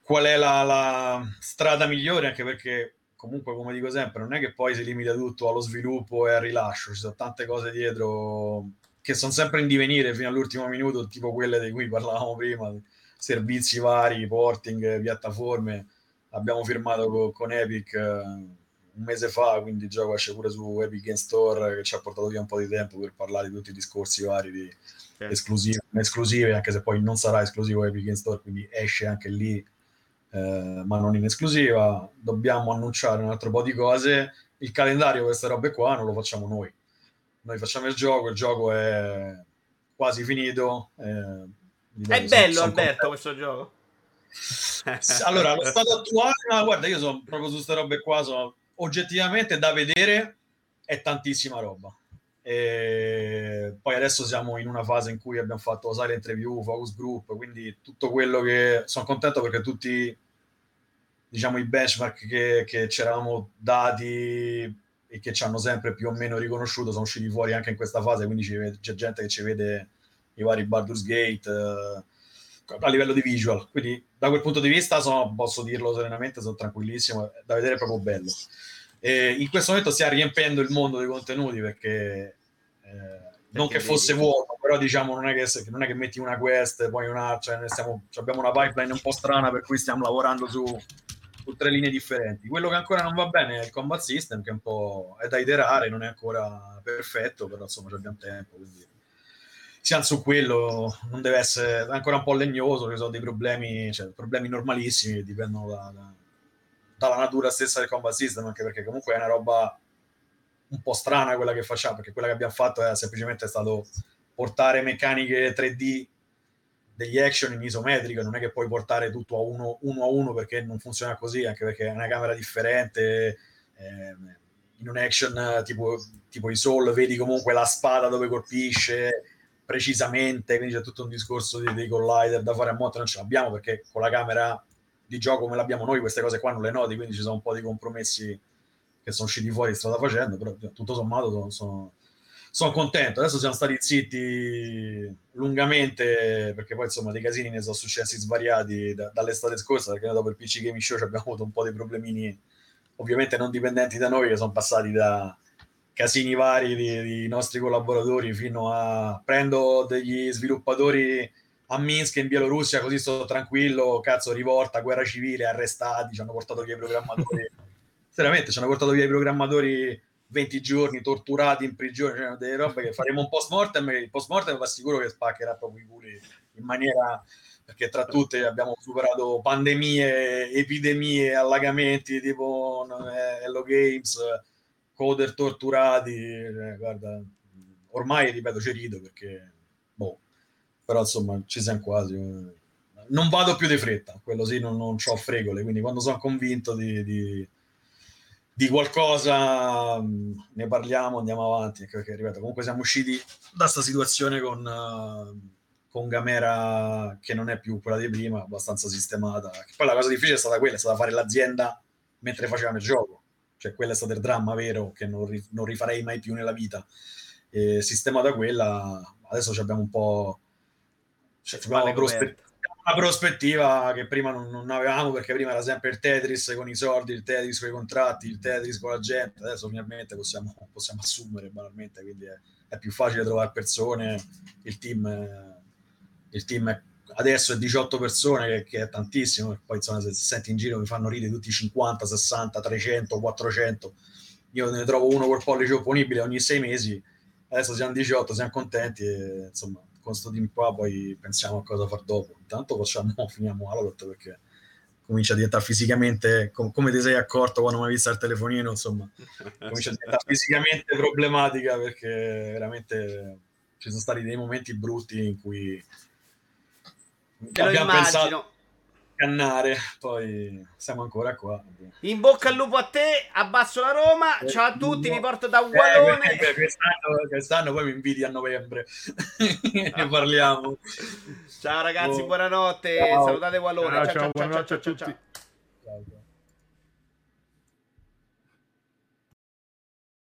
qual è la, la strada migliore anche perché comunque come dico sempre non è che poi si limita tutto allo sviluppo e al rilascio. Ci sono tante cose dietro che sono sempre in divenire fino all'ultimo minuto tipo quelle di cui parlavamo prima servizi vari, porting, piattaforme abbiamo firmato co- con Epic eh, un mese fa, quindi il gioco esce pure su Epic Game Store che ci ha portato via un po' di tempo per parlare di tutti i discorsi vari di Certo. esclusive, esclusive, anche se poi non sarà esclusivo Epic Game Store, quindi esce anche lì, eh, ma non in esclusiva. Dobbiamo annunciare un altro po' di cose. Il calendario queste robe qua non lo facciamo noi. Noi facciamo il gioco, il gioco è quasi finito. eh, È bello, Alberto, questo gioco. Allora, lo stato attuale, no, guarda, io sono proprio su queste robe qua, sono oggettivamente da vedere, è tantissima roba. E poi adesso siamo in una fase in cui abbiamo fatto silent review, focus group, quindi tutto quello che sono contento perché tutti diciamo i benchmark che, che ci eravamo dati e che ci hanno sempre più o meno riconosciuto sono usciti fuori anche in questa fase, quindi c'è gente che ci vede i vari Baldur's Gate eh, a livello di visual, quindi da quel punto di vista sono, posso dirlo serenamente, sono tranquillissimo, è da vedere proprio bello. E in questo momento stiamo riempendo il mondo dei contenuti perché eh, non che fosse vuoto, però diciamo non è che, non è che metti una quest, poi una, cioè stiamo, abbiamo una pipeline un po' strana per cui stiamo lavorando su, su tre linee differenti. Quello che ancora non va bene è il combat system, che è un po' è da iterare, non è ancora perfetto, però insomma abbiamo tempo, quindi siamo su quello, non deve essere ancora un po' legnoso, ci sono dei problemi, cioè problemi normalissimi che dipendono da- da- dalla natura stessa del combat system, anche perché comunque è una roba un po' strana quella che facciamo, perché quella che abbiamo fatto è semplicemente stato portare meccaniche 3D degli action in isometrica, non è che puoi portare tutto a uno, uno a uno perché non funziona così, anche perché è una camera differente, ehm, in un action tipo, tipo i Soul vedi comunque la spada dove colpisce precisamente, quindi c'è tutto un discorso di, dei collider da fare a monte, non ce l'abbiamo perché con la camera di gioco come l'abbiamo noi queste cose qua non le noti, quindi ci sono un po' di compromessi che sono usciti fuori strada facendo, però tutto sommato sono, sono, sono contento. Adesso siamo stati zitti lungamente perché poi insomma dei casini ne sono successi svariati da- dall'estate scorsa perché noi dopo il PC Gaming Show ci abbiamo avuto un po' di problemini ovviamente non dipendenti da noi che sono passati da casini vari di, di nostri collaboratori fino a prendo degli sviluppatori a Minsk in Bielorussia così sto tranquillo cazzo rivolta guerra civile arrestati ci hanno portato via i programmatori veramente ci hanno portato via i programmatori 20 giorni torturati in prigione cioè, delle robe che faremo un post mortem il post mortem va sicuro che spaccherà proprio i culi in maniera perché tra tutte abbiamo superato pandemie, epidemie, allagamenti tipo eh, Hello Games, coder torturati, eh, guarda, ormai ripeto ci rido perché, boh, però insomma ci siamo quasi. Non vado più di fretta, quello sì, non, non ho fregole, quindi quando sono convinto di, di, di qualcosa ne parliamo, andiamo avanti, perché ripeto, comunque siamo usciti da questa situazione con... Uh, con Gamera che non è più quella di prima, abbastanza sistemata. Poi la cosa difficile è stata quella, è stata fare l'azienda mentre facevamo il gioco. Cioè, quello è stato il dramma vero che non, ri- non rifarei mai più nella vita. E sistemata quella, adesso abbiamo un po'... Cioè, abbiamo una, prospe- una, prospettiva che prima non, non, avevamo perché prima era sempre il Tetris con i soldi, il Tetris con i contratti, il Tetris con la gente. Adesso finalmente possiamo, possiamo assumere banalmente, quindi è, è, più facile trovare persone, il team... È, il team adesso è 18 persone, che, che è tantissimo, poi insomma se senti in giro mi fanno ridere tutti 50, 60, 300, 400, io ne trovo uno col pollice opponibile ogni sei mesi, adesso siamo 18, siamo contenti e insomma con questo team qua poi pensiamo a cosa far dopo, intanto facciamo, finiamo Alot perché comincia a diventare fisicamente, com- come ti sei accorto quando mi hai visto il telefonino, insomma, comincia a diventare fisicamente problematica perché veramente ci sono stati dei momenti brutti in cui abbiamo pensato cannare, poi siamo ancora qua. In bocca al lupo a te, abbasso la Roma, eh, ciao a tutti, no. vi porto da un gualone. Eh, quest'anno, quest'anno, poi mi invidi a novembre, ne parliamo. Ciao ragazzi, oh. buonanotte, ciao. salutate Wallone. Ciao, ciao, ciao, ciao, ciao, ciao. ciao. ciao.